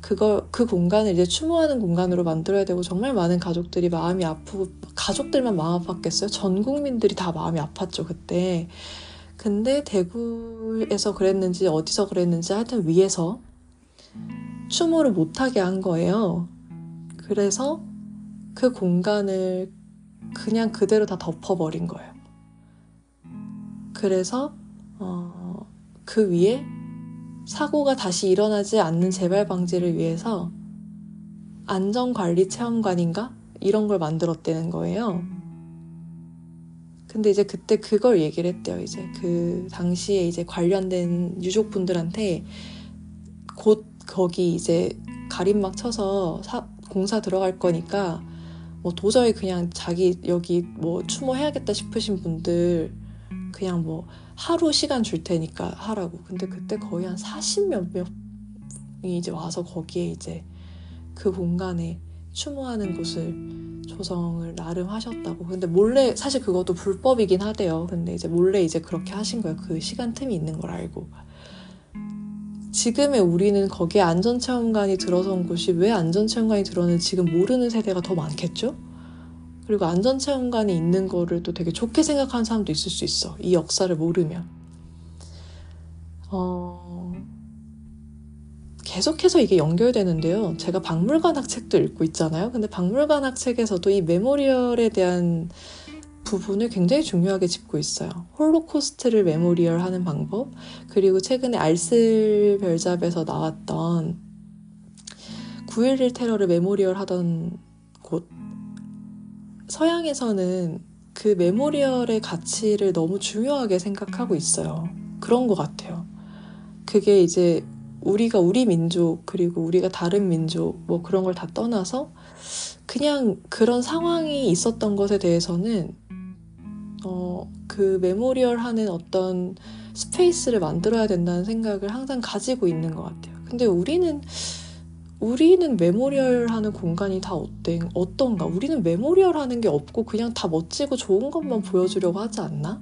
그걸, 그 공간을 이제 추모하는 공간으로 만들어야 되고, 정말 많은 가족들이 마음이 아프고, 가족들만 마음 아팠겠어요? 전 국민들이 다 마음이 아팠죠, 그때. 근데 대구에서 그랬는지, 어디서 그랬는지, 하여튼 위에서 추모를 못하게 한 거예요. 그래서 그 공간을 그냥 그대로 다 덮어버린 거예요. 그래서 어, 그 위에 사고가 다시 일어나지 않는 재발 방지를 위해서 안전관리 체험관인가 이런 걸 만들었다는 거예요. 근데 이제 그때 그걸 얘기를 했대요. 이제 그 당시에 이제 관련된 유족분들한테 곧 거기 이제 가림막 쳐서 사, 공사 들어갈 거니까 뭐 도저히 그냥 자기 여기 뭐 추모해야겠다 싶으신 분들 그냥 뭐 하루 시간 줄 테니까 하라고. 근데 그때 거의 한 40몇 명이 이제 와서 거기에 이제 그 공간에 추모하는 곳을 조성을 나름 하셨다고. 근데 몰래 사실 그것도 불법이긴 하대요. 근데 이제 몰래 이제 그렇게 하신 거예요. 그 시간 틈이 있는 걸 알고. 지금의 우리는 거기에 안전체험관이 들어선 곳이 왜 안전체험관이 들어는지 지금 모르는 세대가 더 많겠죠? 그리고 안전체험관이 있는 거를 또 되게 좋게 생각하는 사람도 있을 수 있어. 이 역사를 모르면. 어... 계속해서 이게 연결되는데요. 제가 박물관학 책도 읽고 있잖아요. 근데 박물관학 책에서도 이 메모리얼에 대한 부분을 굉장히 중요하게 짚고 있어요. 홀로코스트를 memorial 하는 방법, 그리고 최근에 알쓸 별잡에서 나왔던 9.11 테러를 memorial 하던 곳, 서양에서는 그 memorial의 가치를 너무 중요하게 생각하고 있어요. 그런 것 같아요. 그게 이제 우리가 우리 민족, 그리고 우리가 다른 민족, 뭐 그런 걸 다 떠나서 그냥 그런 상황이 있었던 것에 대해서는 어, 그 memorial 하는 어떤 space를 만들어야 된다는 생각을 항상 가지고 있는 것 같아요. 근데 우리는 우리는 memorial 하는 공간이 다 어때, 어떤가? 우리는 memorial 하는 게 없고 그냥 다 멋지고 좋은 것만 보여주려고 하지 않나?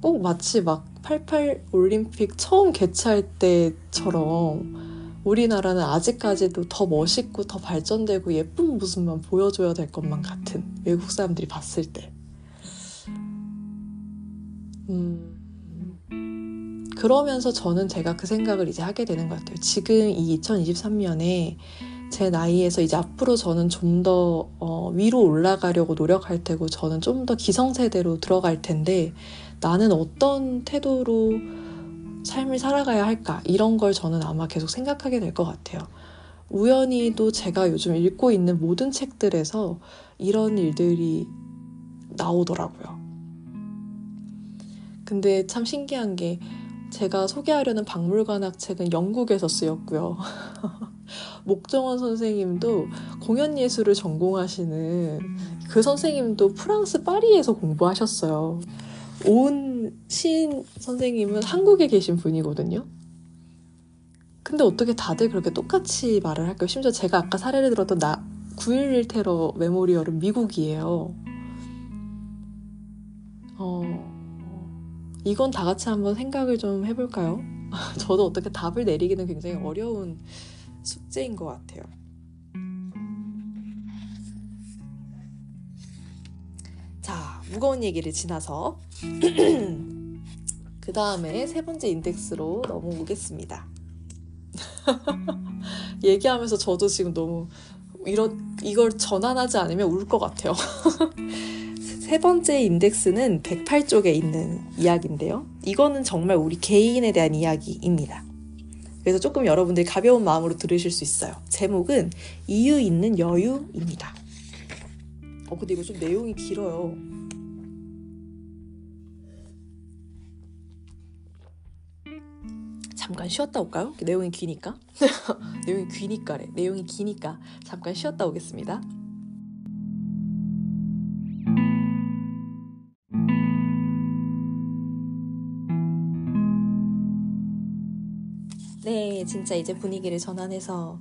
꼭 마치 막 88 올림픽 처음 개최할 때처럼 우리나라는 아직까지도 더 멋있고 더 발전되고 예쁜 모습만 보여줘야 될 것만 같은 외국 사람들이 봤을 때. 음, 그러면서 저는 제가 그 생각을 이제 하게 되는 것 같아요. 지금 이 2023년에 제 나이에서 이제 앞으로 저는 좀더 어, 위로 올라가려고 노력할 테고 저는 좀 더 기성세대로 들어갈 텐데 나는 어떤 태도로 삶을 살아가야 할까 이런 걸 저는 아마 계속 생각하게 될 것 같아요. 우연히도 제가 요즘 읽고 있는 모든 책들에서 이런 일들이 나오더라고요. 근데 참 신기한 게 제가 소개하려는 박물관학 책은 영국에서 쓰였고요. 목정원 선생님도 공연 예술을 전공하시는 그 선생님도 프랑스 파리에서 공부하셨어요. 온 시인 선생님은 한국에 계신 분이거든요. 근데 어떻게 다들 그렇게 똑같이 말을 할까요? 심지어 제가 아까 사례를 들었던 나, 9.11 테러 메모리얼은 미국이에요. 어, 이건 다 같이 한번 생각을 좀 해볼까요? 저도 어떻게 답을 내리기는 굉장히 어려운 숙제인 것 같아요. 자, 무거운 얘기를 지나서 그 다음에 세 번째 인덱스로 넘어오겠습니다. 얘기하면서 저도 지금 너무 이런 이걸 전환하지 않으면 울 것 같아요. 세 번째 인덱스는 108쪽에 있는 이야기인데요. 이거는 정말 우리 개인에 대한 이야기입니다. 그래서 조금 여러분들이 가벼운 마음으로 들으실 수 있어요. 제목은 이유 있는 여유입니다. 어, 근데 이거 좀 내용이 길어요. 잠깐 쉬었다 올까요? 내용이 기니까. 내용이 기니까래. 내용이 기니까 잠깐 쉬었다 오겠습니다. 네, 진짜 이제 분위기를 전환해서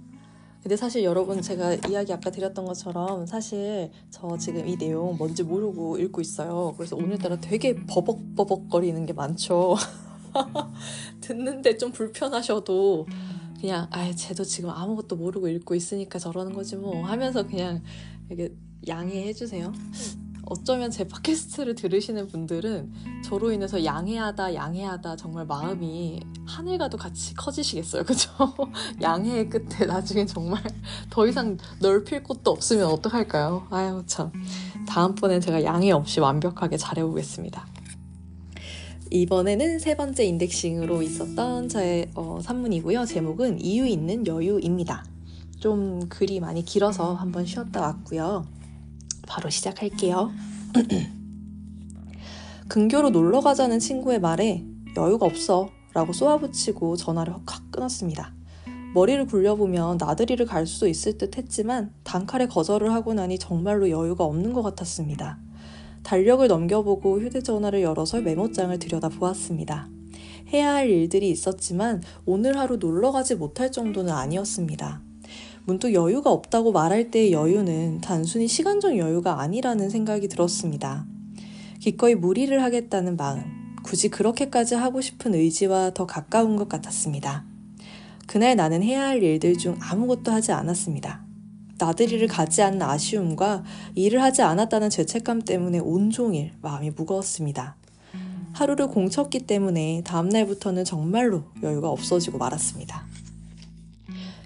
근데 사실 여러분 제가 이야기 아까 드렸던 것처럼 사실 저 지금 이 내용 뭔지 모르고 읽고 있어요. 그래서 오늘따라 되게 버벅버벅거리는 게 많죠. 듣는데 좀 불편하셔도 그냥 아 쟤도 지금 아무것도 모르고 읽고 있으니까 저러는 거지 뭐 하면서 그냥 이게 양해해 주세요. 어쩌면 제 팟캐스트를 들으시는 분들은 저로 인해서 양해하다 양해하다 정말 마음이 하늘과도 같이 커지시겠어요. 그죠? 양해의 끝에 나중에 정말 더 이상 넓힐 곳도 없으면 어떡할까요? 아유 참. 다음번엔 제가 양해 없이 완벽하게 잘해보겠습니다. 이번에는 세 번째 인덱싱으로 있었던 저의 어, 산문이고요. 제목은 이유 있는 여유입니다. 좀 글이 많이 길어서 한번 쉬었다 왔고요 바로 시작할게요. 근교로 놀러 가자는 친구의 말에 여유가 없어 라고 쏘아붙이고 전화를 확 끊었습니다. 머리를 굴려보면 나들이를 갈 수도 있을 듯 했지만 단칼에 거절을 하고 나니 정말로 여유가 없는 것 같았습니다. 달력을 넘겨보고 휴대전화를 열어서 메모장을 들여다보았습니다. 해야 할 일들이 있었지만 오늘 하루 놀러 가지 못할 정도는 아니었습니다. 문득 여유가 없다고 말할 때의 여유는 단순히 시간적 여유가 아니라는 생각이 들었습니다. 기꺼이 무리를 하겠다는 마음, 굳이 그렇게까지 하고 싶은 의지와 더 가까운 것 같았습니다. 그날 나는 해야 할 일들 중 아무것도 하지 않았습니다. 나들이를 가지 않는 아쉬움과 일을 하지 않았다는 죄책감 때문에 온종일 마음이 무거웠습니다. 하루를 공쳤기 때문에 다음날부터는 정말로 여유가 없어지고 말았습니다.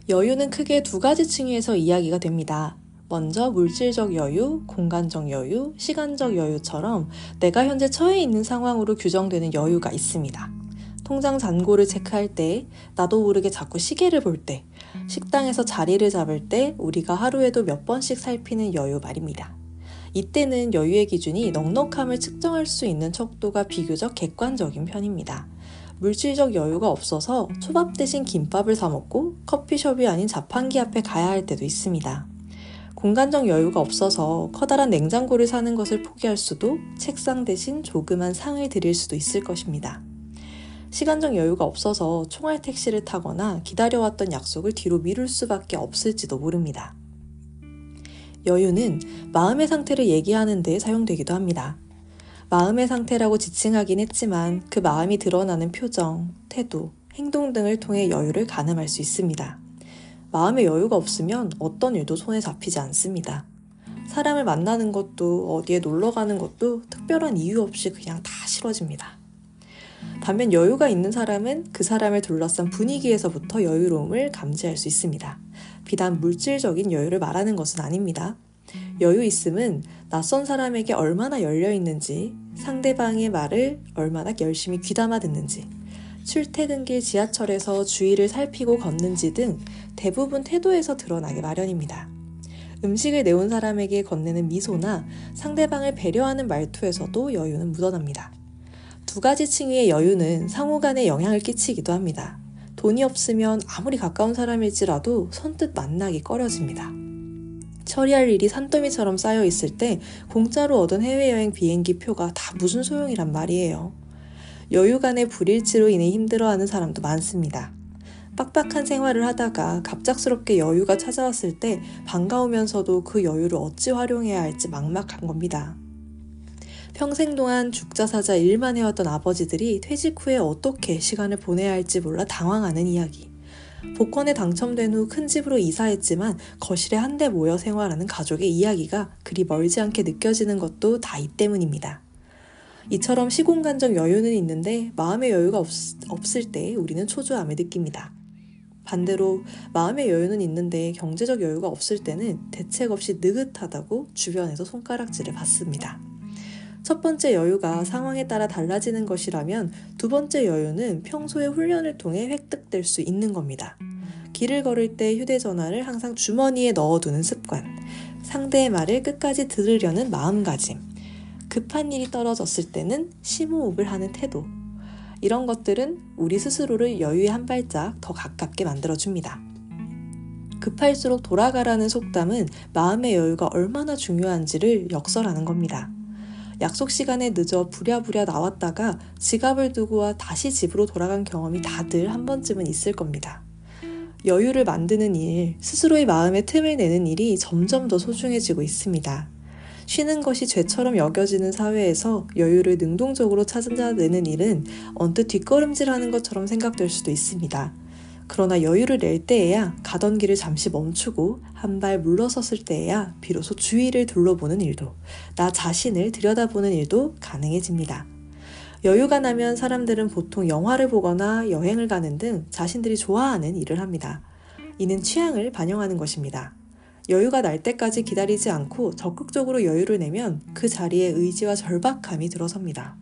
여유는 크게 두 가지 층위에서 이야기가 됩니다. 먼저 물질적 여유, 공간적 여유, 시간적 여유처럼 내가 현재 처해 있는 상황으로 규정되는 여유가 있습니다. 통장 잔고를 체크할 때, 나도 모르게 자꾸 시계를 볼 때, 식당에서 자리를 잡을 때 우리가 하루에도 몇 번씩 살피는 여유 말입니다. 이때는 여유의 기준이 넉넉함을 측정할 수 있는 척도가 비교적 객관적인 편입니다. 물질적 여유가 없어서 초밥 대신 김밥을 사 먹고 커피숍이 아닌 자판기 앞에 가야 할 때도 있습니다. 공간적 여유가 없어서 커다란 냉장고를 사는 것을 포기할 수도 책상 대신 조그만 상을 드릴 수도 있을 것입니다. 시간적 여유가 없어서 총알 택시를 타거나 기다려왔던 약속을 뒤로 미룰 수밖에 없을지도 모릅니다. 여유는 마음의 상태를 얘기하는 데 사용되기도 합니다. 마음의 상태라고 지칭하긴 했지만 그 마음이 드러나는 표정, 태도, 행동 등을 통해 여유를 가늠할 수 있습니다. 마음의 여유가 없으면 어떤 일도 손에 잡히지 않습니다. 사람을 만나는 것도 어디에 놀러 가는 것도 특별한 이유 없이 그냥 다 싫어집니다. 반면 여유가 있는 사람은 그 사람을 둘러싼 분위기에서부터 여유로움을 감지할 수 있습니다. 비단 물질적인 여유를 말하는 것은 아닙니다. 여유 있음은 낯선 사람에게 얼마나 열려 있는지, 상대방의 말을 얼마나 열심히 귀담아 듣는지, 출퇴근길 지하철에서 주위를 살피고 걷는지 등 대부분 태도에서 드러나게 마련입니다. 음식을 내온 사람에게 건네는 미소나 상대방을 배려하는 말투에서도 여유는 묻어납니다. 두 가지 층위의 여유는 상호 간에 영향을 끼치기도 합니다. 돈이 없으면 아무리 가까운 사람일지라도 선뜻 만나기 꺼려집니다. 처리할 일이 산더미처럼 쌓여 있을 때 공짜로 얻은 해외여행 비행기 표가 다 무슨 소용이란 말이에요. 여유 간의 불일치로 인해 힘들어하는 사람도 많습니다. 빡빡한 생활을 하다가 갑작스럽게 여유가 찾아왔을 때 반가우면서도 그 여유를 어찌 활용해야 할지 막막한 겁니다. 평생 동안 죽자사자 일만 해왔던 아버지들이 퇴직 후에 어떻게 시간을 보내야 할지 몰라 당황하는 이야기. 복권에 당첨된 후 큰 집으로 이사했지만 거실에 한데 모여 생활하는 가족의 이야기가 그리 멀지 않게 느껴지는 것도 다 이 때문입니다. 이처럼 시공간적 여유는 있는데 마음의 여유가 없, 없을 때 우리는 초조함을 느낍니다. 반대로 마음의 여유는 있는데 경제적 여유가 없을 때는 대책 없이 느긋하다고 주변에서 손가락질을 받습니다. 첫 번째 여유가 상황에 따라 달라지는 것이라면 두 번째 여유는 평소의 훈련을 통해 획득될 수 있는 겁니다. 길을 걸을 때 휴대전화를 항상 주머니에 넣어두는 습관, 상대의 말을 끝까지 들으려는 마음가짐, 급한 일이 떨어졌을 때는 심호흡을 하는 태도, 이런 것들은 우리 스스로를 여유의 한 발짝 더 가깝게 만들어줍니다. 급할수록 돌아가라는 속담은 마음의 여유가 얼마나 중요한지를 역설하는 겁니다. 약속 시간에 늦어 부랴부랴 나왔다가 지갑을 두고 다시 집으로 돌아간 경험이 다들 한 번쯤은 있을 겁니다. 여유를 만드는 일, 스스로의 마음에 틈을 내는 일이 점점 더 소중해지고 있습니다. 쉬는 것이 죄처럼 여겨지는 사회에서 여유를 능동적으로 찾아내는 일은 언뜻 뒷걸음질하는 것처럼 생각될 수도 있습니다. 그러나 여유를 낼 때에야 가던 길을 잠시 멈추고 한 발 물러섰을 때에야 비로소 주위를 둘러보는 일도 나 자신을 들여다보는 일도 가능해집니다. 여유가 나면 사람들은 보통 영화를 보거나 여행을 가는 등 자신들이 좋아하는 일을 합니다. 이는 취향을 반영하는 것입니다. 여유가 날 때까지 기다리지 않고 적극적으로 여유를 내면 그 자리에 의지와 절박함이 들어섭니다.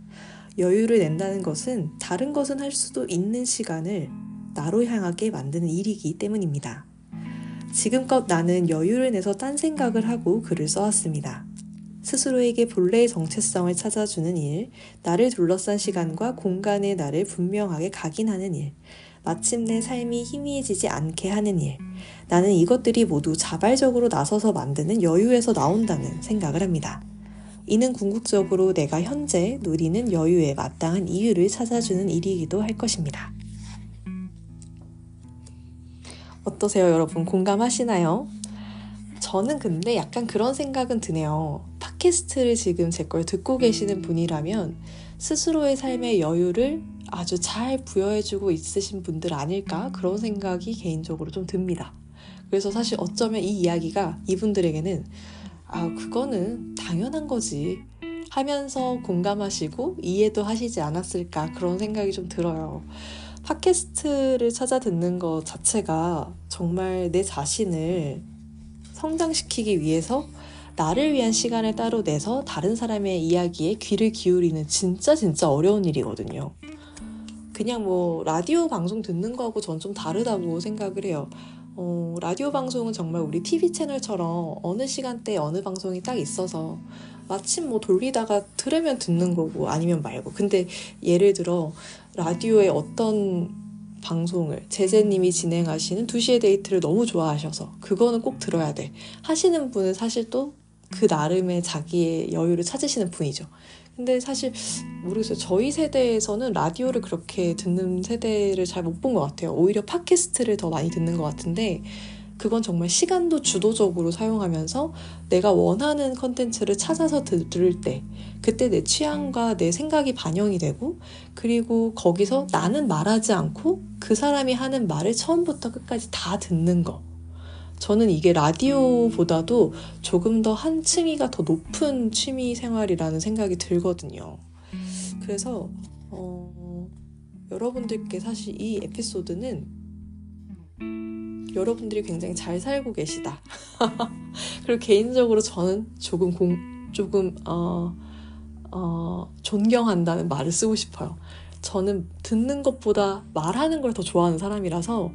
여유를 낸다는 것은 다른 것은 할 수도 있는 시간을 나로 향하게 만드는 일이기 때문입니다. 지금껏 나는 여유를 내서 딴 생각을 하고 글을 써왔습니다. 스스로에게 본래의 정체성을 찾아주는 일, 나를 둘러싼 시간과 공간의 나를 분명하게 각인하는 일, 마침내 삶이 희미해지지 않게 하는 일. 나는 이것들이 모두 자발적으로 나서서 만드는 여유에서 나온다는 생각을 합니다. 이는 궁극적으로 내가 현재 누리는 여유에 마땅한 이유를 찾아주는 일이기도 할 것입니다. 어떠세요, 여러분? 공감하시나요? 저는 근데 약간 그런 생각은 드네요. 팟캐스트를 지금 제 걸 듣고 계시는 분이라면 스스로의 삶의 여유를 아주 잘 부여해주고 있으신 분들 아닐까? 그런 생각이 개인적으로 좀 듭니다. 그래서 사실 어쩌면 이 이야기가 이분들에게는 아, 그거는 당연한 거지. 하면서 공감하시고 이해도 하시지 않았을까 그런 생각이 좀 들어요. 팟캐스트를 찾아 듣는 것 자체가 정말 내 자신을 성장시키기 위해서 나를 위한 시간을 따로 내서 다른 사람의 이야기에 귀를 기울이는 진짜 진짜 어려운 일이거든요. 그냥 뭐 라디오 방송 듣는 거하고 전 좀 다르다고 생각을 해요. 어, 라디오 방송은 정말 우리 TV 채널처럼 어느 시간대 어느 방송이 딱 있어서 마침 뭐 돌리다가 들으면 듣는 거고 아니면 말고. 근데 예를 들어 라디오의 어떤 방송을 제재님이 진행하시는 2시의 데이트를 너무 좋아하셔서 그거는 꼭 들어야 돼 하시는 분은 사실 또 그 나름의 자기의 여유를 찾으시는 분이죠. 근데 사실 모르겠어요. 저희 세대에서는 라디오를 그렇게 듣는 세대를 잘 못 본 것 같아요. 오히려 팟캐스트를 더 많이 듣는 것 같은데 그건 정말 시간도 주도적으로 사용하면서 내가 원하는 컨텐츠를 찾아서 들을 때 그때 내 취향과 내 생각이 반영이 되고 그리고 거기서 나는 말하지 않고 그 사람이 하는 말을 처음부터 끝까지 다 듣는 거. 저는 이게 라디오보다도 조금 더 한 층위가 더 높은 취미 생활이라는 생각이 들거든요. 그래서 어, 여러분들께 사실 이 에피소드는 여러분들이 굉장히 잘 살고 계시다. 그리고 개인적으로 저는 조금 공, 조금, 어, 어, 존경한다는 말을 쓰고 싶어요. 저는 듣는 것보다 말하는 걸 더 좋아하는 사람이라서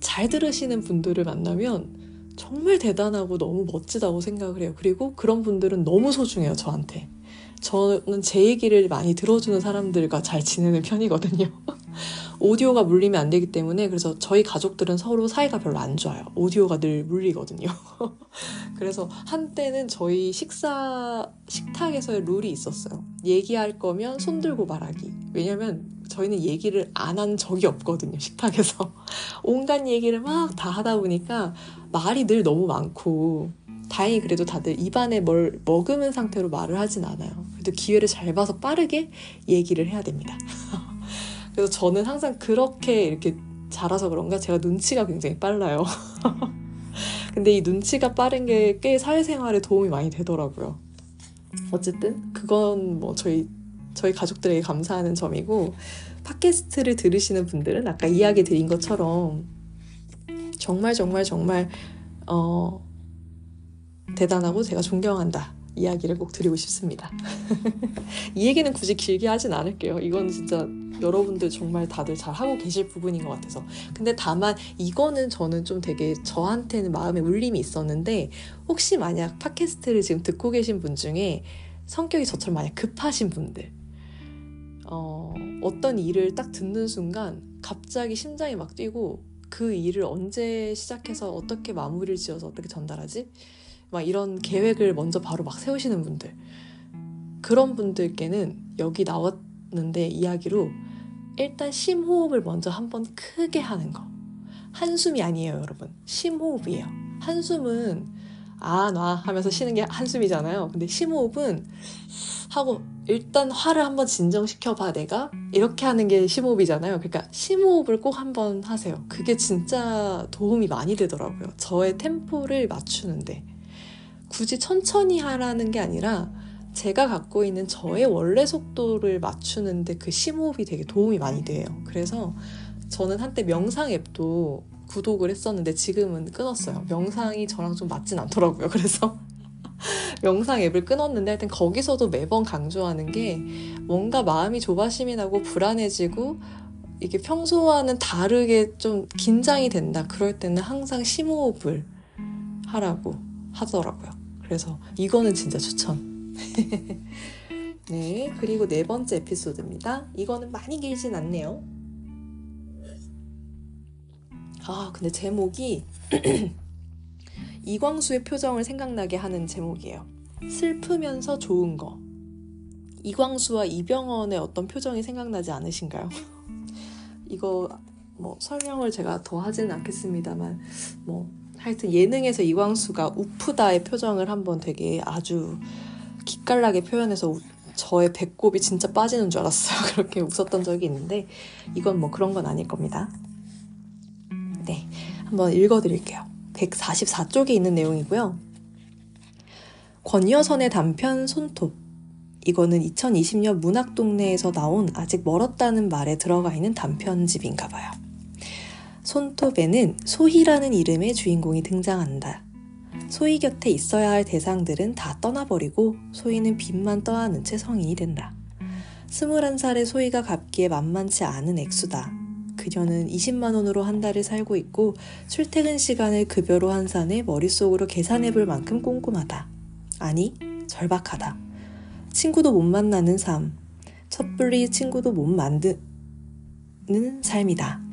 잘 들으시는 분들을 만나면 정말 대단하고 너무 멋지다고 생각을 해요. 그리고 그런 분들은 너무 소중해요, 저한테. 저는 제 얘기를 많이 들어주는 사람들과 잘 지내는 편이거든요. 오디오가 물리면 안 되기 때문에 그래서 저희 가족들은 서로 사이가 별로 안 좋아요. 오디오가 늘 물리거든요. 그래서 한때는 저희 식사 식탁에서의 룰이 있었어요. 얘기할 거면 손 들고 말하기. 왜냐면 저희는 얘기를 안 한 적이 없거든요. 식탁에서 온갖 얘기를 막 다 하다 보니까 말이 늘 너무 많고 다행히 그래도 다들 입안에 뭘 머금은 상태로 말을 하진 않아요. 그래도 기회를 잘 봐서 빠르게 얘기를 해야 됩니다. 그래서 저는 항상 그렇게 이렇게 자라서 그런가 제가 눈치가 굉장히 빨라요. 근데 이 눈치가 빠른 게 꽤 사회생활에 도움이 많이 되더라고요. 어쨌든 그건 뭐 저희 저희 가족들에게 감사하는 점이고 팟캐스트를 들으시는 분들은 아까 이야기 드린 것처럼 정말 정말 정말 어 대단하고 제가 존경한다 이야기를 꼭 드리고 싶습니다. 이 얘기는 굳이 길게 하진 않을게요. 이건 진짜 여러분들 정말 다들 잘 하고 계실 부분인 것 같아서. 근데 다만 이거는 저는 좀 되게 저한테는 마음에 울림이 있었는데 혹시 만약 팟캐스트를 지금 듣고 계신 분 중에 성격이 저처럼 만약 급하신 분들 어, 어떤 일을 딱 듣는 순간 갑자기 심장이 막 뛰고 그 일을 언제 시작해서 어떻게 마무리를 지어서 어떻게 전달하지? 막 이런 계획을 먼저 바로 막 세우시는 분들. 그런 분들께는 여기 나왔는데 이야기로 일단 심호흡을 먼저 한번 크게 하는 거. 한숨이 아니에요, 여러분. 심호흡이에요. 한숨은 아, 놔 하면서 쉬는 게 한숨이잖아요. 근데 심호흡은 하고 일단 화를 한번 진정시켜 봐 내가 이렇게 하는 게 심호흡이잖아요. 그러니까 심호흡을 꼭 한번 하세요. 그게 진짜 도움이 많이 되더라고요. 저의 템포를 맞추는데 굳이 천천히 하라는 게 아니라 제가 갖고 있는 저의 원래 속도를 맞추는데 그 심호흡이 되게 도움이 많이 돼요. 그래서 저는 한때 명상 앱도 구독을 했었는데 지금은 끊었어요. 명상이 저랑 좀 맞진 않더라고요. 그래서 명상 앱을 끊었는데 하여튼 거기서도 매번 강조하는 게 뭔가 마음이 조바심이 나고 불안해지고 이게 평소와는 다르게 좀 긴장이 된다. 그럴 때는 항상 심호흡을 하라고 하더라고요. 그래서 이거는 진짜 추천. 네, 그리고 네 번째 에피소드입니다. 이거는 많이 길진 않네요. 아, 근데 제목이 이광수의 표정을 생각나게 하는 제목이에요. 슬프면서 좋은 거. 이광수와 이병헌의 어떤 표정이 생각나지 않으신가요? 이거 뭐 설명을 제가 더 하지는 않겠습니다만 뭐 하여튼 예능에서 이광수가 우프다의 표정을 한번 되게 아주 기깔나게 표현해서 저의 배꼽이 진짜 빠지는 줄 알았어요. 그렇게 웃었던 적이 있는데 이건 뭐 그런 건 아닐 겁니다. 네, 한번 읽어드릴게요. 144쪽에 있는 내용이고요. 권여선의 단편 손톱. 이거는 2020년 문학동네에서 나온 아직 멀었다는 말에 들어가 있는 단편집인가 봐요. 손톱에는 소희라는 이름의 주인공이 등장한다. 소희 곁에 있어야 할 대상들은 다 떠나버리고 소희는 빚만 떠안은 채 성인이 된다. 21살의 소희가 갚기에 만만치 않은 액수다. 그녀는 20만 원으로 한 달을 살고 있고 출퇴근 시간을 급여로 환산해 머릿속으로 계산해 볼 만큼 꼼꼼하다. 아니, 절박하다. 친구도 못 만나는 삶. 섣불리 친구도 못 만드는 삶이다.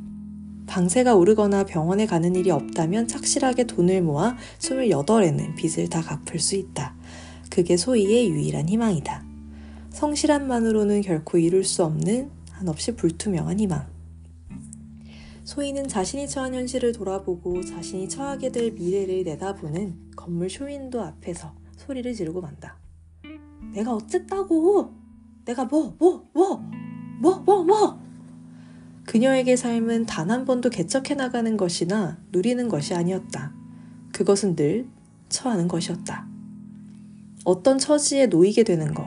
방세가 오르거나 병원에 가는 일이 없다면 착실하게 돈을 모아 28에는 빚을 다 갚을 수 있다. 그게 소희의 유일한 희망이다. 성실함만으로는 결코 이룰 수 없는 한없이 불투명한 희망. 소희는 자신이 처한 현실을 돌아보고 자신이 처하게 될 미래를 내다보는 건물 쇼윈도 앞에서 소리를 지르고 만다. 내가 어쨌다고! 내가 뭐, 뭐, 뭐, 뭐, 뭐, 뭐! 그녀에게 삶은 단 한 번도 개척해 나가는 것이나 누리는 것이 아니었다. 그것은 늘 처하는 것이었다. 어떤 처지에 놓이게 되는 것,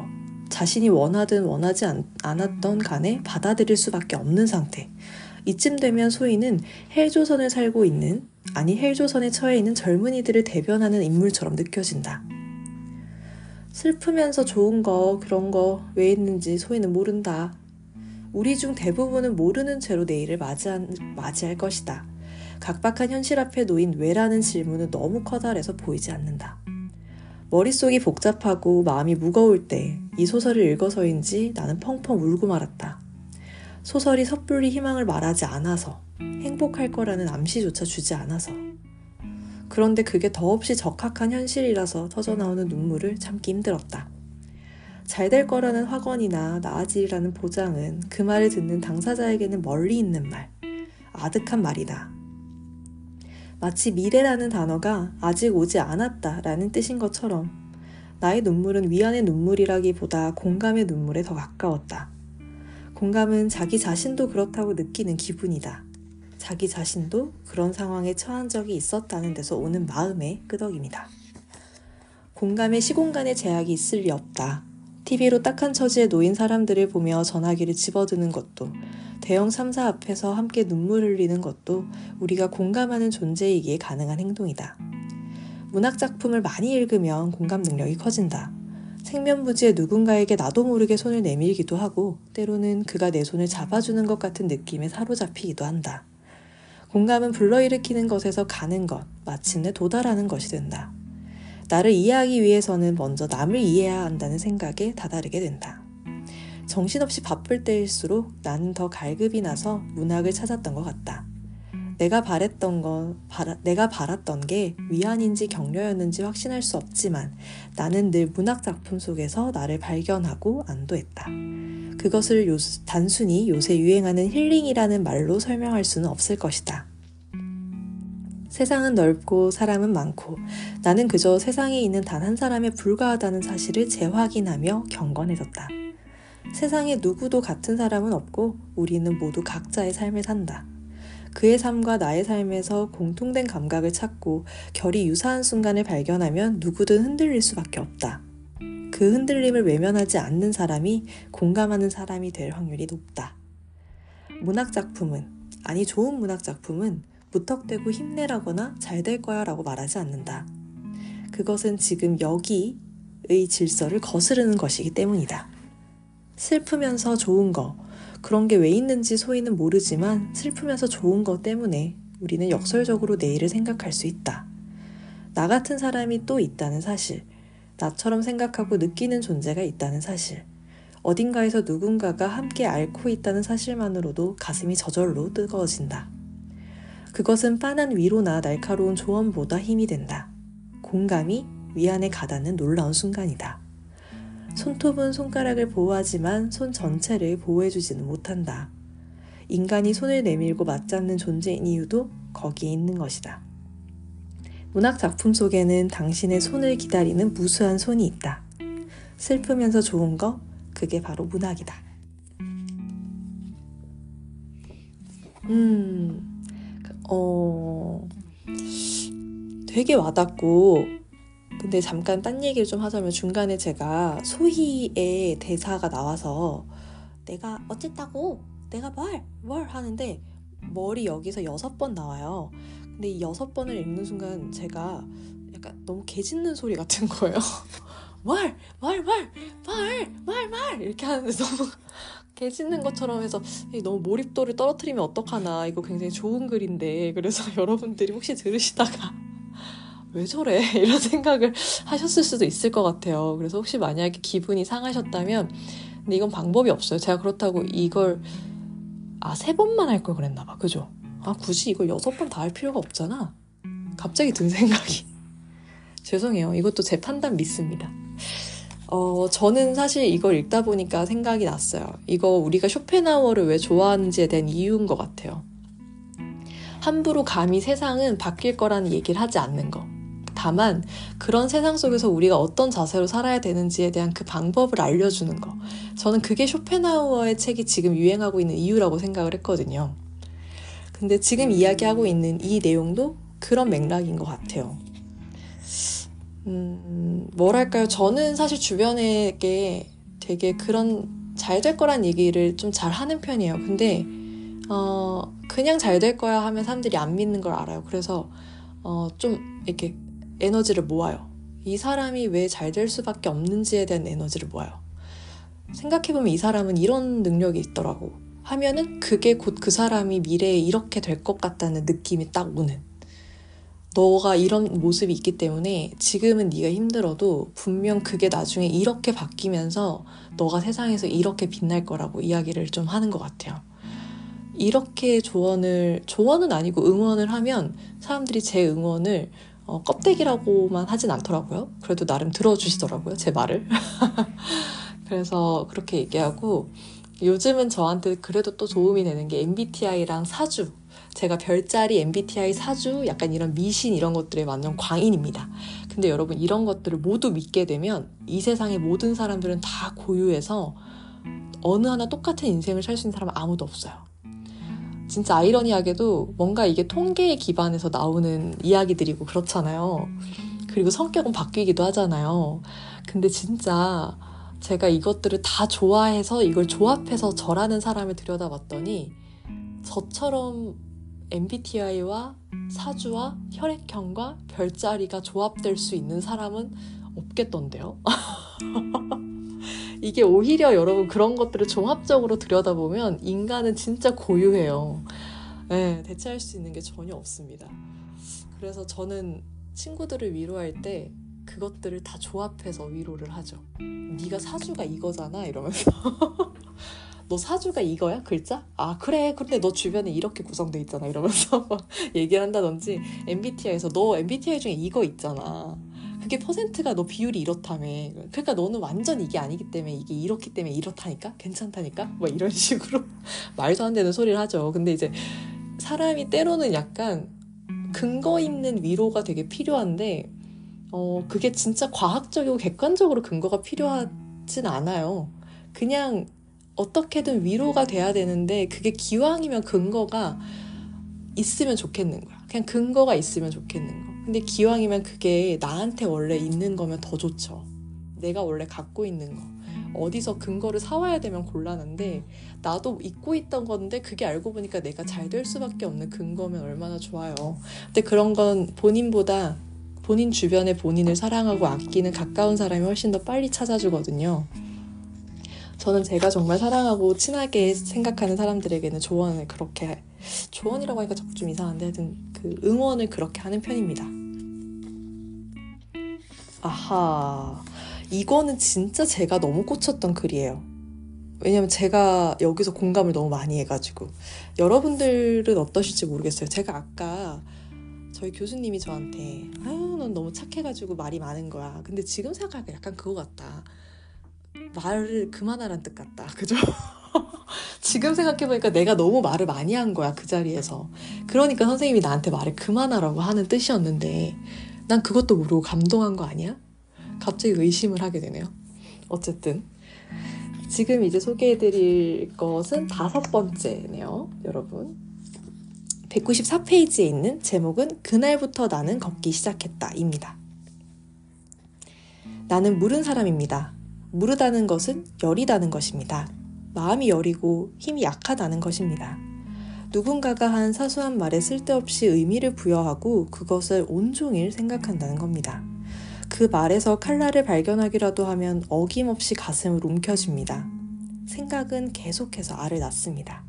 자신이 원하든 원하지 않, 않았던 간에 받아들일 수밖에 없는 상태. 이쯤 되면 소희는 헬조선을 살고 있는, 아니 헬조선에 처해 있는 젊은이들을 대변하는 인물처럼 느껴진다. 슬프면서 좋은 거, 그런 거 왜 있는지 소희는 모른다. 우리 중 대부분은 모르는 채로 내일을 맞이한, 맞이할 것이다. 각박한 현실 앞에 놓인 왜라는 질문은 너무 커다래서 보이지 않는다. 머릿속이 복잡하고 마음이 무거울 때 이 소설을 읽어서인지 나는 펑펑 울고 말았다. 소설이 섣불리 희망을 말하지 않아서 행복할 거라는 암시조차 주지 않아서 그런데 그게 더없이 적합한 현실이라서 터져나오는 눈물을 참기 힘들었다. 잘 될 거라는 확언이나 나아지리라는 보장은 그 말을 듣는 당사자에게는 멀리 있는 말, 아득한 말이다. 마치 미래라는 단어가 아직 오지 않았다 라는 뜻인 것처럼 나의 눈물은 위안의 눈물이라기보다 공감의 눈물에 더 가까웠다. 공감은 자기 자신도 그렇다고 느끼는 기분이다. 자기 자신도 그런 상황에 처한 적이 있었다는 데서 오는 마음의 끄덕임이다. 공감에 시공간의 제약이 있을 리 없다. TV로 딱한 처지에 놓인 사람들을 보며 전화기를 집어드는 것도, 대형 3사 앞에서 함께 눈물 흘리는 것도 우리가 공감하는 존재이기에 가능한 행동이다. 문학 작품을 많이 읽으면 공감 능력이 커진다. 생면부지에 누군가에게 나도 모르게 손을 내밀기도 하고 때로는 그가 내 손을 잡아주는 것 같은 느낌에 사로잡히기도 한다. 공감은 불러일으키는 것에서 가는 것, 마침내 도달하는 것이 된다. 나를 이해하기 위해서는 먼저 남을 이해해야 한다는 생각에 다다르게 된다. 정신없이 바쁠 때일수록 나는 더 갈급이 나서 문학을 찾았던 것 같다. 내가 바랬던 건, 바라, 내가 바랐던 게 위안인지 격려였는지 확신할 수 없지만 나는 늘 문학 작품 속에서 나를 발견하고 안도했다. 그것을 요, 단순히 요새 유행하는 힐링이라는 말로 설명할 수는 없을 것이다. 세상은 넓고 사람은 많고 나는 그저 세상에 있는 단 한 사람에 불과하다는 사실을 재확인하며 경건해졌다. 세상에 누구도 같은 사람은 없고 우리는 모두 각자의 삶을 산다. 그의 삶과 나의 삶에서 공통된 감각을 찾고 결이 유사한 순간을 발견하면 누구든 흔들릴 수밖에 없다. 그 흔들림을 외면하지 않는 사람이 공감하는 사람이 될 확률이 높다. 문학 작품은, 아니 좋은 문학 작품은 무턱대고 힘내라거나 잘 될 거야 라고 말하지 않는다. 그것은 지금 여기의 질서를 거스르는 것이기 때문이다. 슬프면서 좋은 거, 그런 게 왜 있는지 소위는 모르지만 슬프면서 좋은 것 때문에 우리는 역설적으로 내일을 생각할 수 있다. 나 같은 사람이 또 있다는 사실, 나처럼 생각하고 느끼는 존재가 있다는 사실, 어딘가에서 누군가가 함께 앓고 있다는 사실만으로도 가슴이 저절로 뜨거워진다. 그것은 빤한 위로나 날카로운 조언보다 힘이 된다. 공감이 위안에 가닿는 놀라운 순간이다. 손톱은 손가락을 보호하지만 손 전체를 보호해주지는 못한다. 인간이 손을 내밀고 맞잡는 존재인 이유도 거기에 있는 것이다. 문학 작품 속에는 당신의 손을 기다리는 무수한 손이 있다. 슬프면서 좋은 거, 그게 바로 문학이다. 음, 어, 되게 와닿고, 근데 잠깐 딴 얘기를 좀 하자면 중간에 제가 소희의 대사가 나와서 내가 어쨌다고? 내가 뭘, 뭘? 하는데 머리 여기서 여섯 번 나와요. 근데 이 여섯 번을 읽는 순간 제가 약간 너무 개 짖는 소리 같은 거예요. 말, 말, 말, 말, 말, 말 이렇게 하는데 너무 개 짖는 것처럼 해서 너무 몰입도를 떨어뜨리면 어떡하나 이거 굉장히 좋은 글인데 그래서 여러분들이 혹시 들으시다가 왜 저래? 이런 생각을 하셨을 수도 있을 것 같아요. 그래서 혹시 만약에 기분이 상하셨다면, 근데 이건 방법이 없어요. 제가 그렇다고 이걸, 아, 세 번만 할 걸 그랬나 봐. 그죠? 아, 굳이 이걸 여섯 번 다 할 필요가 없잖아. 갑자기 든 생각이. 죄송해요. 이것도 제 판단 믿습니다. 어, 저는 사실 이걸 읽다 보니까 생각이 났어요. 이거 우리가 쇼펜하워를 왜 좋아하는지에 대한 이유인 것 같아요. 함부로 감히 세상은 바뀔 거라는 얘기를 하지 않는 거. 다만 그런 세상 속에서 우리가 어떤 자세로 살아야 되는지에 대한 그 방법을 알려주는 거. 저는 그게 쇼펜하우어의 책이 지금 유행하고 있는 이유라고 생각을 했거든요. 근데 지금 이야기하고 있는 이 내용도 그런 맥락인 것 같아요. 음, 뭐랄까요. 저는 사실 주변에게 되게 그런 잘 될 거란 얘기를 좀 잘 하는 편이에요. 근데, 어, 그냥 잘 될 거야 하면 사람들이 안 믿는 걸 알아요. 그래서, 어, 좀 이렇게 에너지를 모아요. 이 사람이 왜 잘 될 수밖에 없는지에 대한 에너지를 모아요. 생각해보면 이 사람은 이런 능력이 있더라고. 하면은 그게 곧 그 사람이 미래에 이렇게 될 것 같다는 느낌이 딱 오는. 너가 이런 모습이 있기 때문에 지금은 네가 힘들어도 분명 그게 나중에 이렇게 바뀌면서 너가 세상에서 이렇게 빛날 거라고 이야기를 좀 하는 것 같아요. 이렇게 조언을, 조언은 아니고 응원을 하면 사람들이 제 응원을 어, 껍데기라고만 하진 않더라고요. 그래도 나름 들어주시더라고요, 제 말을. 그래서 그렇게 얘기하고 요즘은 저한테 그래도 또 도움이 되는 게 MBTI랑 사주. 제가 별자리, MBTI, 사주, 약간 이런 미신 이런 것들에 완전 광인입니다. 근데 여러분 이런 것들을 모두 믿게 되면 이 세상의 모든 사람들은 다 고유해서 어느 하나 똑같은 인생을 살 수 있는 사람은 아무도 없어요. 진짜 아이러니하게도 뭔가 이게 통계에 기반해서 나오는 이야기들이고 그렇잖아요. 그리고 성격은 바뀌기도 하잖아요. 근데 진짜 제가 이것들을 다 좋아해서 이걸 조합해서 저라는 사람을 들여다봤더니 저처럼 MBTI와 사주와 혈액형과 별자리가 조합될 수 있는 사람은 없겠던데요. 이게 오히려 여러분 그런 것들을 종합적으로 들여다보면 인간은 진짜 고유해요. 네, 대체할 수 있는 게 전혀 없습니다. 그래서 저는 친구들을 위로할 때 그것들을 다 조합해서 위로를 하죠. 네가 사주가 이거잖아 이러면서 너 사주가 이거야? 글자? 아 그래. 근데 너 주변에 이렇게 구성돼 있잖아. 이러면서 얘기를 한다든지. MBTI에서 너 MBTI 중에 이거 있잖아. 그게 퍼센트가 너 비율이 이렇다며. 그러니까 너는 완전 이게 아니기 때문에 이게 이렇기 때문에 이렇다니까? 괜찮다니까? 뭐 이런 식으로 말도 안 되는 소리를 하죠. 근데 이제 사람이 때로는 약간 근거 있는 위로가 되게 필요한데 어 그게 진짜 과학적이고 객관적으로 근거가 필요하진 않아요. 그냥 어떻게든 위로가 돼야 되는데 그게 기왕이면 근거가 있으면 좋겠는 거야. 그냥 근거가 있으면 좋겠는 거. 근데 기왕이면 그게 나한테 원래 있는 거면 더 좋죠. 내가 원래 갖고 있는 거. 어디서 근거를 사와야 되면 곤란한데 나도 잊고 있던 건데 그게 알고 보니까 내가 잘 될 수밖에 없는 근거면 얼마나 좋아요. 근데 그런 건 본인보다 본인 주변에 본인을 사랑하고 아끼는 가까운 사람이 훨씬 더 빨리 찾아주거든요. 저는 제가 정말 사랑하고 친하게 생각하는 사람들에게는 조언을 그렇게 조언이라고 하니까 좀 이상한데 하여튼 그 응원을 그렇게 하는 편입니다. 아하 이거는 진짜 제가 너무 꽂혔던 글이에요. 왜냐면 제가 여기서 공감을 너무 많이 해가지고 여러분들은 어떠실지 모르겠어요. 제가 아까 저희 교수님이 저한테 아유 넌 너무 착해가지고 말이 많은 거야. 근데 지금 생각하니까 약간 그거 같다. 말을 그만하란 뜻 같다. 그죠? 지금 생각해보니까 내가 너무 말을 많이 한 거야, 그 자리에서. 그러니까 선생님이 나한테 말을 그만하라고 하는 뜻이었는데, 난 그것도 모르고 감동한 거 아니야? 갑자기 의심을 하게 되네요. 어쨌든. 지금 이제 소개해드릴 것은 다섯 번째네요, 여러분. 194페이지에 있는 제목은 그날부터 나는 걷기 시작했다 입니다. 나는 물은 사람입니다. 무르다는 것은 여리다는 것입니다. 마음이 여리고 힘이 약하다는 것입니다. 누군가가 한 사소한 말에 쓸데없이 의미를 부여하고 그것을 온종일 생각한다는 겁니다. 그 말에서 칼날을 발견하기라도 하면 어김없이 가슴을 움켜쥡니다. 생각은 계속해서 알을 낳습니다.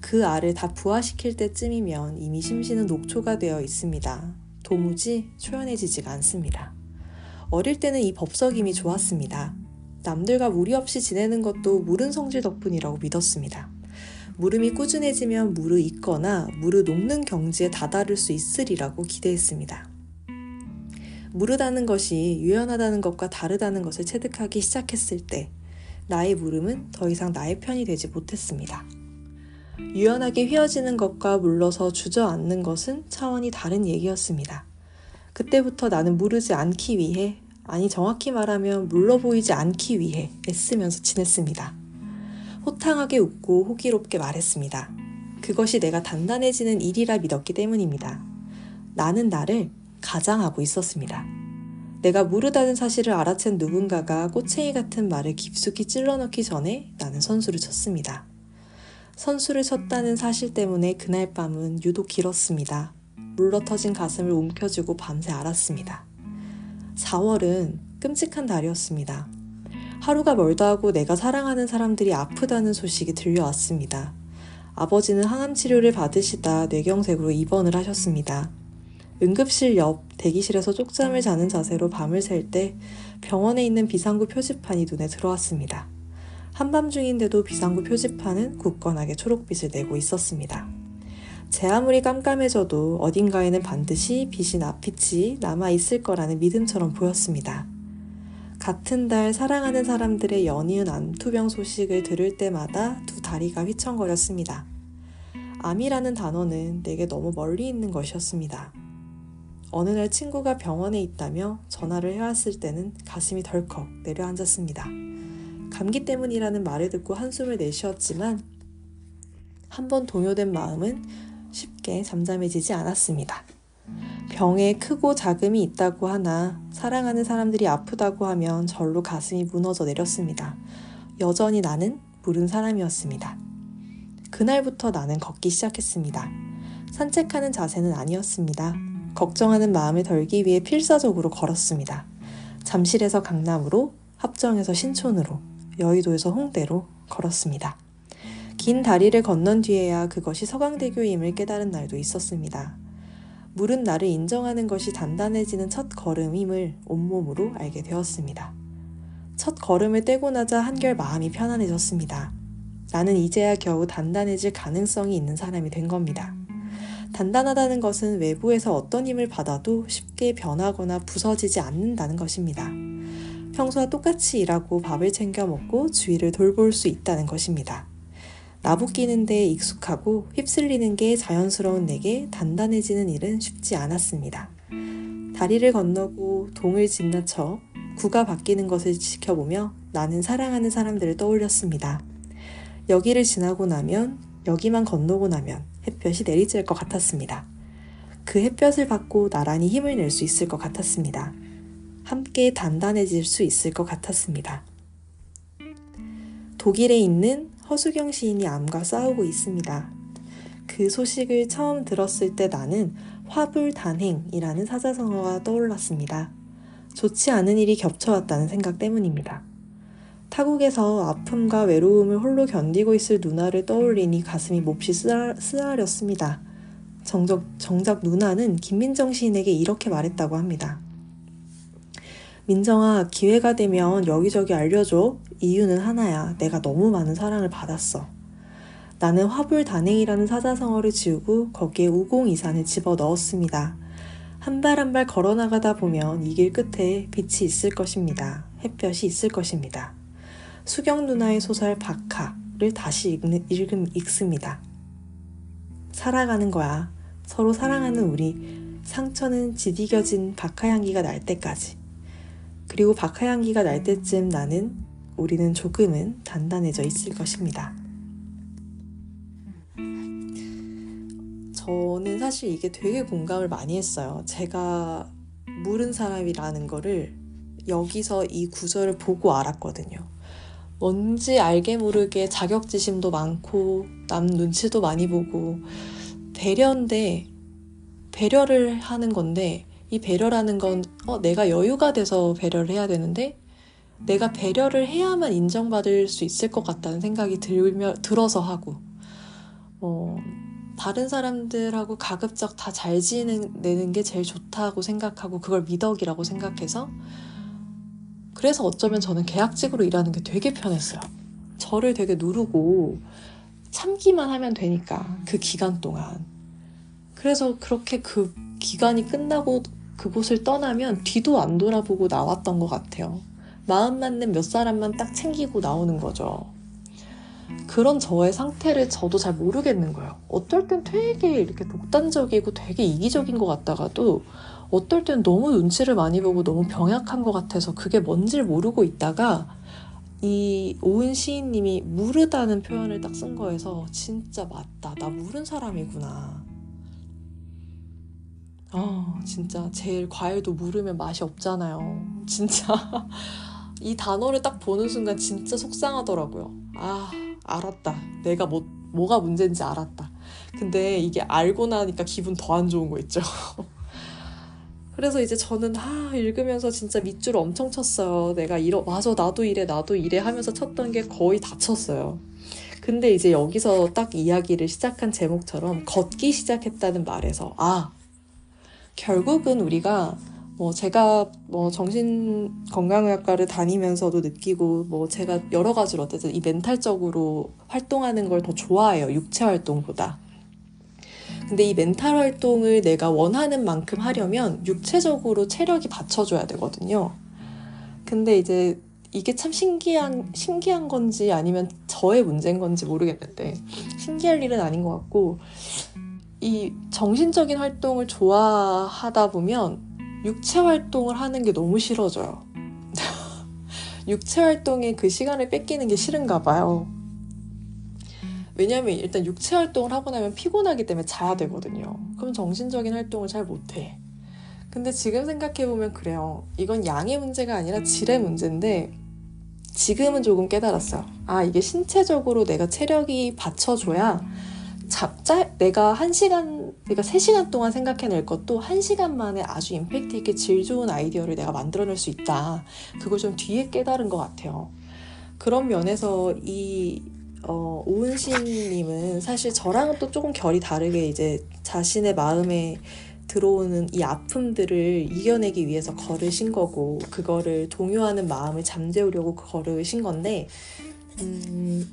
그 알을 다 부화시킬 때쯤이면 이미 심신은 녹초가 되어 있습니다. 도무지 초연해지지가 않습니다. 어릴 때는 이 법석임이 좋았습니다. 남들과 무리 없이 지내는 것도 물은 성질 덕분이라고 믿었습니다. 물음이 꾸준해지면 물을 익거나 물을 녹는 경지에 다다를 수 있으리라고 기대했습니다. 무르다는 것이 유연하다는 것과 다르다는 것을 체득하기 시작했을 때 나의 물음은 더 이상 나의 편이 되지 못했습니다. 유연하게 휘어지는 것과 물러서 주저앉는 것은 차원이 다른 얘기였습니다. 그때부터 나는 무르지 않기 위해 아니 정확히 말하면 물러 보이지 않기 위해 애쓰면서 지냈습니다. 호탕하게 웃고 호기롭게 말했습니다. 그것이 내가 단단해지는 일이라 믿었기 때문입니다. 나는 나를 가장하고 있었습니다. 내가 무르다는 사실을 알아챈 누군가가 꼬챙이 같은 말을 깊숙이 찔러넣기 전에 나는 선수를 쳤습니다. 선수를 쳤다는 사실 때문에 그날 밤은 유독 길었습니다. 물러 터진 가슴을 움켜쥐고 밤새 알았습니다. 4월은 끔찍한 달이었습니다. 하루가 멀다 하고 내가 사랑하는 사람들이 아프다는 소식이 들려왔습니다. 아버지는 항암 치료를 받으시다 뇌경색으로 입원을 하셨습니다. 응급실 옆 대기실에서 쪽잠을 자는 자세로 밤을 샐 때 병원에 있는 비상구 표지판이 눈에 들어왔습니다. 한밤중인데도 비상구 표지판은 굳건하게 초록빛을 내고 있었습니다. 제 아무리 깜깜해져도 어딘가에는 반드시 빛이 나, 빛이 남아 있을 거라는 믿음처럼 보였습니다. 같은 달 사랑하는 사람들의 연이은 암투병 소식을 들을 때마다 두 다리가 휘청거렸습니다. 암이라는 단어는 내게 너무 멀리 있는 것이었습니다. 어느 날 친구가 병원에 있다며 전화를 해왔을 때는 가슴이 덜컥 내려앉았습니다. 감기 때문이라는 말을 듣고 한숨을 내쉬었지만 한번 동요된 마음은 쉽게 잠잠해지지 않았습니다. 병에 크고 자금이 있다고 하나 사랑하는 사람들이 아프다고 하면 절로 가슴이 무너져 내렸습니다. 여전히 나는 부른 사람이었습니다. 그날부터 나는 걷기 시작했습니다. 산책하는 자세는 아니었습니다. 걱정하는 마음을 덜기 위해 필사적으로 걸었습니다. 잠실에서 강남으로, 합정에서 신촌으로, 여의도에서 홍대로 걸었습니다. 긴 다리를 건넌 뒤에야 그것이 서강대교임을 깨달은 날도 있었습니다. 물은 나를 인정하는 것이 단단해지는 첫 걸음임을 온몸으로 알게 되었습니다. 첫 걸음을 떼고 나자 한결 마음이 편안해졌습니다. 나는 이제야 겨우 단단해질 가능성이 있는 사람이 된 겁니다. 단단하다는 것은 외부에서 어떤 힘을 받아도 쉽게 변하거나 부서지지 않는다는 것입니다. 평소와 똑같이 일하고 밥을 챙겨 먹고 주위를 돌볼 수 있다는 것입니다. 나부끼는 데 익숙하고 휩쓸리는 게 자연스러운 내게 단단해지는 일은 쉽지 않았습니다. 다리를 건너고 동을 지나쳐 구가 바뀌는 것을 지켜보며 나는 사랑하는 사람들을 떠올렸습니다. 여기를 지나고 나면 여기만 건너고 나면 햇볕이 내리쬐을 것 같았습니다. 그 햇볕을 받고 나란히 힘을 낼 수 있을 것 같았습니다. 함께 단단해질 수 있을 것 같았습니다. 독일에 있는 허수경 시인이 암과 싸우고 있습니다. 그 소식을 처음 들었을 때 나는 화불단행이라는 사자성어가 떠올랐습니다. 좋지 않은 일이 겹쳐왔다는 생각 때문입니다. 타국에서 아픔과 외로움을 홀로 견디고 있을 누나를 떠올리니 가슴이 몹시 쓰라, 쓰라렸습니다. 정작, 정작 누나는 김민정 시인에게 이렇게 말했다고 합니다. 민정아, 기회가 되면 여기저기 알려줘. 이유는 하나야. 내가 너무 많은 사랑을 받았어. 나는 화불 단행이라는 사자성어를 지우고 거기에 우공이산을 집어 넣었습니다. 한 발 한 발 걸어나가다 보면 이 길 끝에 빛이 있을 것입니다. 햇볕이 있을 것입니다. 수경 누나의 소설 박하를 다시 읽는, 읽음, 읽습니다. 살아가는 거야. 서로 사랑하는 우리. 상처는 지디겨진 박하 향기가 날 때까지. 그리고 박하향기가 날 때쯤 나는 우리는 조금은 단단해져 있을 것입니다. 저는 사실 이게 되게 공감을 많이 했어요. 제가 물은 사람이라는 거를 여기서 이 구절을 보고 알았거든요. 뭔지 알게 모르게 자격지심도 많고 남 눈치도 많이 보고 배려인데 배려를 하는 건데 이 배려라는 건 어, 내가 여유가 돼서 배려를 해야 되는데 내가 배려를 해야만 인정받을 수 있을 것 같다는 생각이 들며, 들어서 하고 어, 다른 사람들하고 가급적 다 잘 지내는 게 제일 좋다고 생각하고 그걸 미덕이라고 생각해서 그래서 어쩌면 저는 계약직으로 일하는 게 되게 편했어요. 저를 되게 누르고 참기만 하면 되니까 그 기간 동안 그래서 그렇게 그 기간이 끝나고 그곳을 떠나면 뒤도 안 돌아보고 나왔던 것 같아요. 마음 맞는 몇 사람만 딱 챙기고 나오는 거죠. 그런 저의 상태를 저도 잘 모르겠는 거예요. 어떨 땐 되게 이렇게 독단적이고 되게 이기적인 것 같다가도 어떨 땐 너무 눈치를 많이 보고 너무 병약한 것 같아서 그게 뭔지를 모르고 있다가 이 오은 시인님이 무르다는 표현을 딱 쓴 거에서 진짜 맞다. 나 무른 사람이구나. 아, 진짜 제일 과일도 물으면 맛이 없잖아요. 진짜 이 단어를 딱 보는 순간 진짜 속상하더라고요. 아, 알았다. 내가 뭐, 뭐가 문제인지 알았다. 근데 이게 알고 나니까 기분 더 안 좋은 거 있죠. 그래서 이제 저는 아 읽으면서 진짜 밑줄 엄청 쳤어요. 내가 이러 맞아 나도 이래 나도 이래 하면서 쳤던 게 거의 다 쳤어요. 근데 이제 여기서 딱 이야기를 시작한 제목처럼 걷기 시작했다는 말에서 아 결국은 우리가 뭐 제가 뭐 정신 건강의학과를 다니면서도 느끼고 뭐 제가 여러 가지로 어쨌든 이 멘탈적으로 활동하는 걸 더 좋아해요. 육체 활동보다. 근데 이 멘탈 활동을 내가 원하는 만큼 하려면 육체적으로 체력이 받쳐줘야 되거든요. 근데 이제 이게 참 신기한, 신기한 건지 아니면 저의 문제인 건지 모르겠는데, 신기할 일은 아닌 것 같고, 이 정신적인 활동을 좋아하다 보면 육체 활동을 하는 게 너무 싫어져요. 육체 활동에 그 시간을 뺏기는 게 싫은가 봐요. 왜냐면 일단 육체 활동을 하고 나면 피곤하기 때문에 자야 되거든요. 그럼 정신적인 활동을 잘 못해. 근데 지금 생각해보면 그래요. 이건 양의 문제가 아니라 질의 문제인데 지금은 조금 깨달았어요. 아, 이게 신체적으로 내가 체력이 받쳐줘야 잡짜 내가 한 시간 그러니까 세 시간 동안 생각해낼 것도 한 시간 만에 아주 임팩트 있게 질 좋은 아이디어를 내가 만들어낼 수 있다. 그걸 좀 뒤에 깨달은 것 같아요. 그런 면에서 이 어, 오은신님은 사실 저랑은 또 조금 결이 다르게 이제 자신의 마음에 들어오는 이 아픔들을 이겨내기 위해서 걸으신 거고 그거를 동요하는 마음을 잠재우려고 걸으신 건데 음,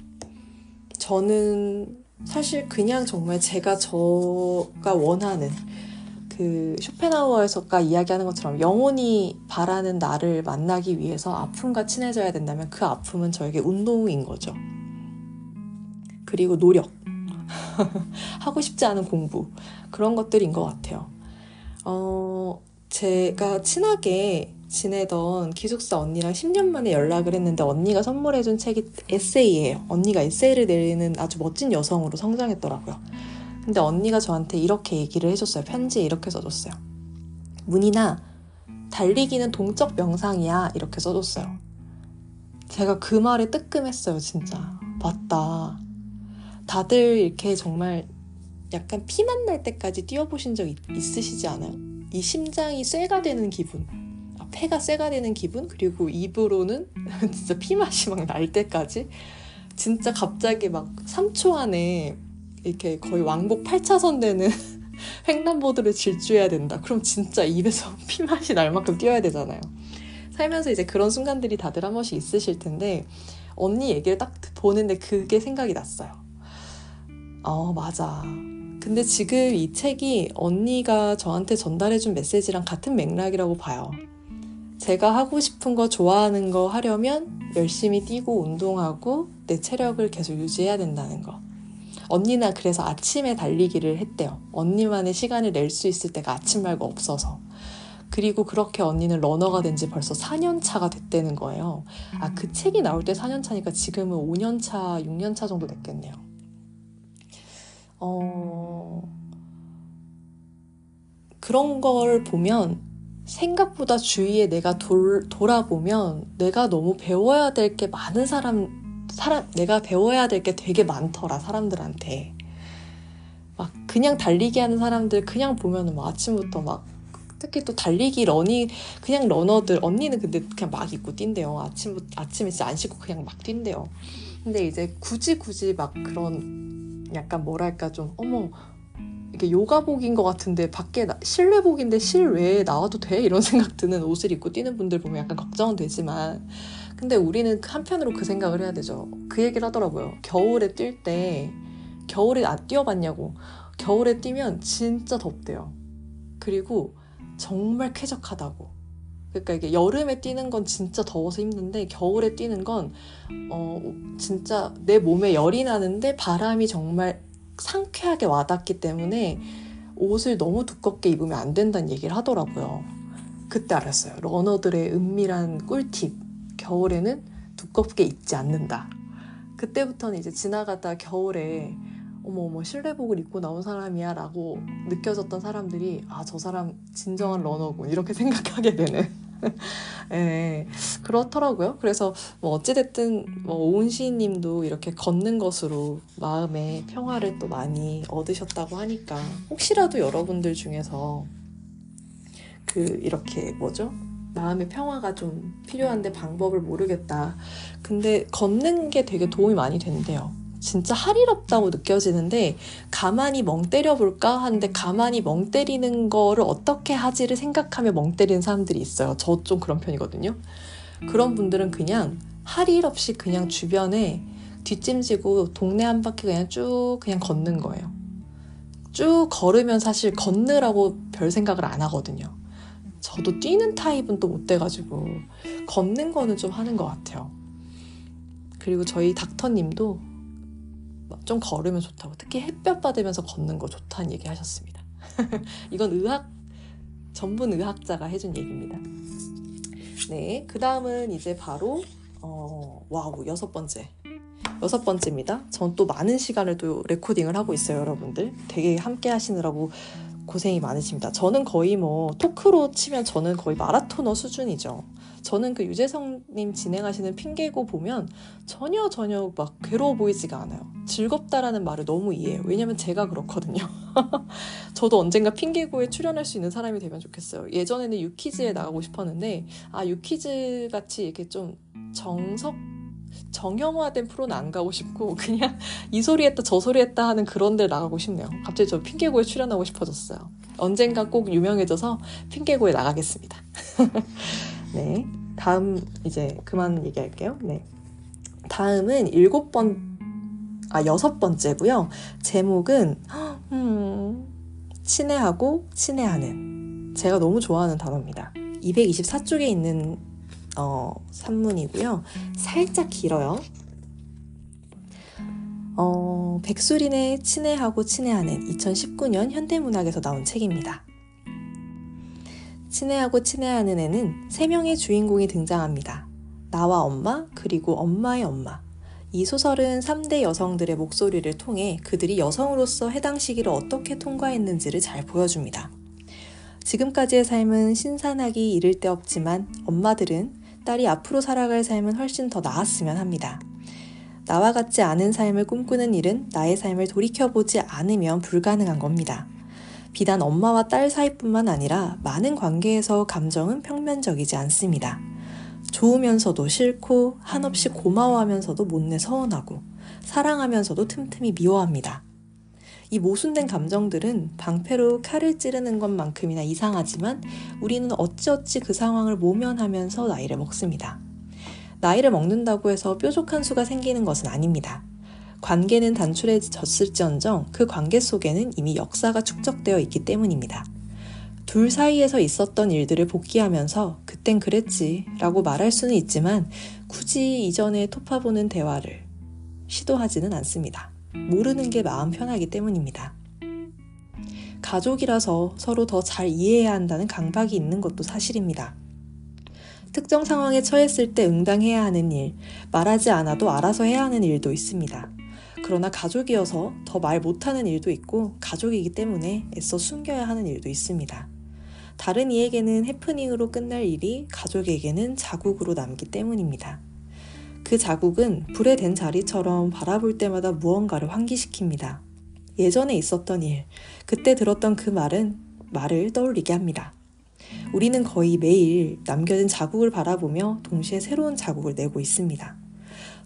저는 사실 그냥 정말 제가 저가 원하는 그 쇼펜하우어에서가 이야기하는 것처럼 영원히 바라는 나를 만나기 위해서 아픔과 친해져야 된다면 그 아픔은 저에게 운동인 거죠. 그리고 노력. 하고 싶지 않은 공부. 그런 것들인 것 같아요. 어, 제가 친하게 지내던 기숙사 언니랑 10년 만에 연락을 했는데 언니가 선물해준 책이 에세이예요. 언니가 에세이를 내리는 아주 멋진 여성으로 성장했더라고요. 근데 언니가 저한테 이렇게 얘기를 해줬어요. 편지에 이렇게 써줬어요. 문이나 달리기는 동적 명상이야. 이렇게 써줬어요. 제가 그 말에 뜨끔했어요, 진짜. 맞다. 다들 이렇게 정말 약간 피만 날 때까지 뛰어보신 적 있, 있으시지 않아요? 이 심장이 쇠가 되는 기분. 아, 폐가 쇠가 되는 기분? 그리고 입으로는 진짜 피맛이 막 날 때까지 진짜 갑자기 막 3초 안에 이렇게 거의 왕복 8차선 되는 횡단보도를 질주해야 된다. 그럼 진짜 입에서 피맛이 날 만큼 뛰어야 되잖아요. 살면서 이제 그런 순간들이 다들 한 번씩 있으실 텐데 언니 얘기를 딱 보는데 그게 생각이 났어요. 어, 맞아. 근데 지금 이 책이 언니가 저한테 전달해준 메시지랑 같은 맥락이라고 봐요. 제가 하고 싶은 거, 좋아하는 거 하려면 열심히 뛰고 운동하고 내 체력을 계속 유지해야 된다는 거. 언니나 그래서 아침에 달리기를 했대요. 언니만의 시간을 낼 수 있을 때가 아침 말고 없어서. 그리고 그렇게 언니는 러너가 된 지 벌써 4년 차가 됐다는 거예요. 아, 그 책이 나올 때 4년 차니까 지금은 5년 차, 6년 차 정도 됐겠네요. 어, 그런 걸 보면 생각보다 주위에 내가 돌, 돌아보면 내가 너무 배워야 될 게 많은 사람 사람 내가 배워야 될 게 되게 많더라 사람들한테. 막 그냥 달리기 하는 사람들 그냥 보면은 막 아침부터 막 특히 또 달리기 러닝 그냥 러너들 언니는 근데 그냥 막 입고 뛴대요. 아침부터 아침에 진짜 안 씻고 그냥 막 뛴대요. 근데 이제 굳이 굳이 막 그런 약간 뭐랄까 좀 어머 이게 요가복인 것 같은데 밖에 나, 실내복인데 실외에 나와도 돼 이런 생각 드는 옷을 입고 뛰는 분들 보면 약간 걱정은 되지만 근데 우리는 한편으로 그 생각을 해야 되죠. 그 얘기를 하더라고요. 겨울에 뛸 때, 겨울에 안 뛰어봤냐고. 겨울에 뛰면 진짜 덥대요. 그리고 정말 쾌적하다고. 그러니까 이게 여름에 뛰는 건 진짜 더워서 힘든데 겨울에 뛰는 건 어, 진짜 내 몸에 열이 나는데 바람이 정말 상쾌하게 와닿기 때문에 옷을 너무 두껍게 입으면 안 된다는 얘기를 하더라고요. 그때 알았어요. 러너들의 은밀한 꿀팁. 겨울에는 두껍게 입지 않는다. 그때부터는 이제 지나가다 겨울에 어머 어머 실내복을 입고 나온 사람이야 라고 느껴졌던 사람들이 아 저 사람 진정한 러너군 이렇게 생각하게 되는 예, 그렇더라고요. 그래서 뭐 어찌됐든 뭐 오은 시인님도 이렇게 걷는 것으로 마음의 평화를 또 많이 얻으셨다고 하니까 혹시라도 여러분들 중에서 그 이렇게 뭐죠? 마음의 평화가 좀 필요한데 방법을 모르겠다. 근데 걷는 게 되게 도움이 많이 된대요. 진짜 할일 없다고 느껴지는데 가만히 멍 때려볼까 하는데 가만히 멍 때리는 거를 어떻게 하지를 생각하며 멍 때리는 사람들이 있어요. 저 좀 그런 편이거든요. 그런 분들은 그냥 할 일 없이 그냥 주변에 뒷짐지고 동네 한 바퀴 그냥 쭉 그냥 걷는 거예요. 쭉 걸으면 사실 걷느라고 별 생각을 안 하거든요. 저도 뛰는 타입은 또 못 돼가지고 걷는 거는 좀 하는 것 같아요. 그리고 저희 닥터님도 좀 걸으면 좋다고 특히 햇볕 받으면서 걷는 거 좋다는 얘기 하셨습니다. 이건 의학 전문 의학자가 해준 얘기입니다. 네, 그 다음은 이제 바로 어, wow 여섯 번째 여섯 번째입니다. 전 또 많은 시간을 또 레코딩을 하고 있어요, 여러분들. 되게 함께 하시느라고 고생이 많으십니다. 저는 거의 뭐 토크로 치면 저는 거의 마라토너 수준이죠. 저는 그 유재성님 진행하시는 핑계고 보면 전혀 전혀 막 괴로워 보이지가 않아요. 즐겁다라는 말을 너무 이해해요. 왜냐면 제가 그렇거든요. 저도 언젠가 핑계고에 출연할 수 있는 사람이 되면 좋겠어요. 예전에는 유키즈에 나가고 싶었는데 아 유키즈 같이 이렇게 좀 정석 정형화된 프로는 안 가고 싶고 그냥 이 소리 했다 저 소리 했다 하는 그런 데 나가고 싶네요. 갑자기 저 핑계고에 출연하고 싶어졌어요. 언젠가 꼭 유명해져서 핑계고에 나가겠습니다. 네. 다음 이제 그만 얘기할게요. 네. 다음은 일곱 번, 아, 여섯 번째고요. 제목은, 음, 친애하고 친애하는. 제가 너무 좋아하는 단어입니다. 224쪽에 있는 어, 산문이고요. 살짝 길어요. 어, 백수린의 친애하고 친애하는 2019년 현대문학에서 나온 책입니다. 친애하고 친애하는 애는 세 명의 주인공이 등장합니다. 나와 엄마, 그리고 엄마의 엄마. 이 소설은 3대 여성들의 목소리를 통해 그들이 여성으로서 해당 시기를 어떻게 통과했는지를 잘 보여줍니다. 지금까지의 삶은 신선하기 이를 데 없지만 엄마들은 딸이 앞으로 살아갈 삶은 훨씬 더 나았으면 합니다. 나와 같지 않은 삶을 꿈꾸는 일은 나의 삶을 돌이켜보지 않으면 불가능한 겁니다. 비단 엄마와 딸 사이뿐만 아니라 많은 관계에서 감정은 평면적이지 않습니다. 좋으면서도 싫고 한없이 고마워하면서도 못내 서운하고 사랑하면서도 틈틈이 미워합니다. 이 모순된 감정들은 방패로 칼을 찌르는 것만큼이나 이상하지만 우리는 어찌어찌 그 상황을 모면하면서 나이를 먹습니다. 나이를 먹는다고 해서 뾰족한 수가 생기는 것은 아닙니다. 관계는 단출해졌을지언정 그 관계 속에는 이미 역사가 축적되어 있기 때문입니다. 둘 사이에서 있었던 일들을 복귀하면서 그땐 그랬지 라고 말할 수는 있지만 굳이 이전에 토파보는 대화를 시도하지는 않습니다. 모르는 게 마음 편하기 때문입니다. 가족이라서 서로 더 잘 이해해야 한다는 강박이 있는 것도 사실입니다. 특정 상황에 처했을 때 응당해야 하는 일, 말하지 않아도 알아서 해야 하는 일도 있습니다. 그러나 가족이어서 더 말 못하는 일도 있고 가족이기 때문에 애써 숨겨야 하는 일도 있습니다. 다른 이에게는 해프닝으로 끝날 일이 가족에게는 자국으로 남기 때문입니다. 그 자국은 불에 댄 자리처럼 바라볼 때마다 무언가를 환기시킵니다. 예전에 있었던 일, 그때 들었던 그 말은 말을 떠올리게 합니다. 우리는 거의 매일 남겨진 자국을 바라보며 동시에 새로운 자국을 내고 있습니다.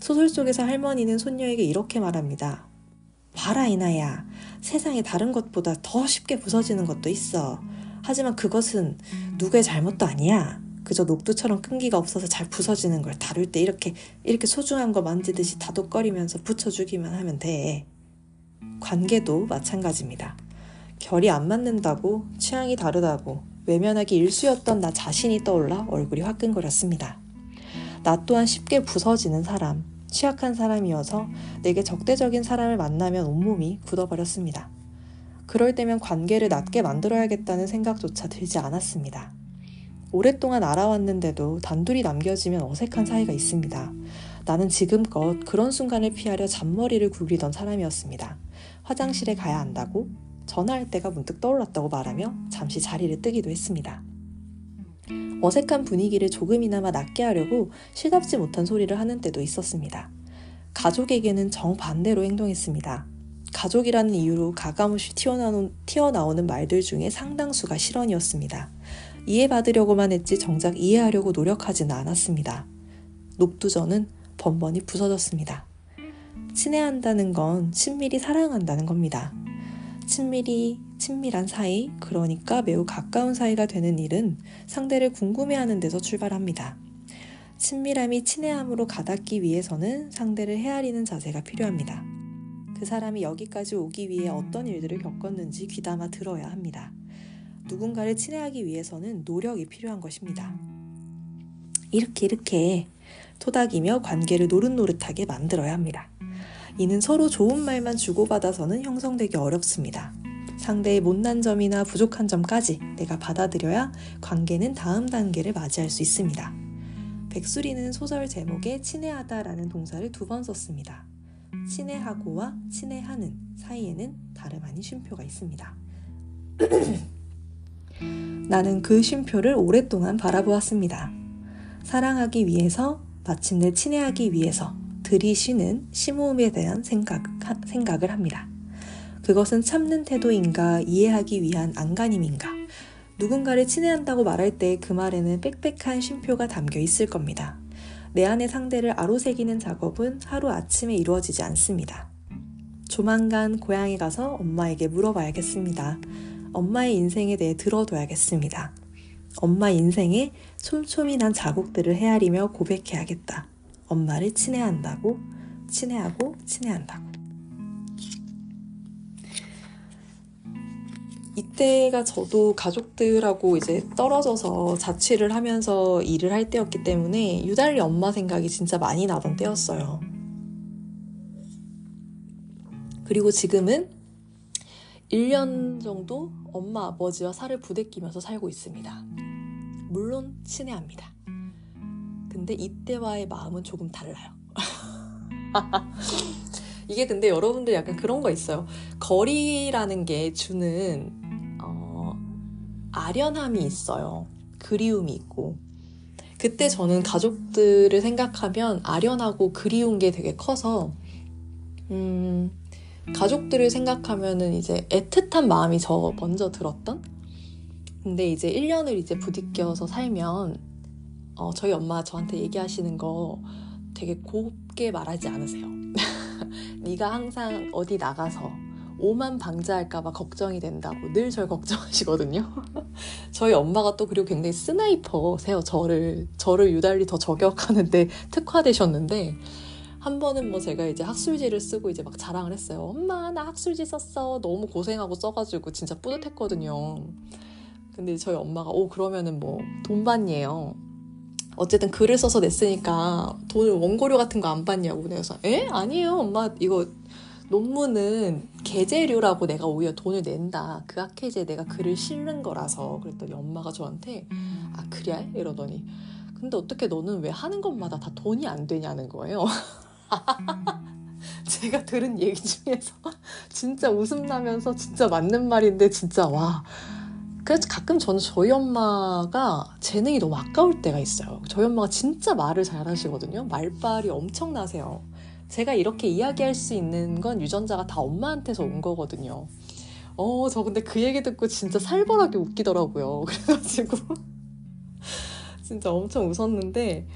소설 속에서 할머니는 손녀에게 이렇게 말합니다. 봐라, 이나야. 세상에 다른 것보다 더 쉽게 부서지는 것도 있어. 하지만 그것은 누구의 잘못도 아니야. 그저 녹두처럼 끈기가 없어서 잘 부서지는 걸 다룰 때 이렇게 이렇게 소중한 거 만지듯이 다독거리면서 붙여주기만 하면 돼. 관계도 마찬가지입니다. 결이 안 맞는다고 취향이 다르다고 외면하기 일수였던 나 자신이 떠올라 얼굴이 화끈거렸습니다. 나 또한 쉽게 부서지는 사람, 취약한 사람이어서 내게 적대적인 사람을 만나면 온몸이 굳어버렸습니다. 그럴 때면 관계를 낮게 만들어야겠다는 생각조차 들지 않았습니다. 오랫동안 알아왔는데도 단둘이 남겨지면 어색한 사이가 있습니다. 나는 지금껏 그런 순간을 피하려 잔머리를 굴리던 사람이었습니다. 화장실에 가야 한다고 전화할 때가 문득 떠올랐다고 말하며 잠시 자리를 뜨기도 했습니다. 어색한 분위기를 조금이나마 낫게 하려고 실답지 못한 소리를 하는 때도 있었습니다. 가족에게는 정반대로 행동했습니다. 가족이라는 이유로 가감없이 튀어나오는, 튀어나오는 말들 중에 상당수가 실언이었습니다. 이해받으려고만 했지 정작 이해하려고 노력하지는 않았습니다. 녹두전은 번번이 부서졌습니다. 친애한다는 건 친밀히 사랑한다는 겁니다. 친밀히 친밀한 사이, 그러니까 매우 가까운 사이가 되는 일은 상대를 궁금해하는 데서 출발합니다. 친밀함이 친애함으로 가닿기 위해서는 상대를 헤아리는 자세가 필요합니다. 그 사람이 여기까지 오기 위해 어떤 일들을 겪었는지 귀담아 들어야 합니다. 누군가를 친애하기 위해서는 노력이 필요한 것입니다. 이렇게 이렇게 토닥이며 관계를 노릇노릇하게 만들어야 합니다. 이는 서로 좋은 말만 주고받아서는 형성되기 어렵습니다. 상대의 못난 점이나 부족한 점까지 내가 받아들여야 관계는 다음 단계를 맞이할 수 있습니다. 백수리는 소설 제목에 친애하다라는 동사를 두 번 썼습니다. 친애하고와 친애하는 사이에는 다름 아닌 쉼표가 있습니다. 나는 그 쉼표를 오랫동안 바라보았습니다. 사랑하기 위해서, 마침내 친해하기 위해서 들이쉬는 심호흡에 대한 생각, 생각을 합니다. 그것은 참는 태도인가, 이해하기 위한 안간힘인가, 누군가를 친애한다고 말할 때 그 말에는 빽빽한 쉼표가 담겨 있을 겁니다. 내 안의 상대를 아로새기는 작업은 하루 아침에 이루어지지 않습니다. 조만간 고향에 가서 엄마에게 물어봐야겠습니다. 엄마의 인생에 대해 들어둬야겠습니다. 엄마 인생에 촘촘히 난 자국들을 헤아리며 고백해야겠다. 엄마를 친애한다고, 친애하고, 친애한다고. 이때가 저도 가족들하고 이제 떨어져서 자취를 하면서 일을 할 때였기 때문에 유달리 엄마 생각이 진짜 많이 나던 때였어요. 그리고 지금은 1년 정도 엄마 아버지와 살을 부대끼면서 살고 있습니다. 물론 친애합니다. 근데 이때와의 마음은 조금 달라요. 이게 근데 여러분들 약간 그런 거 있어요. 거리라는 게 주는 어, 아련함이 있어요. 그리움이 있고. 그때 저는 가족들을 생각하면 아련하고 그리운 게 되게 커서 음, 가족들을 생각하면은 이제 애틋한 마음이 저 먼저 들었던? 근데 이제 1년을 이제 부딪혀서 살면, 어, 저희 엄마 저한테 얘기하시는 거 되게 곱게 말하지 않으세요. 네가 항상 어디 나가서 오만 방자할까봐 걱정이 된다고 늘 절 걱정하시거든요. 저희 엄마가 또 그리고 굉장히 스나이퍼세요. 저를 저를 유달리 더 저격하는데 특화되셨는데 한 번은 뭐 제가 이제 학술지를 쓰고 이제 막 자랑을 했어요. 엄마, 나 학술지 썼어. 너무 고생하고 써가지고 진짜 뿌듯했거든요. 근데 저희 엄마가, 오, 그러면은 뭐 돈 받니에요. 어쨌든 글을 써서 냈으니까 돈 원고료 같은 거 안 받냐고. 그래서, 에? 아니에요. 엄마, 이거 논문은 계제료라고 내가 오히려 돈을 낸다. 그 학회지에 내가 글을 실는 거라서. 그랬더니 엄마가 저한테, 아, 그래? 이러더니. 근데 어떻게 너는 왜 하는 것마다 다 돈이 안 되냐는 거예요. 제가 들은 얘기 중에서 진짜 웃음 나면서 진짜 맞는 말인데 진짜 와. 그래서 가끔 저는 저희 엄마가 재능이 너무 아까울 때가 있어요. 저희 엄마가 진짜 말을 잘 하시거든요. 말빨이 엄청나세요. 제가 이렇게 이야기할 수 있는 건 유전자가 다 엄마한테서 온 거거든요. 어, 저 근데 그 얘기 듣고 진짜 살벌하게 웃기더라고요. 그래가지고 진짜 엄청 웃었는데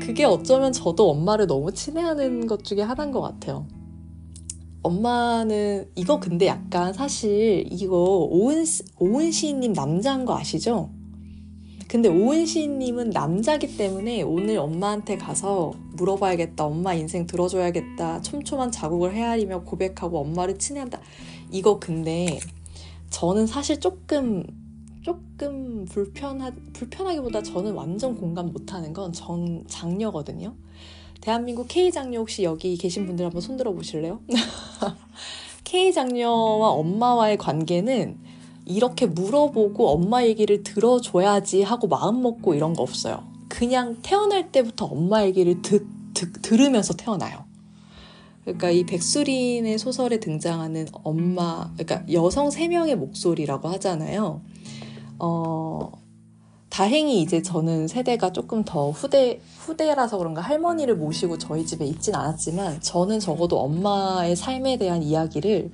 그게 어쩌면 저도 엄마를 너무 친애하는 것 중에 하나인 것 같아요. 엄마는 이거 근데 약간 사실 이거 오은 오은 시인님 남자인 거 아시죠? 근데 오은 시인님은 남자기 때문에 오늘 엄마한테 가서 물어봐야겠다. 엄마 인생 들어줘야겠다. 촘촘한 자국을 헤아리며 고백하고 엄마를 친애한다. 이거 근데 저는 사실 조금 조금 불편하, 불편하기보다 저는 완전 공감 못하는 건 전 장녀거든요. 대한민국 K 장녀 혹시 여기 계신 분들 한번 손들어 보실래요? K 장녀와 엄마와의 관계는 이렇게 물어보고 엄마 얘기를 들어줘야지 하고 마음 먹고 이런 거 없어요. 그냥 태어날 때부터 엄마 얘기를 듣, 듣, 들으면서 태어나요. 그러니까 이 백수린의 소설에 등장하는 엄마, 그러니까 여성 세 명의 목소리라고 하잖아요. 어, 다행히 이제 저는 세대가 조금 더 후대, 후대라서 그런가 할머니를 모시고 저희 집에 있진 않았지만 저는 적어도 엄마의 삶에 대한 이야기를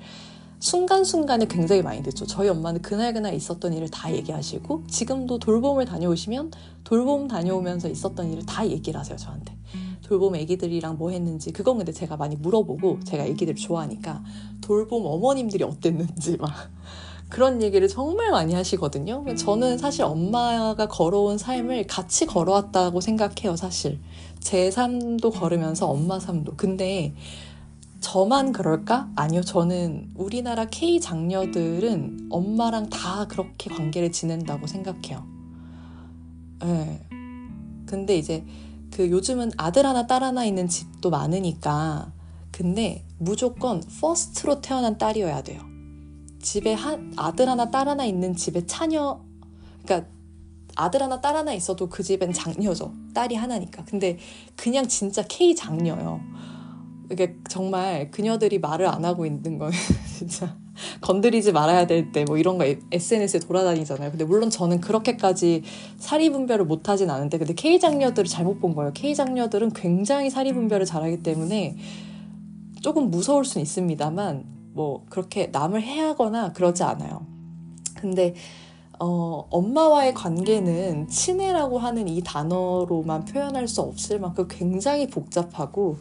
순간순간에 굉장히 많이 듣죠. 저희 엄마는 그날그날 있었던 일을 다 얘기하시고 지금도 돌봄을 다녀오시면 돌봄 다녀오면서 있었던 일을 다 얘기를 하세요, 저한테. 돌봄 애기들이랑 뭐 했는지 그건 근데 제가 많이 물어보고 제가 애기들 좋아하니까 돌봄 어머님들이 어땠는지 막 그런 얘기를 정말 많이 하시거든요. 저는 사실 엄마가 걸어온 삶을 같이 걸어왔다고 생각해요, 사실. 제 삶도 걸으면서 엄마 삶도. 근데 저만 그럴까? 아니요, 저는 우리나라 K 장녀들은 엄마랑 다 그렇게 관계를 지낸다고 생각해요. 예. 네. 근데 이제 그 요즘은 아들 하나 딸 하나 있는 집도 많으니까 근데 무조건 first로 태어난 딸이어야 돼요. 집에 한 아들 하나 딸 하나 있는 집에 차녀 그러니까 아들 하나 딸 하나 있어도 그 집엔 장녀죠. 딸이 하나니까. 근데 그냥 진짜 K 장녀요. 이게 정말 그녀들이 말을 안 하고 있는 거예요. 진짜 건드리지 말아야 될 때 뭐 이런 거 SNS에 돌아다니잖아요. 근데 물론 저는 그렇게까지 사리 분별을 못 하진 않은데 근데 K 장녀들을 잘못 본 거예요. K 장녀들은 굉장히 사리 분별을 잘하기 때문에 조금 무서울 수는 있습니다만 뭐 그렇게 남을 해하거나 그러지 않아요. 근데 어, 엄마와의 관계는 친애라고 하는 이 단어로만 표현할 수 없을 만큼 굉장히 복잡하고,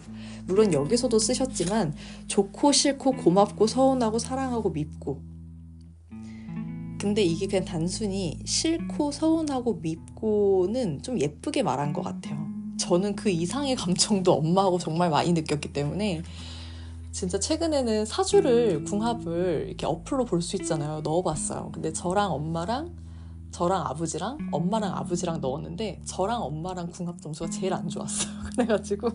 물론 여기서도 쓰셨지만, 좋고 싫고 고맙고 서운하고 사랑하고 밉고. 근데 이게 그냥 단순히 싫고 서운하고 밉고는 좀 예쁘게 말한 것 같아요. 저는 그 이상의 감정도 엄마하고 정말 많이 느꼈기 때문에, 진짜 최근에는 사주를 궁합을 이렇게 어플로 볼 수 있잖아요. 넣어봤어요. 근데 저랑 엄마랑 저랑 아버지랑 엄마랑 아버지랑 넣었는데 저랑 엄마랑 궁합 점수가 제일 안 좋았어요. 그래가지고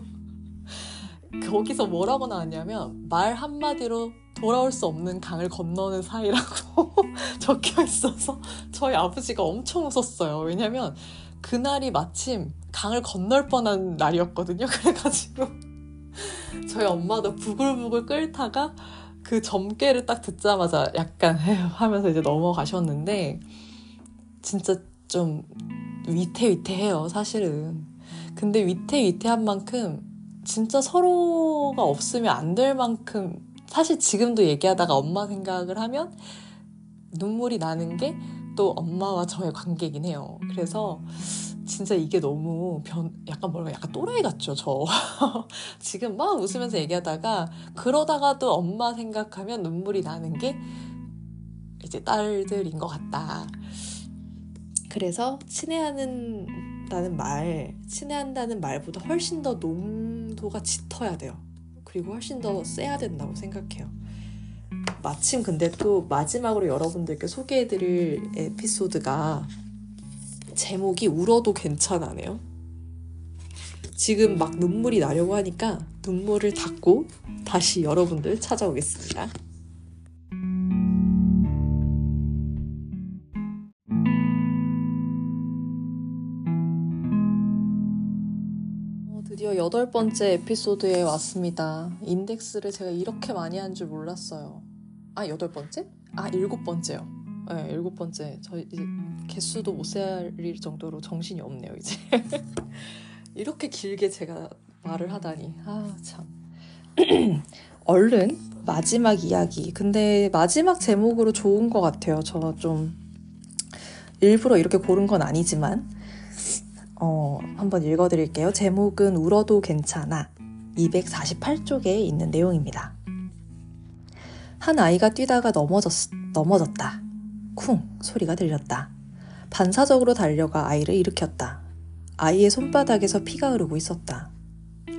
거기서 뭐라고 나왔냐면 말 한마디로 돌아올 수 없는 강을 건너는 사이라고 적혀 있어서 저희 아버지가 엄청 웃었어요. 왜냐면 그날이 마침 강을 건널 뻔한 날이었거든요. 그래가지고 저희 엄마도 부글부글 끓다가 그 점괘를 딱 듣자마자 약간 하면서 이제 넘어가셨는데 진짜 좀 위태위태해요 사실은. 근데 위태위태한 만큼 진짜 서로가 없으면 안 될 만큼 사실 지금도 얘기하다가 엄마 생각을 하면 눈물이 나는 게 또 엄마와 저의 관계긴 해요. 그래서 진짜 이게 너무 변, 약간 뭐랄까, 약간 또라이 같죠, 저. 지금 막 웃으면서 얘기하다가, 그러다가도 엄마 생각하면 눈물이 나는 게 이제 딸들인 것 같다. 그래서 친애하는다는 말, 친애한다는 말보다 훨씬 더 농도가 짙어야 돼요. 그리고 훨씬 더 세야 된다고 생각해요. 마침 근데 또 마지막으로 여러분들께 소개해드릴 에피소드가 제목이 울어도 괜찮아네요. 지금 막 눈물이 나려고 하니까 눈물을 닦고 다시 여러분들 찾아오겠습니다. 어, 드디어 여덟 번째 에피소드에 왔습니다. 인덱스를 제가 이렇게 많이 한 줄 몰랐어요. 아, 여덟 번째? 아, 일곱 번째요. 네, 일곱 번째. 저 이제 개수도 못 세릴 정도로 정신이 없네요, 이제. 이렇게 길게 제가 말을 하다니. 아, 참. 얼른 마지막 이야기. 근데 마지막 제목으로 좋은 것 같아요. 저 좀 일부러 이렇게 고른 건 아니지만 어, 한번 읽어드릴게요. 제목은 울어도 괜찮아. 248쪽에 있는 내용입니다. 한 아이가 뛰다가 넘어졌, 넘어졌다. 쿵 소리가 들렸다. 반사적으로 달려가 아이를 일으켰다. 아이의 손바닥에서 피가 흐르고 있었다.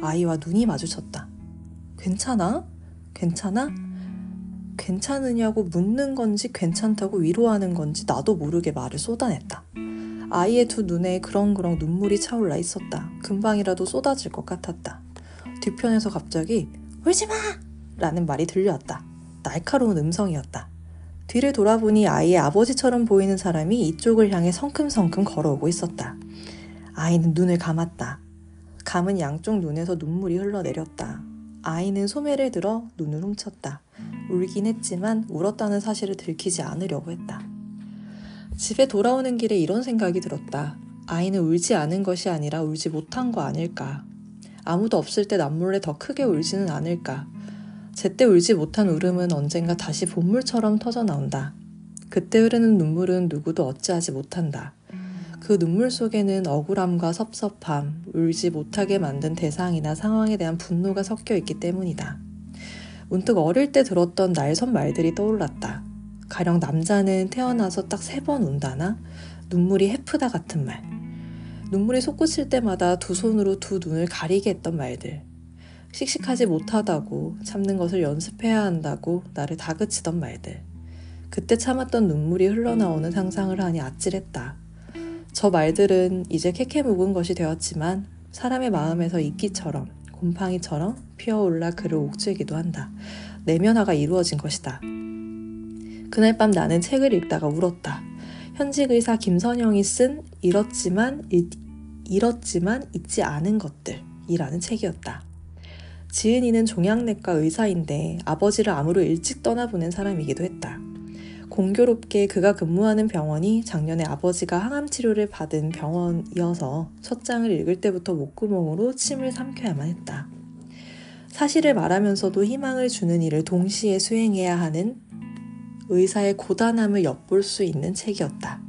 아이와 눈이 마주쳤다. 괜찮아? 괜찮아? 괜찮으냐고 묻는 건지 괜찮다고 위로하는 건지 나도 모르게 말을 쏟아냈다. 아이의 두 눈에 그렁그렁 눈물이 차올라 있었다. 금방이라도 쏟아질 것 같았다. 뒤편에서 갑자기 울지 마! 라는 말이 들려왔다. 날카로운 음성이었다. 뒤를 돌아보니 아이의 아버지처럼 보이는 사람이 이쪽을 향해 성큼성큼 걸어오고 있었다. 아이는 눈을 감았다. 감은 양쪽 눈에서 눈물이 흘러내렸다. 아이는 소매를 들어 눈을 훔쳤다. 울긴 했지만 울었다는 사실을 들키지 않으려고 했다. 집에 돌아오는 길에 이런 생각이 들었다. 아이는 울지 않은 것이 아니라 울지 못한 거 아닐까. 아무도 없을 때 남몰래 더 크게 울지는 않을까. 제때 울지 못한 울음은 언젠가 다시 본물처럼 터져 나온다. 그때 흐르는 눈물은 누구도 어찌하지 못한다. 그 눈물 속에는 억울함과 섭섭함, 울지 못하게 만든 대상이나 상황에 대한 분노가 섞여 있기 때문이다. 문득 어릴 때 들었던 날선 말들이 떠올랐다. 가령 남자는 태어나서 딱 세 번 운다나 눈물이 해프다 같은 말. 눈물이 솟구칠 때마다 두 손으로 두 눈을 가리게 했던 말들. 씩씩하지 못하다고 참는 것을 연습해야 한다고 나를 다그치던 말들. 그때 참았던 눈물이 흘러나오는 상상을 하니 아찔했다. 저 말들은 이제 캐캐 묵은 것이 되었지만 사람의 마음에서 이끼처럼 곰팡이처럼 피어올라 그를 옥죄기도 한다. 내면화가 이루어진 것이다. 그날 밤 나는 책을 읽다가 울었다. 현직 의사 김선영이 쓴 잃었지만 잃, 잃었지만 잊지 않은 것들이라는 책이었다. 지은이는 종양내과 의사인데 아버지를 암으로 일찍 떠나보낸 사람이기도 했다. 공교롭게 그가 근무하는 병원이 작년에 아버지가 항암 치료를 받은 병원이어서 첫 장을 읽을 때부터 목구멍으로 침을 삼켜야만 했다. 사실을 말하면서도 희망을 주는 일을 동시에 수행해야 하는 의사의 고단함을 엿볼 수 있는 책이었다.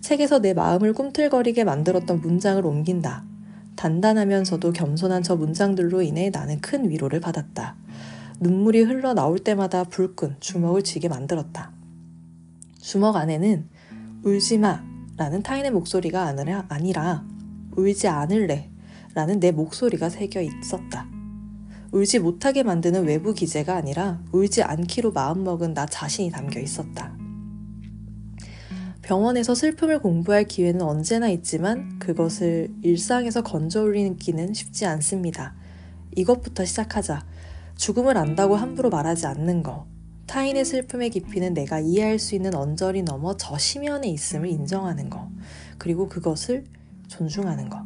책에서 내 마음을 꿈틀거리게 만들었던 문장을 옮긴다. 단단하면서도 겸손한 저 문장들로 인해 나는 큰 위로를 받았다. 눈물이 흘러 나올 때마다 불끈 주먹을 쥐게 만들었다. 주먹 안에는 울지 마 라는 타인의 목소리가 아니라, 울지 않을래 라는 내 목소리가 새겨 있었다. 울지 못하게 만드는 외부 기제가 아니라 울지 않기로 마음먹은 나 자신이 담겨 있었다. 병원에서 슬픔을 공부할 기회는 언제나 있지만 그것을 일상에서 건져 올리기는 쉽지 않습니다. 이것부터 시작하자. 죽음을 안다고 함부로 말하지 않는 것. 타인의 슬픔의 깊이는 내가 이해할 수 있는 언저리 넘어 저 심연에 있음을 인정하는 것. 그리고 그것을 존중하는 것.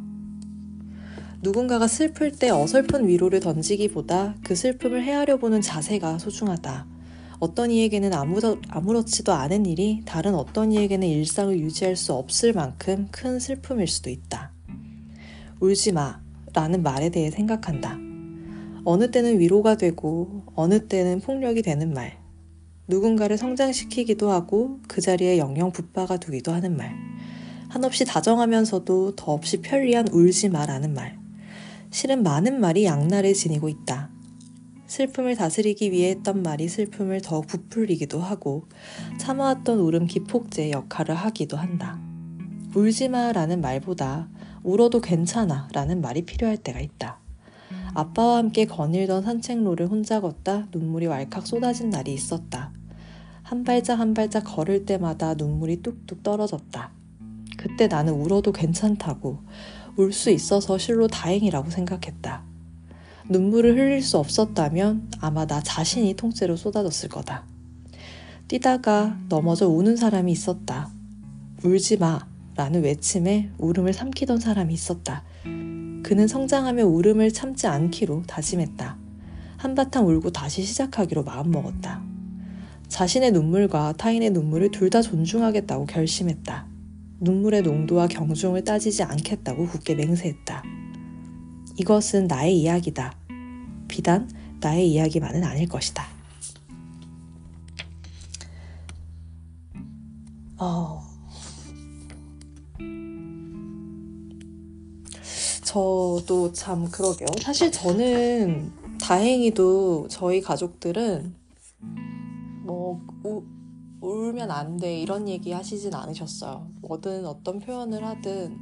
누군가가 슬플 때 어설픈 위로를 던지기보다 그 슬픔을 헤아려 보는 자세가 소중하다. 어떤 이에게는 아무렇, 아무렇지도 않은 일이 다른 어떤 이에게는 일상을 유지할 수 없을 만큼 큰 슬픔일 수도 있다. 울지 마. 라는 말에 대해 생각한다. 어느 때는 위로가 되고, 어느 때는 폭력이 되는 말. 누군가를 성장시키기도 하고, 그 자리에 영영 붙박아 두기도 하는 말. 한없이 다정하면서도 더없이 편리한 울지 마라는 말. 실은 많은 말이 양날을 지니고 있다. 슬픔을 다스리기 위해 했던 말이 슬픔을 더욱 부풀리기도 하고 참아왔던 울음 기폭제의 역할을 하기도 한다. 울지 마 라는 말보다 울어도 괜찮아 라는 말이 필요할 때가 있다. 아빠와 함께 거닐던 산책로를 혼자 걷다 눈물이 왈칵 쏟아진 날이 있었다. 한 발짝 한 발짝 걸을 때마다 눈물이 뚝뚝 떨어졌다. 그때 나는 울어도 괜찮다고 울 수 있어서 실로 다행이라고 생각했다. 눈물을 흘릴 수 없었다면 아마 나 자신이 통째로 쏟아졌을 거다. 뛰다가 넘어져 우는 사람이 있었다. 울지 마. 라는 외침에 울음을 삼키던 사람이 있었다. 그는 성장하며 울음을 참지 않기로 다짐했다. 한바탕 울고 다시 시작하기로 마음먹었다. 자신의 눈물과 타인의 눈물을 둘 다 존중하겠다고 결심했다. 눈물의 농도와 경중을 따지지 않겠다고 굳게 맹세했다. 이것은 나의 이야기다. 비단 나의 이야기만은 아닐 것이다. 어... 저도 참 그러게요. 사실 저는 다행히도 저희 가족들은 뭐 우, 울면 안 돼 이런 얘기 하시진 않으셨어요. 뭐든 어떤 표현을 하든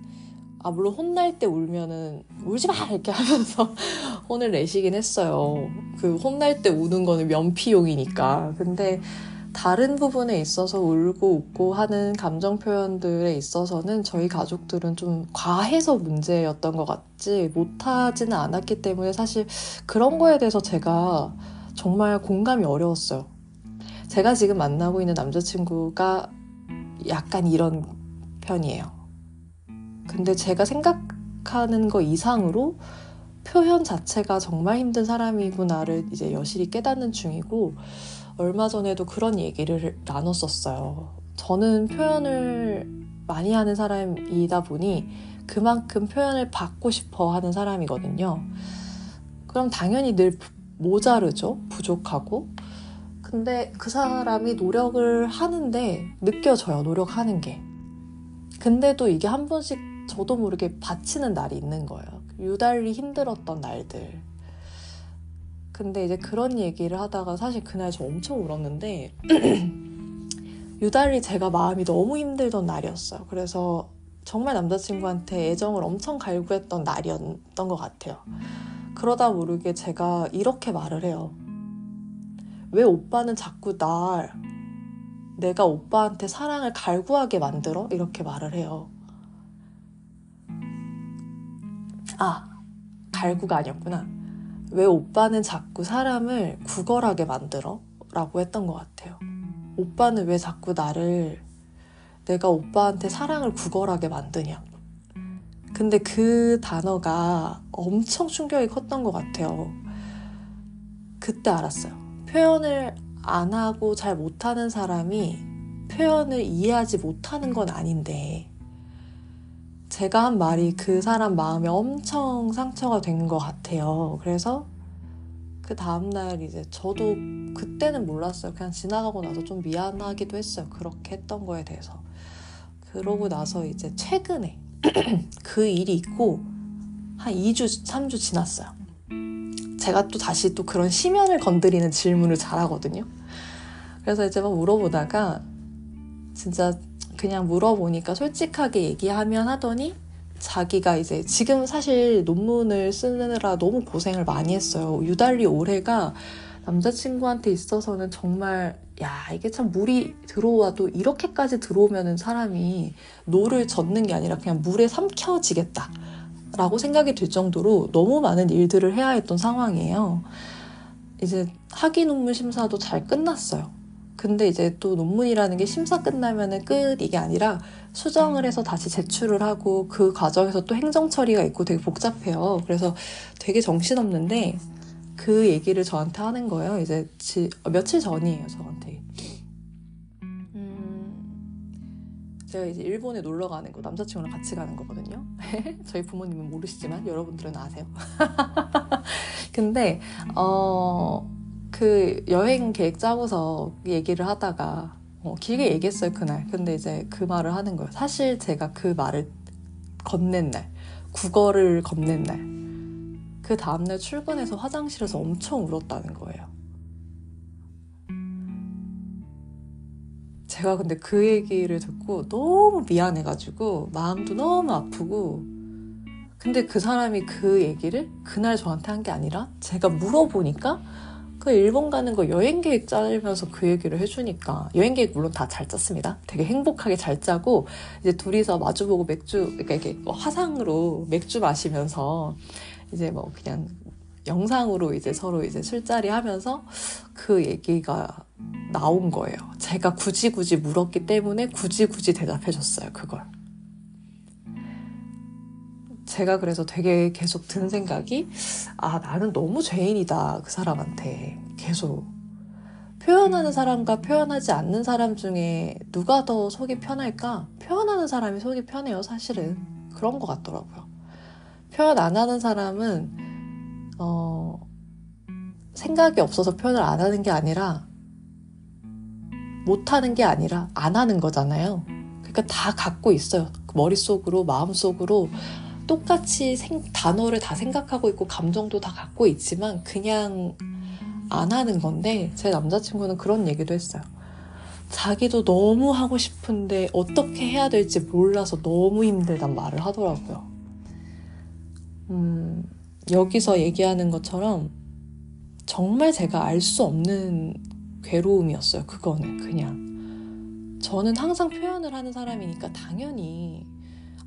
아 물론 혼날 때 울면은 울지 마 이렇게 하면서 혼을 내시긴 했어요. 그 혼날 때 우는 거는 면피용이니까. 근데 다른 부분에 있어서 울고 웃고 하는 감정 표현들에 있어서는 저희 가족들은 좀 과해서 문제였던 것 같지 못하지는 않았기 때문에 사실 그런 거에 대해서 제가 정말 공감이 어려웠어요. 제가 지금 만나고 있는 남자친구가 약간 이런 편이에요. 근데 제가 생각하는 거 이상으로 표현 자체가 정말 힘든 사람이구나를 이제 여실히 깨닫는 중이고 얼마 전에도 그런 얘기를 나눴었어요. 저는 표현을 많이 하는 사람이다 보니 그만큼 표현을 받고 싶어 하는 사람이거든요. 그럼 당연히 늘 모자르죠. 부족하고. 근데 그 사람이 노력을 하는데 느껴져요. 노력하는 게. 근데도 이게 한 번씩 저도 모르게 바치는 날이 있는 거예요. 유달리 힘들었던 날들. 근데 이제 그런 얘기를 하다가 사실 그날 저 엄청 울었는데 유달리 제가 마음이 너무 힘들던 날이었어요. 그래서 정말 남자친구한테 애정을 엄청 갈구했던 날이었던 것 같아요. 그러다 모르게 제가 이렇게 말을 해요. 왜 오빠는 자꾸 날 내가 오빠한테 사랑을 갈구하게 만들어? 이렇게 말을 해요. 아, 갈구가 아니었구나. 왜 오빠는 자꾸 사람을 구걸하게 만들어? 라고 했던 것 같아요. 오빠는 왜 자꾸 나를 내가 오빠한테 사랑을 구걸하게 만드냐. 근데 그 단어가 엄청 충격이 컸던 것 같아요. 그때 알았어요. 표현을 안 하고 잘 못하는 사람이 표현을 이해하지 못하는 건 아닌데, 제가 한 말이 그 사람 마음에 엄청 상처가 된 것 같아요. 그래서 그 다음날 이제 저도 그때는 몰랐어요. 그냥 지나가고 나서 좀 미안하기도 했어요. 그렇게 했던 거에 대해서. 그러고 나서 이제 최근에 그 일이 있고 한 2주, 3주 지났어요. 제가 또 다시 또 그런 심연을 건드리는 질문을 잘하거든요. 그래서 이제 막 물어보다가 진짜 그냥 물어보니까 솔직하게 얘기하면 하더니 자기가 이제 지금 사실 논문을 쓰느라 너무 고생을 많이 했어요. 유달리 올해가 남자친구한테 있어서는 정말 야 이게 참 물이 들어와도 이렇게까지 들어오면은 사람이 노를 젓는 게 아니라 그냥 물에 삼켜지겠다 라고 생각이 들 정도로 너무 많은 일들을 해야 했던 상황이에요. 이제 학위 논문 심사도 잘 끝났어요. 근데 이제 또 논문이라는 게 심사 끝나면은 끝 이게 아니라 수정을 해서 다시 제출을 하고 그 과정에서 또 행정 처리가 있고 되게 복잡해요. 그래서 되게 정신없는데 그 얘기를 저한테 하는 거예요. 이제 지, 어, 며칠 전이에요, 저한테. 음, 제가 이제 일본에 놀러 가는 거, 남자친구랑 같이 가는 거거든요. 저희 부모님은 모르시지만 여러분들은 아세요. 근데, 어, 그 여행 계획 짜고서 얘기를 하다가, 어, 길게 얘기했어요, 그날. 근데 이제 그 말을 하는 거예요. 사실 제가 그 말을 건넨 날, 국어를 건넨 날, 그 다음날 출근해서 화장실에서 엄청 울었다는 거예요. 제가 근데 그 얘기를 듣고 너무 미안해가지고 마음도 너무 아프고 근데 그 사람이 그 얘기를 그날 저한테 한 게 아니라 제가 물어보니까 그 일본 가는 거 여행 계획 짜면서 그 얘기를 해주니까 여행 계획 물론 다 잘 짰습니다. 되게 행복하게 잘 짜고 이제 둘이서 마주보고 맥주 그러니까 이렇게 뭐 화상으로 맥주 마시면서 이제 뭐 그냥 영상으로 이제 서로 이제 술자리 하면서 그 얘기가 나온 거예요. 제가 굳이 굳이 물었기 때문에 굳이 굳이 대답해 줬어요. 그걸. 제가 그래서 되게 계속 든 생각이 아 나는 너무 죄인이다 그 사람한테 계속. 표현하는 사람과 표현하지 않는 사람 중에 누가 더 속이 편할까? 표현하는 사람이 속이 편해요 사실은. 그런 것 같더라고요. 표현 안 하는 사람은 어, 생각이 없어서 표현을 안 하는 게 아니라 못 하는 게 아니라 안 하는 거잖아요. 그러니까 다 갖고 있어요. 머릿속으로 마음속으로 똑같이 생, 단어를 다 생각하고 있고 감정도 다 갖고 있지만 그냥 안 하는 건데 제 남자친구는 그런 얘기도 했어요. 자기도 너무 하고 싶은데 어떻게 해야 될지 몰라서 너무 힘들단 말을 하더라고요. 음, 여기서 얘기하는 것처럼 정말 제가 알 수 없는 괴로움이었어요. 그거는 그냥. 저는 항상 표현을 하는 사람이니까 당연히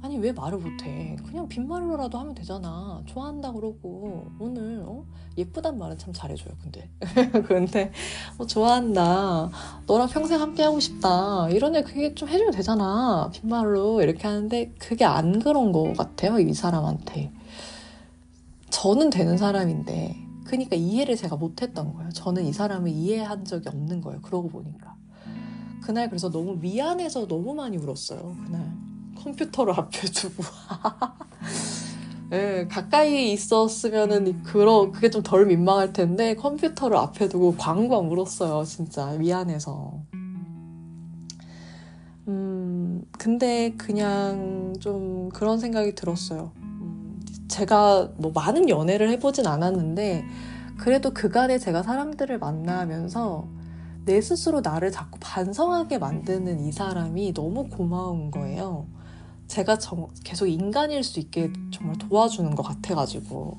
아니 왜 말을 못해 그냥 빈말로라도 하면 되잖아 좋아한다 그러고 오늘 어? 예쁘단 말은 참 잘해줘요 근데 근데 어, 좋아한다 너랑 평생 함께 하고 싶다 이런 애 그게 좀 해주면 되잖아 빈말로 이렇게 하는데 그게 안 그런 것 같아요 이 사람한테 저는 되는 사람인데 그러니까 이해를 제가 못했던 거예요. 저는 이 사람을 이해한 적이 없는 거예요. 그러고 보니까 그날 그래서 너무 미안해서 너무 많이 울었어요. 그날 컴퓨터를 앞에 두고 네, 가까이 있었으면은 그러 그게 좀 덜 민망할 텐데 컴퓨터를 앞에 두고 광광 울었어요. 진짜 미안해서. 음 근데 그냥 좀 그런 생각이 들었어요. 제가 뭐 많은 연애를 해보진 않았는데 그래도 그간에 제가 사람들을 만나면서 내 스스로 나를 자꾸 반성하게 만드는 이 사람이 너무 고마운 거예요. 제가 정, 계속 인간일 수 있게 정말 도와주는 것 같아가지고.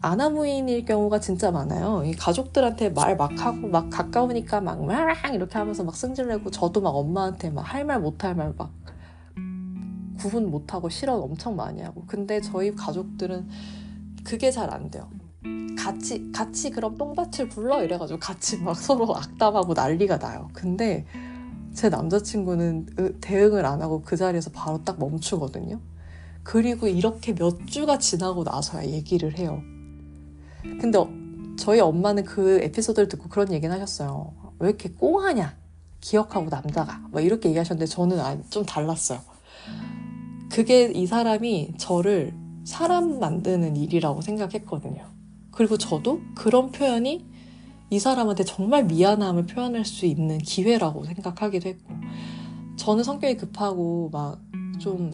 아나무인일 경우가 진짜 많아요. 이 가족들한테 말 막 하고 막 가까우니까 막, 막 이렇게 하면서 막 승질내고 저도 막 엄마한테 막 할 말 못 할 말 막 구분 못하고 실언 엄청 많이 하고 근데 저희 가족들은 그게 잘 안 돼요. 같이 같이 그럼 똥밭을 불러 이래가지고 같이 막 서로 악담하고 난리가 나요. 근데 제 남자친구는 대응을 안 하고 그 자리에서 바로 딱 멈추거든요. 그리고 이렇게 몇 주가 지나고 나서야 얘기를 해요. 근데 저희 엄마는 그 에피소드를 듣고 그런 얘기는 하셨어요. 왜 이렇게 꽁하냐? 기억하고 남자가. 막 이렇게 얘기하셨는데 저는 좀 달랐어요. 그게 이 사람이 저를 사람 만드는 일이라고 생각했거든요. 그리고 저도 그런 표현이 이 사람한테 정말 미안함을 표현할 수 있는 기회라고 생각하기도 했고, 저는 성격이 급하고 막 좀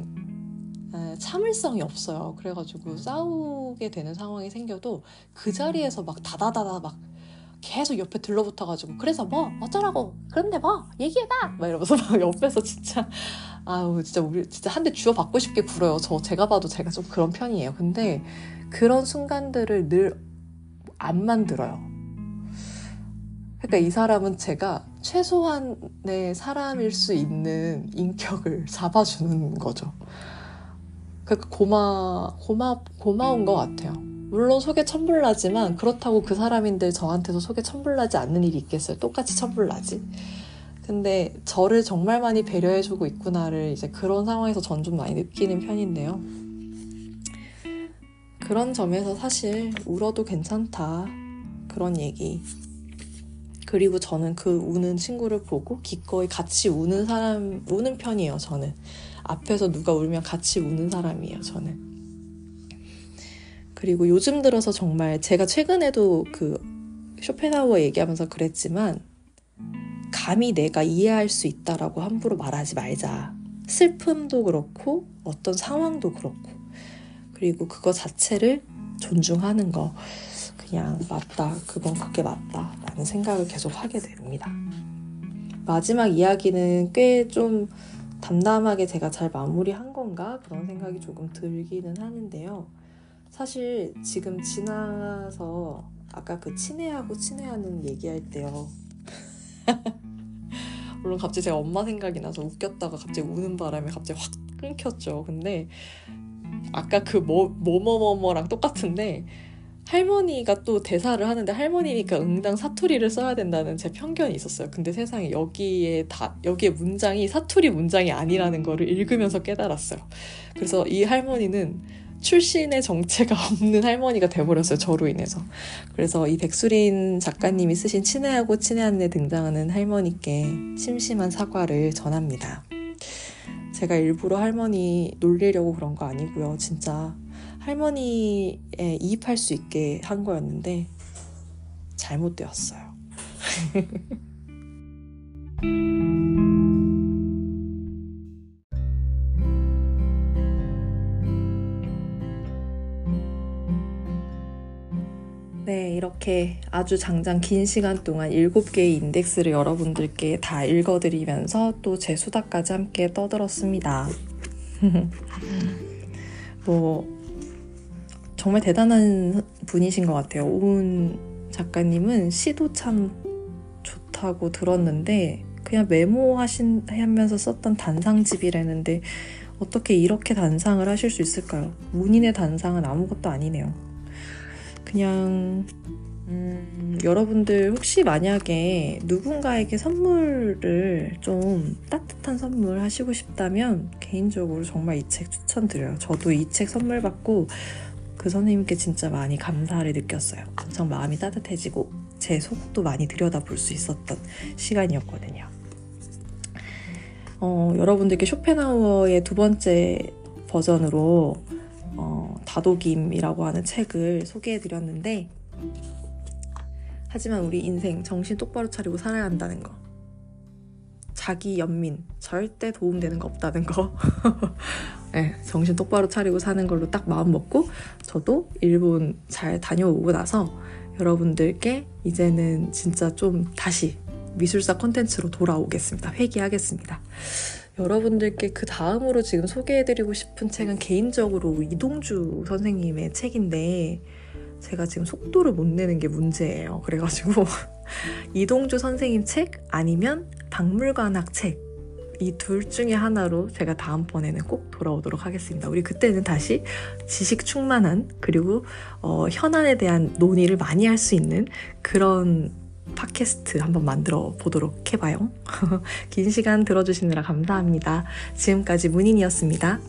참을성이 없어요. 그래가지고 싸우게 되는 상황이 생겨도 그 자리에서 막 다다다다 막 계속 옆에 들러붙어가지고 그래서 뭐 어쩌라고? 그런데 뭐 얘기해봐! 막 이러면서 막 옆에서 진짜 아우 진짜 우리 진짜 한 대 주워 받고 싶게 굴어요. 저 제가 봐도 제가 좀 그런 편이에요. 근데 그런 순간들을 늘 안 만들어요 그러니까 이 사람은 제가 최소한의 사람일 수 있는 인격을 잡아주는 거죠 그러니까 고마 고마 고마운 것 같아요 물론 속에 천불나지만 그렇다고 그 사람인데 저한테도 속에 천불나지 않는 일이 있겠어요. 똑같이 천불나지. 근데 저를 정말 많이 배려해주고 있구나를 이제 그런 상황에서 전 좀 많이 느끼는 편인데요. 그런 점에서 사실 울어도 괜찮다. 그런 얘기. 그리고 저는 그 우는 친구를 보고 기꺼이 같이 우는 사람, 우는 편이에요, 저는. 앞에서 누가 울면 같이 우는 사람이에요, 저는. 그리고 요즘 들어서 정말 제가 최근에도 그 쇼펜하우어 얘기하면서 그랬지만 감히 내가 이해할 수 있다라고 함부로 말하지 말자. 슬픔도 그렇고 어떤 상황도 그렇고 그리고 그거 자체를 존중하는 거 그냥 맞다. 그건 그게 맞다. 라는 생각을 계속 하게 됩니다. 마지막 이야기는 꽤 좀 담담하게 제가 잘 마무리한 건가 그런 생각이 조금 들기는 하는데요. 사실 지금 지나서 아까 그 친애하고 친애하는 얘기할 때요. 물론 갑자기 제가 엄마 생각이 나서 웃겼다가 갑자기 우는 바람에 갑자기 확 끊겼죠. 근데 아까 그 뭐, 뭐뭐뭐뭐랑 똑같은데 할머니가 또 대사를 하는데 할머니니까 응당 사투리를 써야 된다는 제 편견이 있었어요. 근데 세상에 여기에 다 여기에 문장이 사투리 문장이 아니라는 거를 읽으면서 깨달았어요. 그래서 이 할머니는 출신의 정체가 없는 할머니가 돼버렸어요. 저로 인해서. 그래서 이 백수린 작가님이 쓰신 친애하고 친애한 애 등장하는 할머니께 심심한 사과를 전합니다. 제가 일부러 할머니 놀리려고 그런 거 아니고요. 진짜 할머니에 이입할 수 있게 한 거였는데 잘못되었어요. 네, 이렇게 아주 장장 긴 시간 동안 7개의 인덱스를 여러분들께 다 읽어드리면서 또 제 수다까지 함께 떠들었습니다. 뭐, 정말 대단한 분이신 것 같아요. 오은 작가님은 시도 참 좋다고 들었는데, 그냥 메모하신, 하면서 썼던 단상집이라는데, 어떻게 이렇게 단상을 하실 수 있을까요? 문인의 단상은 아무것도 아니네요. 그냥 음, 여러분들 혹시 만약에 누군가에게 선물을 좀 따뜻한 선물 하시고 싶다면 개인적으로 정말 이 책 추천드려요. 저도 이 책 선물 받고 그 선생님께 진짜 많이 감사를 느꼈어요. 엄청 마음이 따뜻해지고 제 속도 많이 들여다볼 수 있었던 시간이었거든요. 어, 여러분들께 쇼펜하우어의 두 번째 버전으로 어, 다독임이라고 하는 책을 소개해 드렸는데 하지만 우리 인생 정신 똑바로 차리고 살아야 한다는 거 자기 연민 절대 도움되는 거 없다는 거 네, 정신 똑바로 차리고 사는 걸로 딱 마음 먹고 저도 일본 잘 다녀오고 나서 여러분들께 이제는 진짜 좀 다시 미술사 콘텐츠로 돌아오겠습니다. 회귀하겠습니다. 여러분들께 그 다음으로 지금 소개해드리고 싶은 책은 개인적으로 이동주 선생님의 책인데 제가 지금 속도를 못 내는 게 문제예요. 그래가지고 이동주 선생님 책 아니면 박물관학 책 이 둘 중에 하나로 제가 다음번에는 꼭 돌아오도록 하겠습니다. 우리 그때는 다시 지식 충만한 그리고 어, 현안에 대한 논의를 많이 할 수 있는 그런 팟캐스트 한번 만들어 보도록 해봐요. 긴 시간 들어주시느라 감사합니다. 지금까지 문인이었습니다.